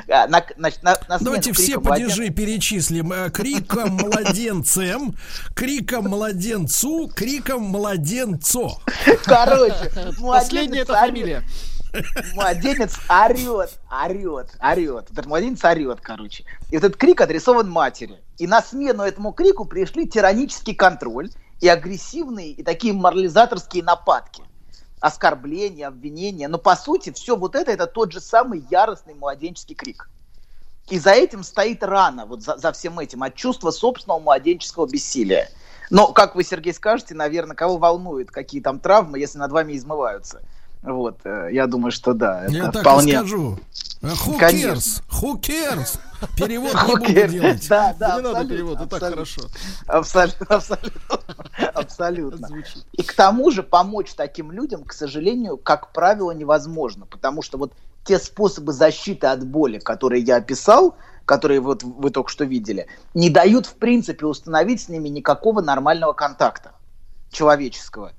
а, на, на- на Давайте все крика младенца- падежи перечислим. Э, Криком младенцем, криком младенцу, криком младенцо. Короче, Последняя это фамилия. Младенец орет, орет, орет. Этот младенец орет, короче. И вот этот крик адресован матери. И на смену этому крику пришли тиранический контроль и агрессивные, и такие морализаторские нападки. Оскорбления, обвинения. Но по сути все вот это, это тот же самый яростный младенческий крик. И за этим стоит рана, вот за, за всем этим, от чувства собственного младенческого бессилия. Но, как вы, Сергей, скажете, наверное, кого волнует, какие там травмы, если над вами измываются. Вот, э, я думаю, что да, это Я так и вполне... скажу. Э, cares? Who cares? Перевод не буду делать. Да, да, Не надо перевод, и так хорошо. Абсолютно, абсолютно, абсолютно. Звучит. И к тому же помочь таким людям, к сожалению, как правило, невозможно, потому что вот те способы защиты от боли, которые я описал, которые вот вы только что видели, не дают в принципе установить с ними никакого нормального контакта человеческого.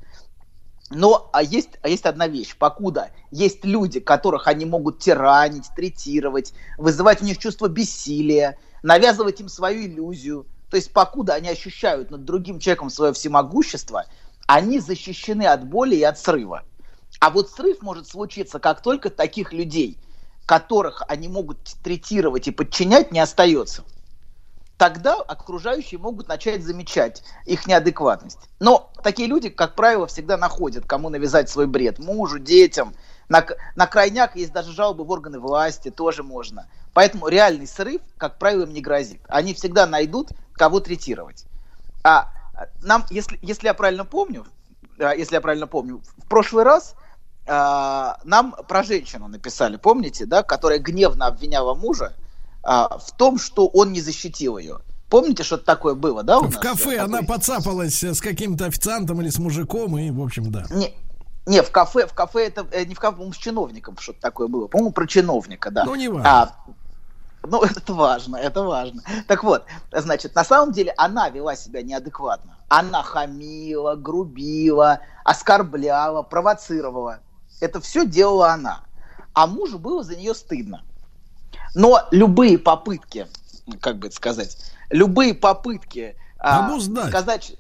Но а есть, а есть одна вещь. Покуда есть люди, которых они могут тиранить, третировать, вызывать у них чувство бессилия, навязывать им свою иллюзию. То есть покуда они ощущают над другим человеком свое всемогущество, они защищены от боли и от срыва. А вот срыв может случиться, как только таких людей, которых они могут третировать и подчинять, не остается тогда окружающие могут начать замечать их неадекватность. Но такие люди, как правило, всегда находят, кому навязать свой бред. Мужу, детям. На, на крайняк есть даже жалобы в органы власти, тоже можно. Поэтому реальный срыв, как правило, им не грозит. Они всегда найдут, кого третировать. А нам, если, если я правильно помню, а, если я правильно помню, в прошлый раз а, нам про женщину написали, помните, да, которая гневно обвиняла мужа а, в том, что он не защитил ее. Помните, что такое было, да, у В нас? кафе Такой- она подцапалась э, с каким-то официантом или с мужиком, и, в общем, да. Не, не, в кафе, в кафе это э, не в кафе, по-моему, с чиновником что-то такое было. По-моему, про чиновника, да. Ну, не важно. А, ну, это важно, это важно. Так вот, значит, на самом деле она вела себя неадекватно. Она хамила, грубила, оскорбляла, провоцировала. Это все делала она. А мужу было за нее стыдно. Но любые попытки, как бы это сказать, любые попытки а, Обуздать. сказать,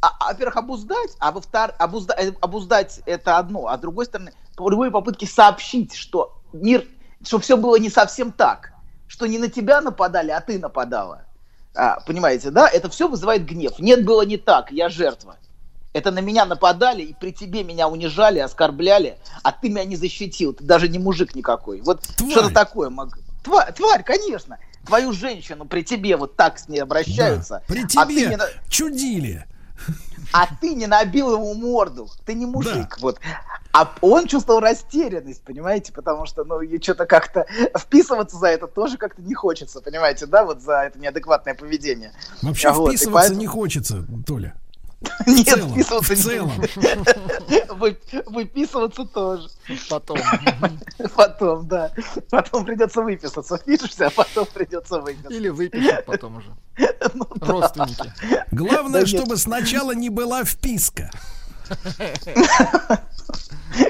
а, а, во-первых, обуздать, а во-вторых, обуздать, обуздать это одно, а с другой стороны, любые попытки сообщить, что мир, что все было не совсем так, что не на тебя нападали, а ты нападала. А, понимаете, да? Это все вызывает гнев. Нет, было не так, я жертва. Это на меня нападали, и при тебе меня унижали, оскорбляли, а ты меня не защитил. Ты даже не мужик никакой. Вот что-то такое. мог- Тварь, тварь, конечно. Твою женщину при тебе вот так с ней обращаются. При а ты тебе не чудили. а ты не набил ему морду, ты не мужик, вот. А он чувствовал растерянность, понимаете, потому что, ну, и что-то как-то вписываться за это тоже как-то не хочется, понимаете, да, вот за это неадекватное поведение. Вообще Вот, вписываться поэтому- не хочется, Толя. Нет, целом, вписываться в не- целом. Вы- Выписываться тоже. Потом. Потом, да. Потом придется выписаться. Впишешься, а потом придется выписаться. Или выпишут потом уже. Ну Родственники. Главное, Да нет. чтобы сначала не была вписка.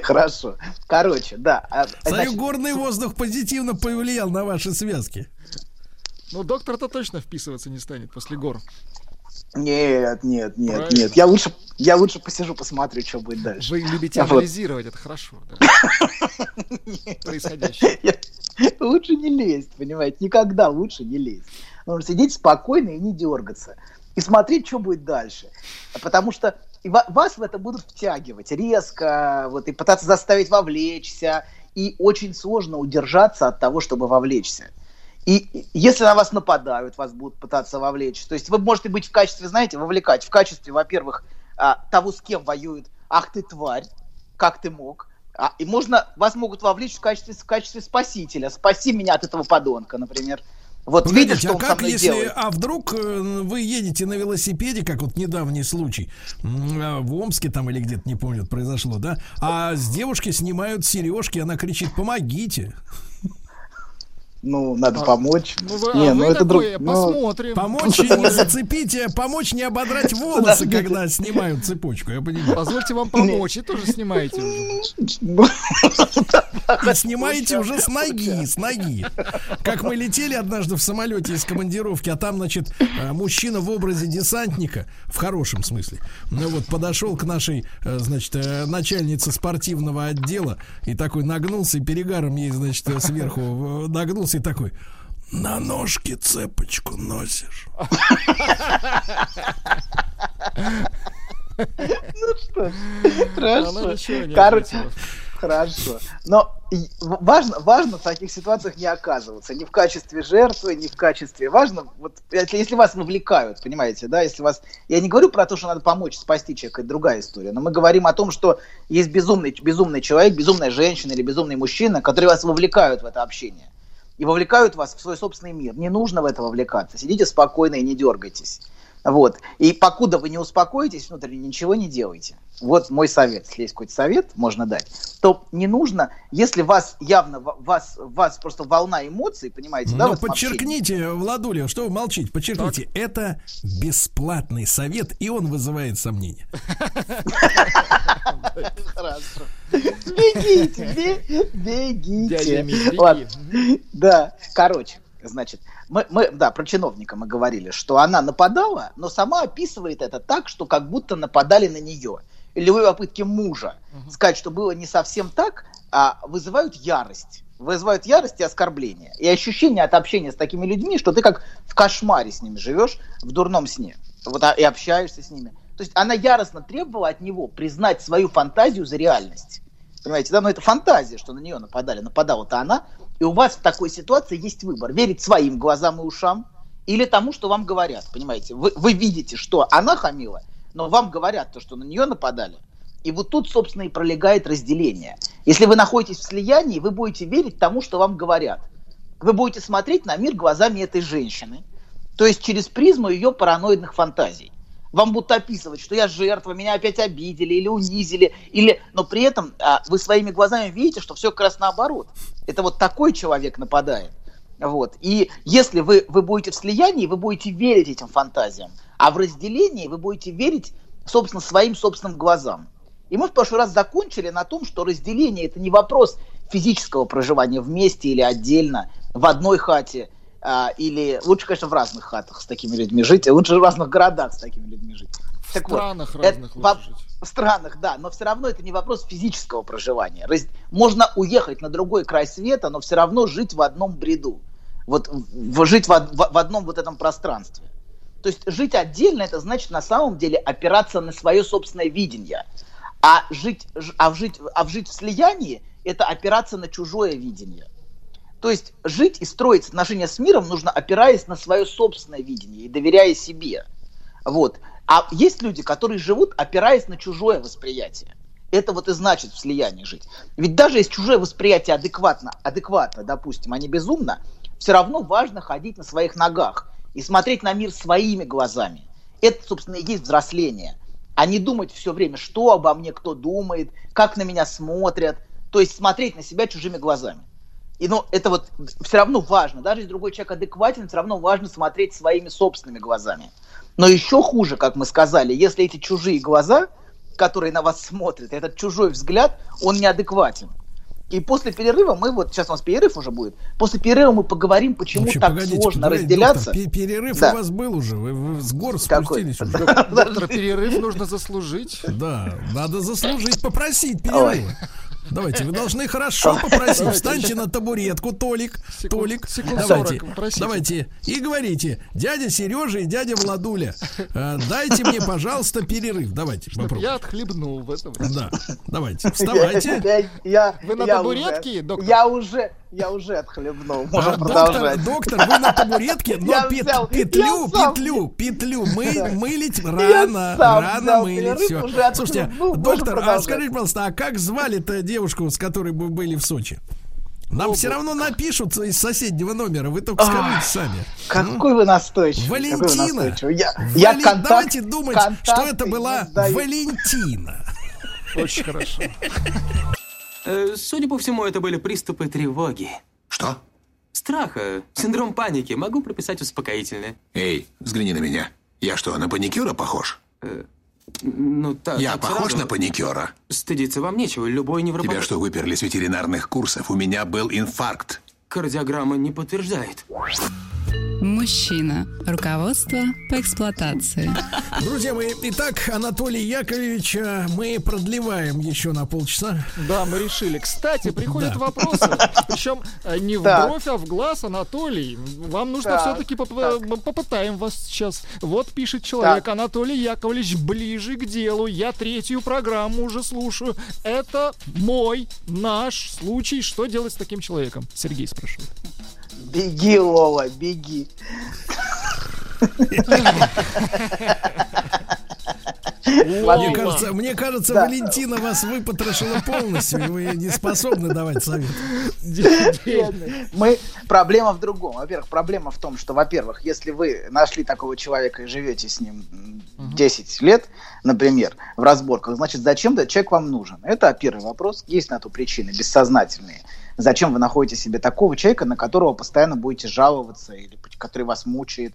Хорошо. Короче, да. а, Смотрю, значит, горный воздух позитивно повлиял на ваши связки. Ну, доктор-то точно вписываться не станет после гор. Нет, нет, нет, Правильно. нет. Я лучше, я лучше посижу, посмотрю, что будет дальше. Вы любите Вот. анализировать, это хорошо. да. Происходящее. Лучше не лезть, понимаете? Никогда лучше не лезть. Нужно сидеть спокойно и не дергаться. И смотреть, что будет дальше. Потому что вас в это будут втягивать резко, вот, и пытаться заставить вовлечься. И очень сложно удержаться от того, чтобы вовлечься. И если на вас нападают, вас будут пытаться вовлечь. То есть вы можете быть в качестве, знаете, вовлекать. В качестве, во-первых, а, того, с кем воюют. Ах ты тварь, как ты мог. А, и можно, вас могут вовлечь в качестве, в качестве спасителя. Спаси меня от этого подонка, например. Вот Погодите, видишь, что а он со как мной если, делает? а вдруг э, вы едете на велосипеде, как вот недавний случай, а, в Омске там или где-то, не помню, произошло, да, а с девушки снимают сережки, она кричит, помогите. Ну, надо помочь. Ну, вы, Не, а ну вы это друг- ну, посмотрим. Помочь и не зацепить, э, помочь не ободрать волосы, когда снимают цепочку, я понимаю. Позвольте вам помочь, и тоже снимаете уже. Ну, снимаете уже с ноги, с ноги. Как мы летели однажды в самолете из командировки, а там, значит, э, мужчина в образе десантника, в хорошем смысле, ну вот подошел к нашей, э, значит, э, начальнице спортивного отдела и такой нагнулся и перегаром ей, значит, сверху э, нагнулся и такой, на ножке цепочку носишь. Ну что хорошо. не Короче. Хорошо. Но важно, важно в таких ситуациях не оказываться. Ни в качестве жертвы, ни в качестве... Важно, вот если, если вас вовлекают, понимаете, да, если вас... Я не говорю про то, что надо помочь спасти человека, это другая история. Но мы говорим о том, что есть безумный, безумный человек, безумная женщина или безумный мужчина, которые вас вовлекают в это общение. И вовлекают вас в свой собственный мир. Не нужно в это вовлекаться. Сидите спокойно и не дергайтесь. Вот. И покуда вы не успокоитесь внутренне, ничего не делайте. Вот мой совет. Если есть какой-то совет, можно дать. То не нужно, если вас явно, вас, вас просто волна эмоций, понимаете, да, Но в этом общении. подчеркните, Владуля, что вы молчите, подчеркните, это бесплатный совет, и он вызывает сомнения. Хорошо. Бегите, бе- бегите. Ладно. Да, короче, значит, мы, мы, да, про чиновника мы говорили, что она нападала, но сама описывает это так, что как будто нападали на нее. Любые попытки мужа сказать, что было не совсем так, а вызывают ярость. Вызывают ярость и оскорбление. И ощущение от общения с такими людьми, что ты как в кошмаре с ними живешь, в дурном сне. Вот, а- и общаешься с ними. То есть она яростно требовала от него признать свою фантазию за реальность. Понимаете, да, но это фантазия, что на нее нападали. Нападала-то она. И у вас в такой ситуации есть выбор. Верить своим глазам и ушам или тому, что вам говорят. Понимаете, вы, вы видите, что она хамила, но вам говорят то, что на нее нападали. И вот тут, собственно, и пролегает разделение. Если вы находитесь в слиянии, вы будете верить тому, что вам говорят. Вы будете смотреть на мир глазами этой женщины, то есть через призму ее параноидных фантазий. Вам будут описывать, что я жертва, меня опять обидели или унизили, или... но при этом а, вы своими глазами видите, что все как раз наоборот. Это вот такой человек нападает. Вот. И если вы, вы будете в слиянии, вы будете верить этим фантазиям, а в разделении вы будете верить, собственно, своим собственным глазам. И мы в прошлый раз закончили на том, что разделение это не вопрос физического проживания вместе или отдельно, в одной хате, а, или лучше, конечно, в разных хатах с такими людьми жить, а лучше в разных городах с такими людьми жить. В Так вот, странах это разных во- лучше жить. в странах, да, но все равно это не вопрос физического проживания. Раз- Можно уехать на другой край света, но все равно жить в одном бреду. Вот в- жить в, в- в одном вот этом пространстве. То есть жить отдельно, это значит на самом деле опираться на свое собственное видение. А жить, а жить, а жить в слиянии – это опираться на чужое видение. То есть жить и строить отношения с миром нужно опираясь на свое собственное видение и доверяя себе. Вот. А есть люди, которые живут, опираясь на чужое восприятие. Это вот и значит в слиянии жить. Ведь даже если чужое восприятие адекватно, адекватно, допустим, а не безумно, все равно важно ходить на своих ногах и смотреть на мир своими глазами. Это, собственно, и есть взросление. А не думать все время, что обо мне кто думает, как на меня смотрят. То есть смотреть на себя чужими глазами. И ну, это вот все равно важно. Даже если другой человек адекватен, все равно важно смотреть своими собственными глазами. Но еще хуже, как мы сказали, если эти чужие глаза, которые на вас смотрят, этот чужой взгляд, он неадекватен. И после перерыва мы вот, сейчас у нас перерыв уже будет, после перерыва мы поговорим, почему Вообще, так погодите, сложно погодите, разделяться. доктор, пе- перерыв Да. у вас был уже, вы, вы с гор Какой? спустились уже. Доктор, перерыв нужно заслужить. Да, надо заслужить, попросить перерыв. Давайте, вы должны хорошо попросить. Встаньте на табуретку, Толик, Толик. Давайте, 40 просите. давайте. И говорите, дядя Сережа и дядя Владуля, э, дайте мне, пожалуйста, перерыв. Давайте, попробуем. я отхлебнул в это время. Да, давайте, вставайте. Вы на табуретке, доктор? Я уже, я уже отхлебнул. Можем А, продолжать. доктор, доктор, вы на табуретке, но Я пет- взял- петлю, я сам- петлю, петлю мы, мылить Я рано, рано мылить. отхлебнул. Слушайте, доктор, а скажите, пожалуйста, а как звали-то девушку, с которой вы были в Сочи? Нам все равно напишут из соседнего номера, вы только скажите сами. Какой вы настойчивый. какой вы Валентина. настойчивый. Я, я Вали- контакт- Давайте думать, что это была. Валентина. Очень хорошо. Э, Судя по всему, это были приступы тревоги. Что? Страха, синдром паники. Могу прописать успокоительное. Эй, взгляни на меня. Я что, на паникюра похож? Ну, так. Я похож сразу. на паникюра? Стыдиться вам нечего. Любой невропат... Тебя что, выперли с ветеринарных курсов? У меня был инфаркт. Кардиограмма не подтверждает. Мужчина. Руководство по эксплуатации. Друзья мои, итак, Анатолий Яковлевич, а, мы продлеваем еще на полчаса. Да, мы решили. Кстати, приходят Да. вопросы. Причем э, не в Так. бровь, а в глаз, Анатолий. Вам нужно Так, все-таки мы попытаем вас сейчас. Вот пишет человек. Так. Анатолий Яковлевич, ближе к делу. Я третью программу уже слушаю. Это мой, наш случай. Что делать с таким человеком? Сергей спрашивает. Беги, Лола, беги. Мне кажется, мне кажется, Да. Валентина вас выпотрошила полностью, и вы не способны давать совет. Мы проблема в другом. Во-первых, проблема в том, что, во-первых, если вы нашли такого человека и живете с ним м, 10 лет, например, в разборках, значит, зачем этот человек вам нужен? Это первый вопрос. Есть на то причины бессознательные. Зачем вы находите себе такого человека, на которого постоянно будете жаловаться или который вас мучает?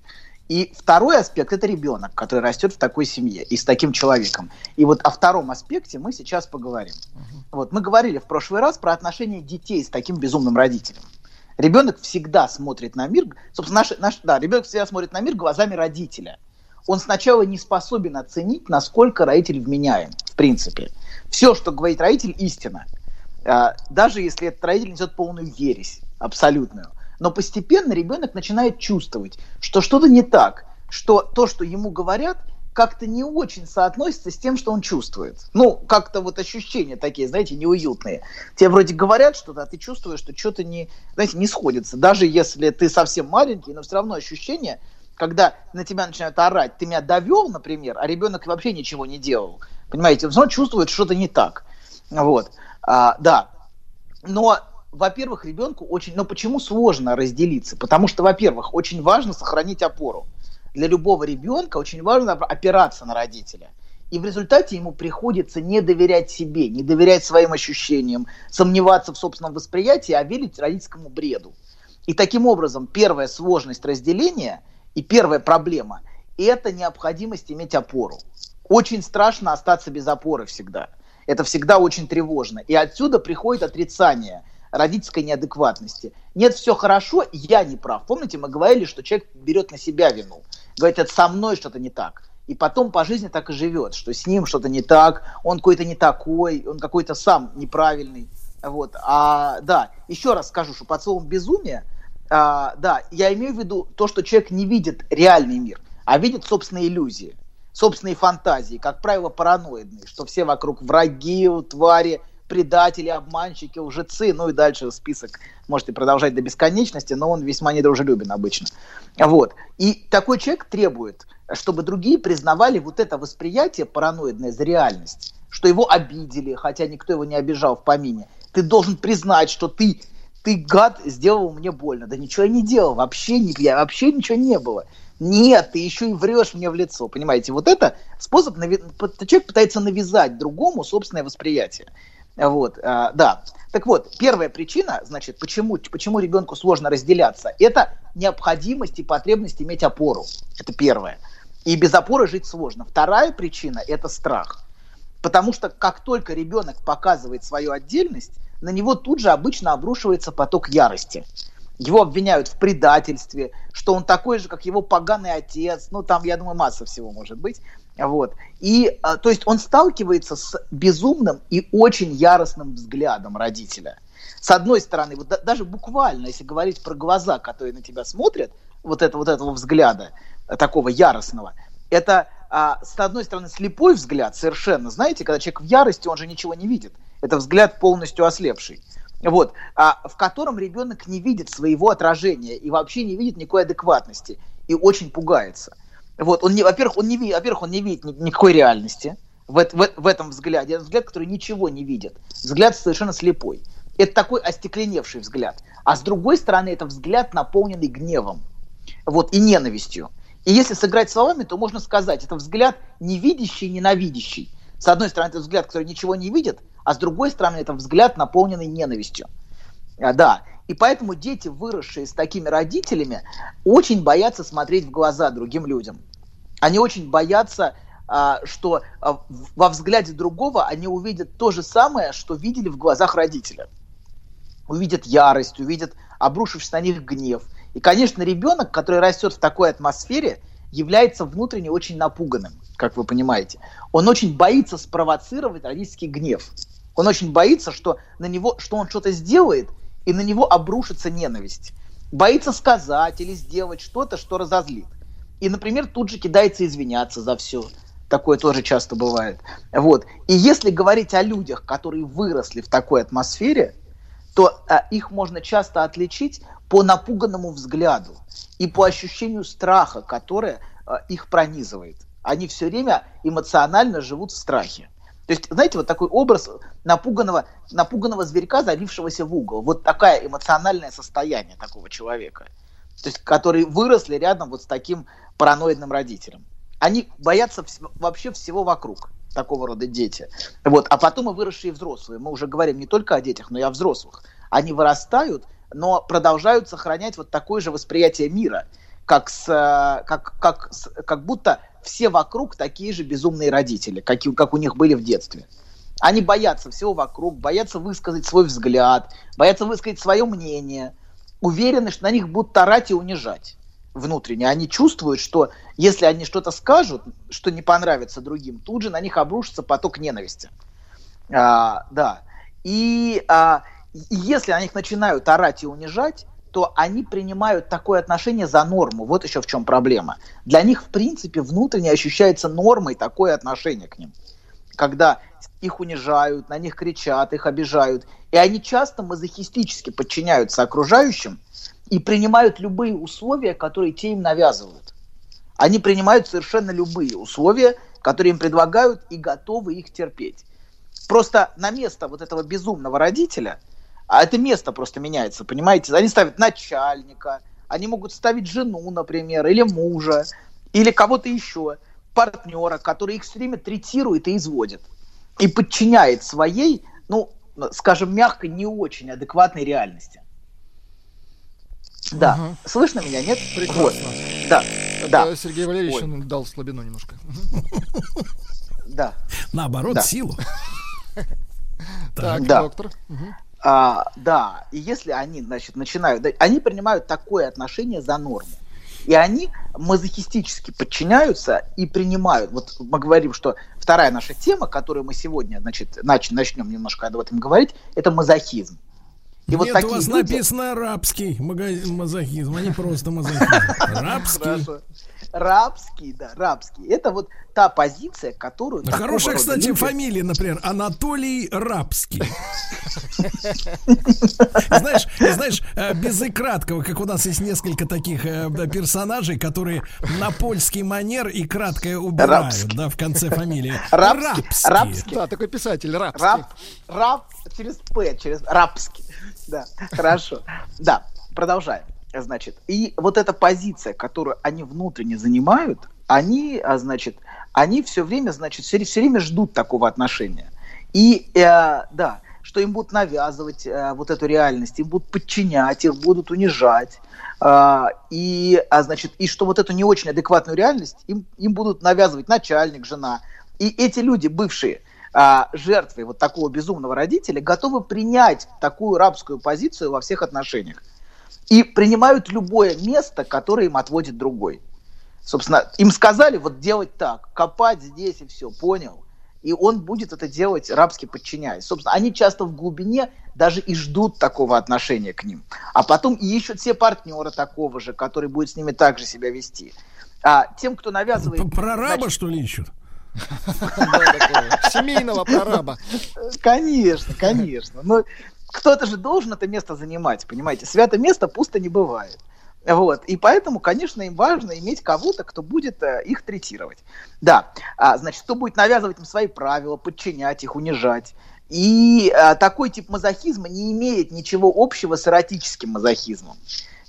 И второй аспект это ребенок, который растет в такой семье и с таким человеком. И вот о втором аспекте мы сейчас поговорим. Вот мы говорили в прошлый раз про отношения детей с таким безумным родителем. Ребенок всегда смотрит на мир, собственно, наш, наш, да, ребенок всегда смотрит на мир глазами родителя. Он сначала не способен оценить, насколько родитель вменяем, в принципе. Все, что говорит родитель, истина. А, Даже если этот родитель несет полную ересь, абсолютную. Но постепенно ребенок начинает чувствовать, что что-то не так, что то, что ему говорят, как-то не очень соотносится с тем, что он чувствует. Ну, как-то вот ощущения такие, знаете, неуютные. Тебе вроде говорят что-то, а ты чувствуешь, что что-то не, знаете, не сходится. Даже если ты совсем маленький, но все равно ощущение, когда на тебя начинают орать, ты меня довел, например, а ребенок вообще ничего не делал. Понимаете, он все равно чувствует что-то не так. Вот. А, да. Но, во-первых, ребенку очень... Но почему сложно разделиться? Потому что, во-первых, очень важно сохранить опору. Для любого ребенка очень важно опираться на родителя. И в результате ему приходится не доверять себе, не доверять своим ощущениям, сомневаться в собственном восприятии, а верить родительскому бреду. И таким образом первая сложность разделения и первая проблема – это необходимость иметь опору. Очень страшно остаться без опоры всегда. Это всегда очень тревожно. И отсюда приходит отрицание родительской неадекватности. Нет, все хорошо, я не прав. Помните, мы говорили, что человек берет на себя вину. Говорит, это со мной что-то не так. И потом по жизни так и живет, что с ним что-то не так, он какой-то не такой, он какой-то сам неправильный. Вот. А, да, еще раз скажу, что под словом безумие, а, да, я имею в виду то, что человек не видит реальный мир. а видят собственные иллюзии, собственные фантазии, как правило, параноидные, что все вокруг враги, твари, предатели, обманщики, лжецы, ну и дальше список можете продолжать до бесконечности, но он весьма недружелюбен обычно. Вот. И такой человек требует, чтобы другие признавали вот это восприятие параноидное за реальность, что его обидели, хотя никто его не обижал в помине. Ты должен признать, что ты, ты гад, сделал мне больно. Да ничего я не делал, вообще, я, вообще ничего не было. Нет, ты еще и врешь мне в лицо, понимаете? Вот это способ, нави- человек пытается навязать другому собственное восприятие. Вот, а, да. Так вот, первая причина, значит, почему, почему ребенку сложно разделяться, это необходимость и потребность иметь опору. Это первое. И без опоры жить сложно. Вторая причина – это страх. Потому что как только ребенок показывает свою отдельность, на него тут же обычно обрушивается поток ярости. Его обвиняют в предательстве, что он такой же, как его поганый отец. Ну, там, я думаю, масса всего может быть. Вот. И, а, то есть, он сталкивается с безумным и очень яростным взглядом родителя. С одной стороны, вот да- даже буквально, если говорить про глаза, которые на тебя смотрят, вот, это, вот этого взгляда, такого яростного, это, а, с одной стороны, слепой взгляд совершенно, знаете, когда человек в ярости, он же ничего не видит. Это взгляд полностью ослепший. Вот, а, в котором ребенок не видит своего отражения и вообще не видит никакой адекватности и очень пугается. Вот, он не, во-первых, он не видит, во-первых, он не видит ни- никакой реальности в, в, в этом взгляде. Это взгляд, который ничего не видит. Взгляд совершенно слепой. Это такой остекленевший взгляд. А с другой стороны, это взгляд, наполненный гневом вот, и ненавистью. И если сыграть словами, то можно сказать, это взгляд невидящий, ненавидящий. С одной стороны, это взгляд, который ничего не видит, а с другой стороны, это взгляд, наполненный ненавистью. А, да. И поэтому дети, выросшие с такими родителями, очень боятся смотреть в глаза другим людям. Они очень боятся, а, что а, во взгляде другого они увидят то же самое, что видели в глазах родителя. Увидят ярость, увидят обрушившийся на них гнев. И, конечно, ребенок, который растет в такой атмосфере, является внутренне очень напуганным, как вы понимаете. Он очень боится спровоцировать родительский гнев. Он очень боится, что, на него, что он что-то сделает, и на него обрушится ненависть. Боится сказать или сделать что-то, что разозлит. И, например, тут же кидается извиняться за все. Такое тоже часто бывает. Вот. И если говорить о людях, которые выросли в такой атмосфере, то а, их можно часто отличить по напуганному взгляду и по ощущению страха, которое а, их пронизывает. Они все время эмоционально живут в страхе. То есть, знаете, вот такой образ напуганного, напуганного зверька, забившегося в угол. Вот такое эмоциональное состояние такого человека. То есть, которые выросли рядом вот с таким параноидным родителем. Они боятся вс- вообще всего вокруг, такого рода дети. Вот. А потом и выросшие взрослые. Мы уже говорим не только о детях, но и о взрослых. Они вырастают, но продолжают сохранять вот такое же восприятие мира, как, с, э, как, как, как будто все вокруг такие же безумные родители, как, как у них были в детстве. Они боятся всего вокруг, боятся высказать свой взгляд, боятся высказать свое мнение, уверены, что на них будут орать и унижать внутренне. Они чувствуют, что если они что-то скажут, что не понравится другим, тут же на них обрушится поток ненависти. А, да. И, а, и если на них начинают орать и унижать, то они принимают такое отношение за норму. Вот еще в чем проблема. Для них, в принципе, внутренне ощущается нормой такое отношение к ним. Когда их унижают, на них кричат, их обижают. И они часто мазохистически подчиняются окружающим и принимают любые условия, которые те им навязывают. Они принимают совершенно любые условия, которые им предлагают, и готовы их терпеть. Просто на место вот этого безумного родителя, а это место просто меняется, понимаете? Они ставят начальника, они могут ставить жену, например, или мужа, или кого-то еще, партнера, который их все время третирует и изводит. И подчиняет своей, ну, скажем, мягко, не очень адекватной реальности. Да. Ага. Слышно меня, нет? Прекрасно. Вот. Да. Да. Сергей Валерьевич Ой. он дал слабину немножко. Да. Наоборот, Да. силу. Так, Да. доктор. А, да, и если они, значит, начинают, они принимают такое отношение за норму. И они мазохистически подчиняются и принимают. Вот мы говорим, что вторая наша тема, которую мы сегодня, значит, нач- начнем немножко об этом говорить, это мазохизм. И вот Нет, у такие вас люди- написано арабский магазин мазохизм, а не просто мазохизм. Арабский. Хорошо. Рабский, да, рабский. Это вот та позиция, которую... такого Хорошая, кстати, люди- фамилия, например, Анатолий Рабский. Знаешь, знаешь, э, без и краткого, как у нас есть несколько таких э, персонажей, которые на польский манер и краткое убирают, Рабский. да, в конце фамилии. Рабский. Рабский. Да, такой писатель, рабский. Раб, раб через П, через рабский. Да, хорошо. Да, продолжаем. Значит, и вот эта позиция, которую они внутренне занимают, они, а, значит, они все время, значит, все, время ждут такого отношения. И, э, да, что им будут навязывать э, вот эту реальность, им будут подчинять, их будут унижать. А, и, а, значит, и что вот эту не очень адекватную реальность им, им будут навязывать начальник, жена. И эти люди, бывшие а, жертвы вот такого безумного родителя, готовы принять такую рабскую позицию во всех отношениях. И принимают любое место, которое им отводит другой. Собственно, им сказали вот делать так, копать здесь и все, понял? И он будет это делать рабски подчиняясь. Собственно, они часто в глубине даже и ждут такого отношения к ним. А потом и ищут все партнера такого же, который будет с ними также себя вести. А тем, кто навязывает... Прораба, что ли, ищут? Семейного прораба. Конечно, конечно. Но кто-то же должен это место занимать, понимаете? Святое место пусто не бывает. Вот. И поэтому, конечно, им важно иметь кого-то, кто будет э, их третировать. Да, а, значит, кто будет навязывать им свои правила, подчинять их, унижать. И а, такой тип мазохизма не имеет ничего общего с эротическим мазохизмом.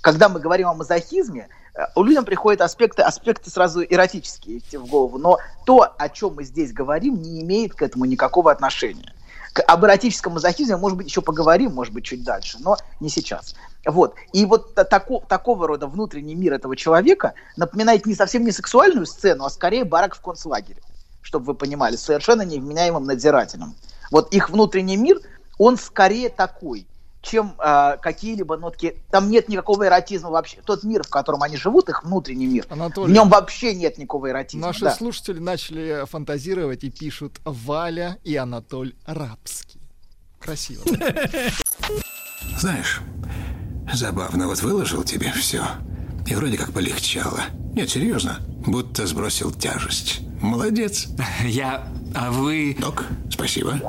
Когда мы говорим о мазохизме, у людям приходят аспекты, аспекты сразу эротические в голову, но то, о чем мы здесь говорим, не имеет к этому никакого отношения. К- об эротическом мазохизме, может быть, еще поговорим, может быть, чуть дальше, но не сейчас. Вот. И вот та- тако- такого рода внутренний мир этого человека напоминает не совсем не сексуальную сцену, а скорее барак в концлагере, чтобы вы понимали, совершенно невменяемым надзирателем. Вот их внутренний мир, он скорее такой, чем а, какие-либо нотки. Там нет никакого эротизма вообще. Тот мир, в котором они живут, их внутренний мир, Анатолий, в нем вообще нет никакого эротизма. Наши да. слушатели начали фантазировать и пишут Валя и Анатоль Рабский. Красиво. Знаешь, забавно, вот выложил тебе все. И вроде как полегчало. Нет, серьезно, будто сбросил тяжесть. Молодец. Я... А вы... Док, спасибо.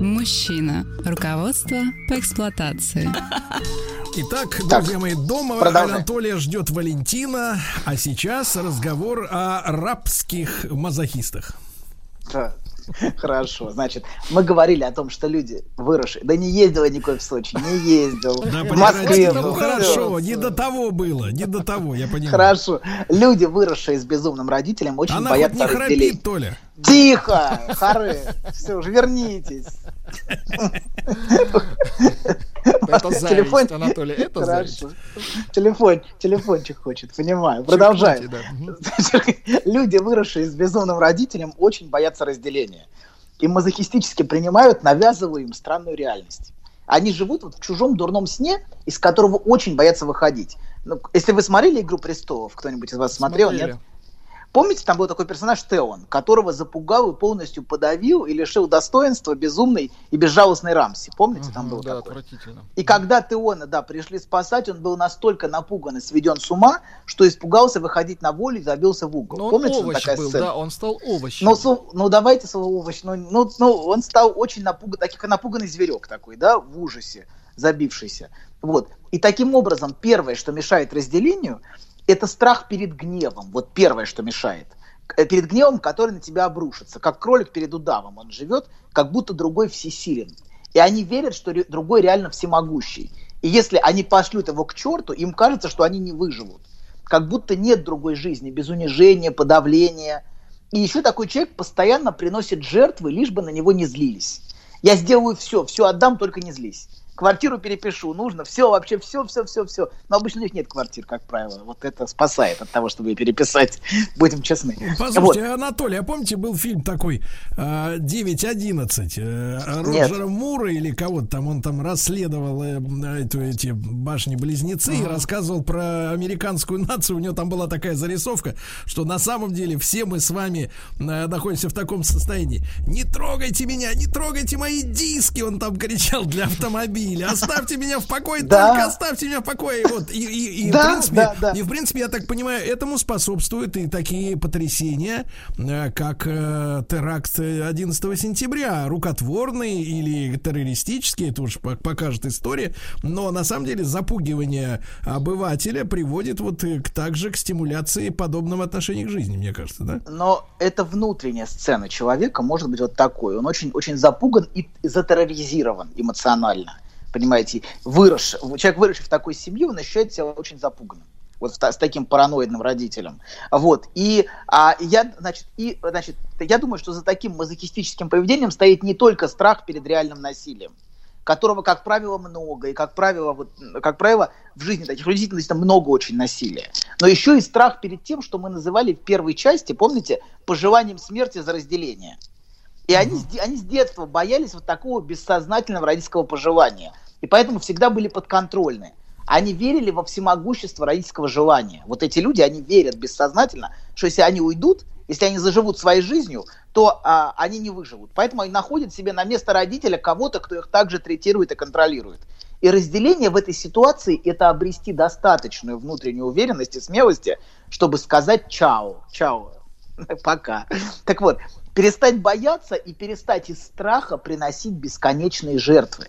Мужчина. Руководство по эксплуатации. Итак, друзья мои, дома продолжаем. Анатолия ждет Валентина, а сейчас разговор о рабских мазохистах. Да. Хорошо, значит, мы говорили о том, что люди выросшие. Да не ездил я никакой в Сочи, не ездил. Да, в Москве ну, был. хорошо, не до того было, не до того, я понимаю. Хорошо. Люди, выросшие с безумным родителем, очень Она боятся не храпит, Толя. Тихо, хоры. Все уже вернитесь. Это зависть, Телефон- Анатолий, это зависть. Телефон, телефончик хочет, понимаю. Продолжаем. Люди, выросшие с безумным родителем, очень боятся разделения. И мазохистически принимают навязываемую им странную реальность. Они живут вот в чужом дурном сне, из которого очень боятся выходить. Ну, если вы смотрели «Игру престолов», кто-нибудь из вас смотрел, Смотрели. нет? Помните, там был такой персонаж Теон, которого запугал и полностью подавил и лишил достоинства безумный и безжалостный Рамси. Помните, там был Да, такой? отвратительно. И когда Теона, да, пришли спасать, он был настолько напуган и сведен с ума, что испугался выходить на волю и забился в угол. Но он Помните, там овощ такая был, сцена? да, он стал овощем. Ну, ну давайте слово овощ. Ну, ну, ну, он стал очень напуган, таких напуганный зверек такой, да, в ужасе, забившийся. Вот. И таким образом, первое, что мешает разделению, это страх перед гневом. Вот первое, что мешает. Э, Перед гневом, который на тебя обрушится. Как кролик перед удавом. Он живет, как будто другой всесилен. И они верят, что другой реально всемогущий. И если они пошлют его к черту, им кажется, что они не выживут. Как будто нет другой жизни, без унижения, подавления. И еще такой человек постоянно приносит жертвы, лишь бы на него не злились. Я сделаю все, все отдам, только не злись. Квартиру перепишу, нужно, все, вообще все, все, все, все. Но обычно у них нет квартир, как правило. Вот это спасает от того, чтобы переписать, будем честны. Послушайте, Анатолий, а помните, был фильм такой э, 9.11 э, Нет. Роджера Мура или кого-то там, он там расследовал э, эту, эти башни-близнецы и рассказывал про американскую нацию. У него там была такая зарисовка, что на самом деле все мы с вами э, находимся в таком состоянии. Не трогайте меня, не трогайте мои диски, он там кричал для автомобиля. Убили, оставьте меня в покое, Да. только оставьте меня в покое. Вот, и, и- и Да, в принципе, да, да. и в принципе, я так понимаю, этому способствуют и такие потрясения, э, как э, теракт э, 11 сентября, рукотворный или террористический, это уж по- покажет история, но на самом деле запугивание обывателя приводит вот э, к, также к стимуляции подобного отношения к жизни, мне кажется, да? Но это внутренняя сцена человека может быть вот такой. Он очень, очень запуган и затерроризирован эмоционально. Понимаете, вырос, человек, выросший в такой семье, он ощущает себя очень запуганным. Вот с, та- с таким параноидным родителем. Вот. И а, я, значит, и, значит, я думаю, что за таким мазохистическим поведением стоит не только страх перед реальным насилием, которого, как правило, много, и, как правило, вот, как правило, в жизни таких людей действительно много очень насилия. Но еще и страх перед тем, что мы называли в первой части, помните, пожеланием смерти за разделение. И они, они с детства боялись вот такого бессознательного родительского пожелания. И поэтому всегда были подконтрольны. Они верили во всемогущество родительского желания. Вот эти люди, они верят бессознательно, что если они уйдут, если они заживут своей жизнью, то а, они не выживут. Поэтому они находят себе на место родителя кого-то, кто их также третирует и контролирует. И разделение в этой ситуации – это обрести достаточную внутреннюю уверенность и смелости, чтобы сказать «чао», «чао», пока. Так вот, перестать бояться и перестать из страха приносить бесконечные жертвы.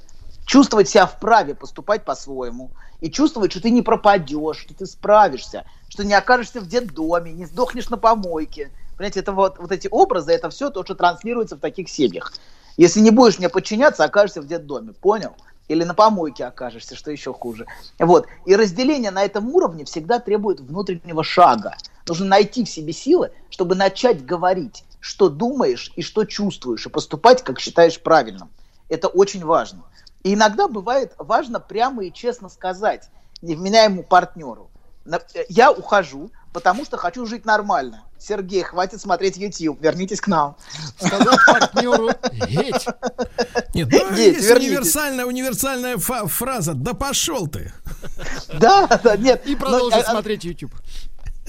Чувствовать себя вправе поступать по-своему. И чувствовать, что ты не пропадешь, что ты справишься, что не окажешься в детдоме, не сдохнешь на помойке. Понимаете, это вот, вот эти образы, это все то, что транслируется в таких семьях. Если не будешь мне подчиняться, окажешься в детдоме. Понял? Или на помойке окажешься, что еще хуже. Вот. И разделение на этом уровне всегда требует внутреннего шага. Нужно найти в себе силы, чтобы начать говорить, что думаешь и что чувствуешь, и поступать, как считаешь правильным. Это очень важно. И иногда бывает важно прямо и честно сказать невменяемому партнеру. Э, Я ухожу, потому что хочу жить нормально. Сергей, хватит смотреть YouTube, вернитесь к нам. Сказать партнеру «Геть». Нет, ну, Геть, есть универсальная, универсальная фраза «Да пошел ты!» Да, да, нет. И но, продолжить а, а, смотреть YouTube.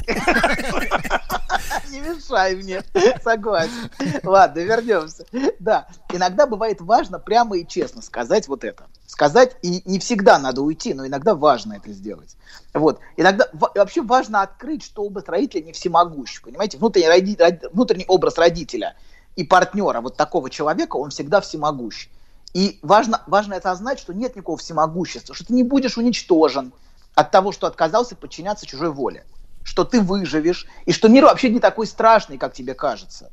Не мешай мне, согласен. Ладно, вернемся. Да, иногда бывает важно прямо и честно сказать вот это. Сказать, и не всегда надо уйти, но иногда важно это сделать. Вот. Иногда вообще важно открыть, что образ родителя не всемогущ. Понимаете, внутренний, роди- внутренний образ родителя и партнера вот такого человека, он всегда всемогущ. И важно, важно это знать, что нет никакого всемогущества, что ты не будешь уничтожен от того, что отказался подчиняться чужой воле, что ты выживешь, и что мир вообще не такой страшный, как тебе кажется.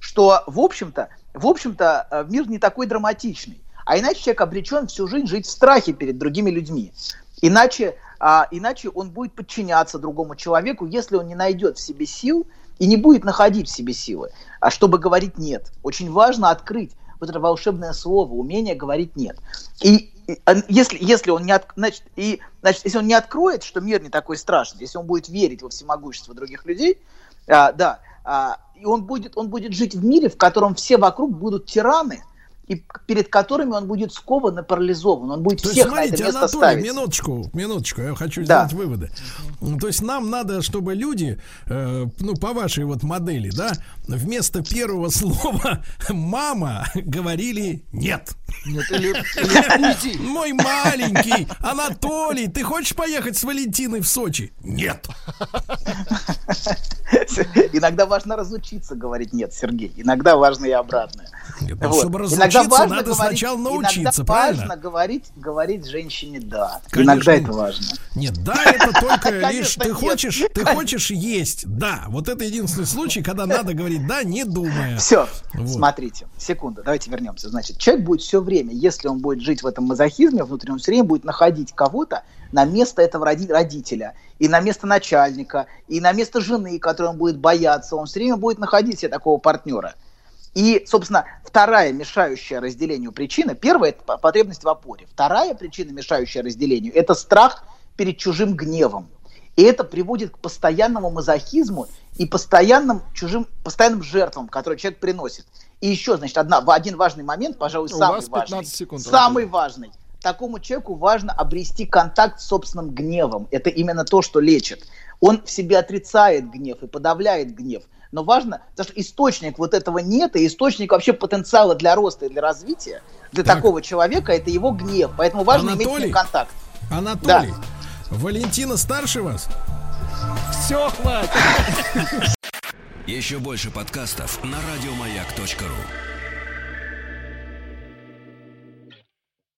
Что, в общем-то, в общем-то, э, мир не такой драматичный. А иначе человек обречен всю жизнь жить в страхе перед другими людьми. Иначе, а, иначе он будет подчиняться другому человеку, если он не найдет в себе сил и не будет находить в себе силы, а чтобы говорить нет. Очень важно открыть вот это волшебное слово, умение говорить нет. И, если, если он не от- значит, и, значит, если он не откроет, что мир не такой страшный, если он будет верить во всемогущество других людей, а, да, а, и он будет, он будет жить в мире, в котором все вокруг будут тираны, и перед которыми он будет скован и парализован. Он будет То есть, всех на смотрите, это место Анатолий, ставить. минуточку, минуточку, я хочу Да. сделать выводы. То есть нам надо, чтобы люди, э, ну, по вашей вот модели, да, вместо первого слова «мама» говорили «нет». Нет, или, или. Мой маленький Анатолий, ты хочешь поехать с Валентиной в Сочи? Нет. Иногда важно разучиться говорить нет, Сергей. Иногда важно и обратное. Ну, Вот. чтобы Иногда важно надо говорить- сначала иногда научиться, важно правильно? говорить, говорить женщине да. Конечно. Иногда это важно. Нет, да, это только лишь ты хочешь, ты хочешь есть, да. Вот это единственный случай, когда надо говорить да, не думая. Все, смотрите, секунду, давайте вернемся. Значит, человек будет все время, если он будет жить в этом мазохизме внутреннем, он все время будет находить кого-то на место этого роди- родителя, и на место начальника, и на место жены, которой он будет бояться. Он все время будет находить себе такого партнера. И, собственно, вторая мешающая разделению причина, первая – это по- потребность в опоре. Вторая причина, мешающая разделению – это страх перед чужим гневом. И это приводит к постоянному мазохизму и постоянным чужим, постоянным жертвам, которые человек приносит. И еще, значит, одна, один важный момент, пожалуй, У самый вас 15 важный. секунд, самый Анатолий. важный. Такому человеку важно обрести контакт с собственным гневом. Это именно то, что лечит. Он в себе отрицает гнев и подавляет гнев. Но важно, потому что источник вот этого нет, и источник вообще потенциала для роста и для развития для Так. такого человека это его гнев. Поэтому важно иметь с Анатолий? ним контакт. Анатолий, Валентина старше вас? Все, хватит. Еще больше подкастов на радиомаяк.ру.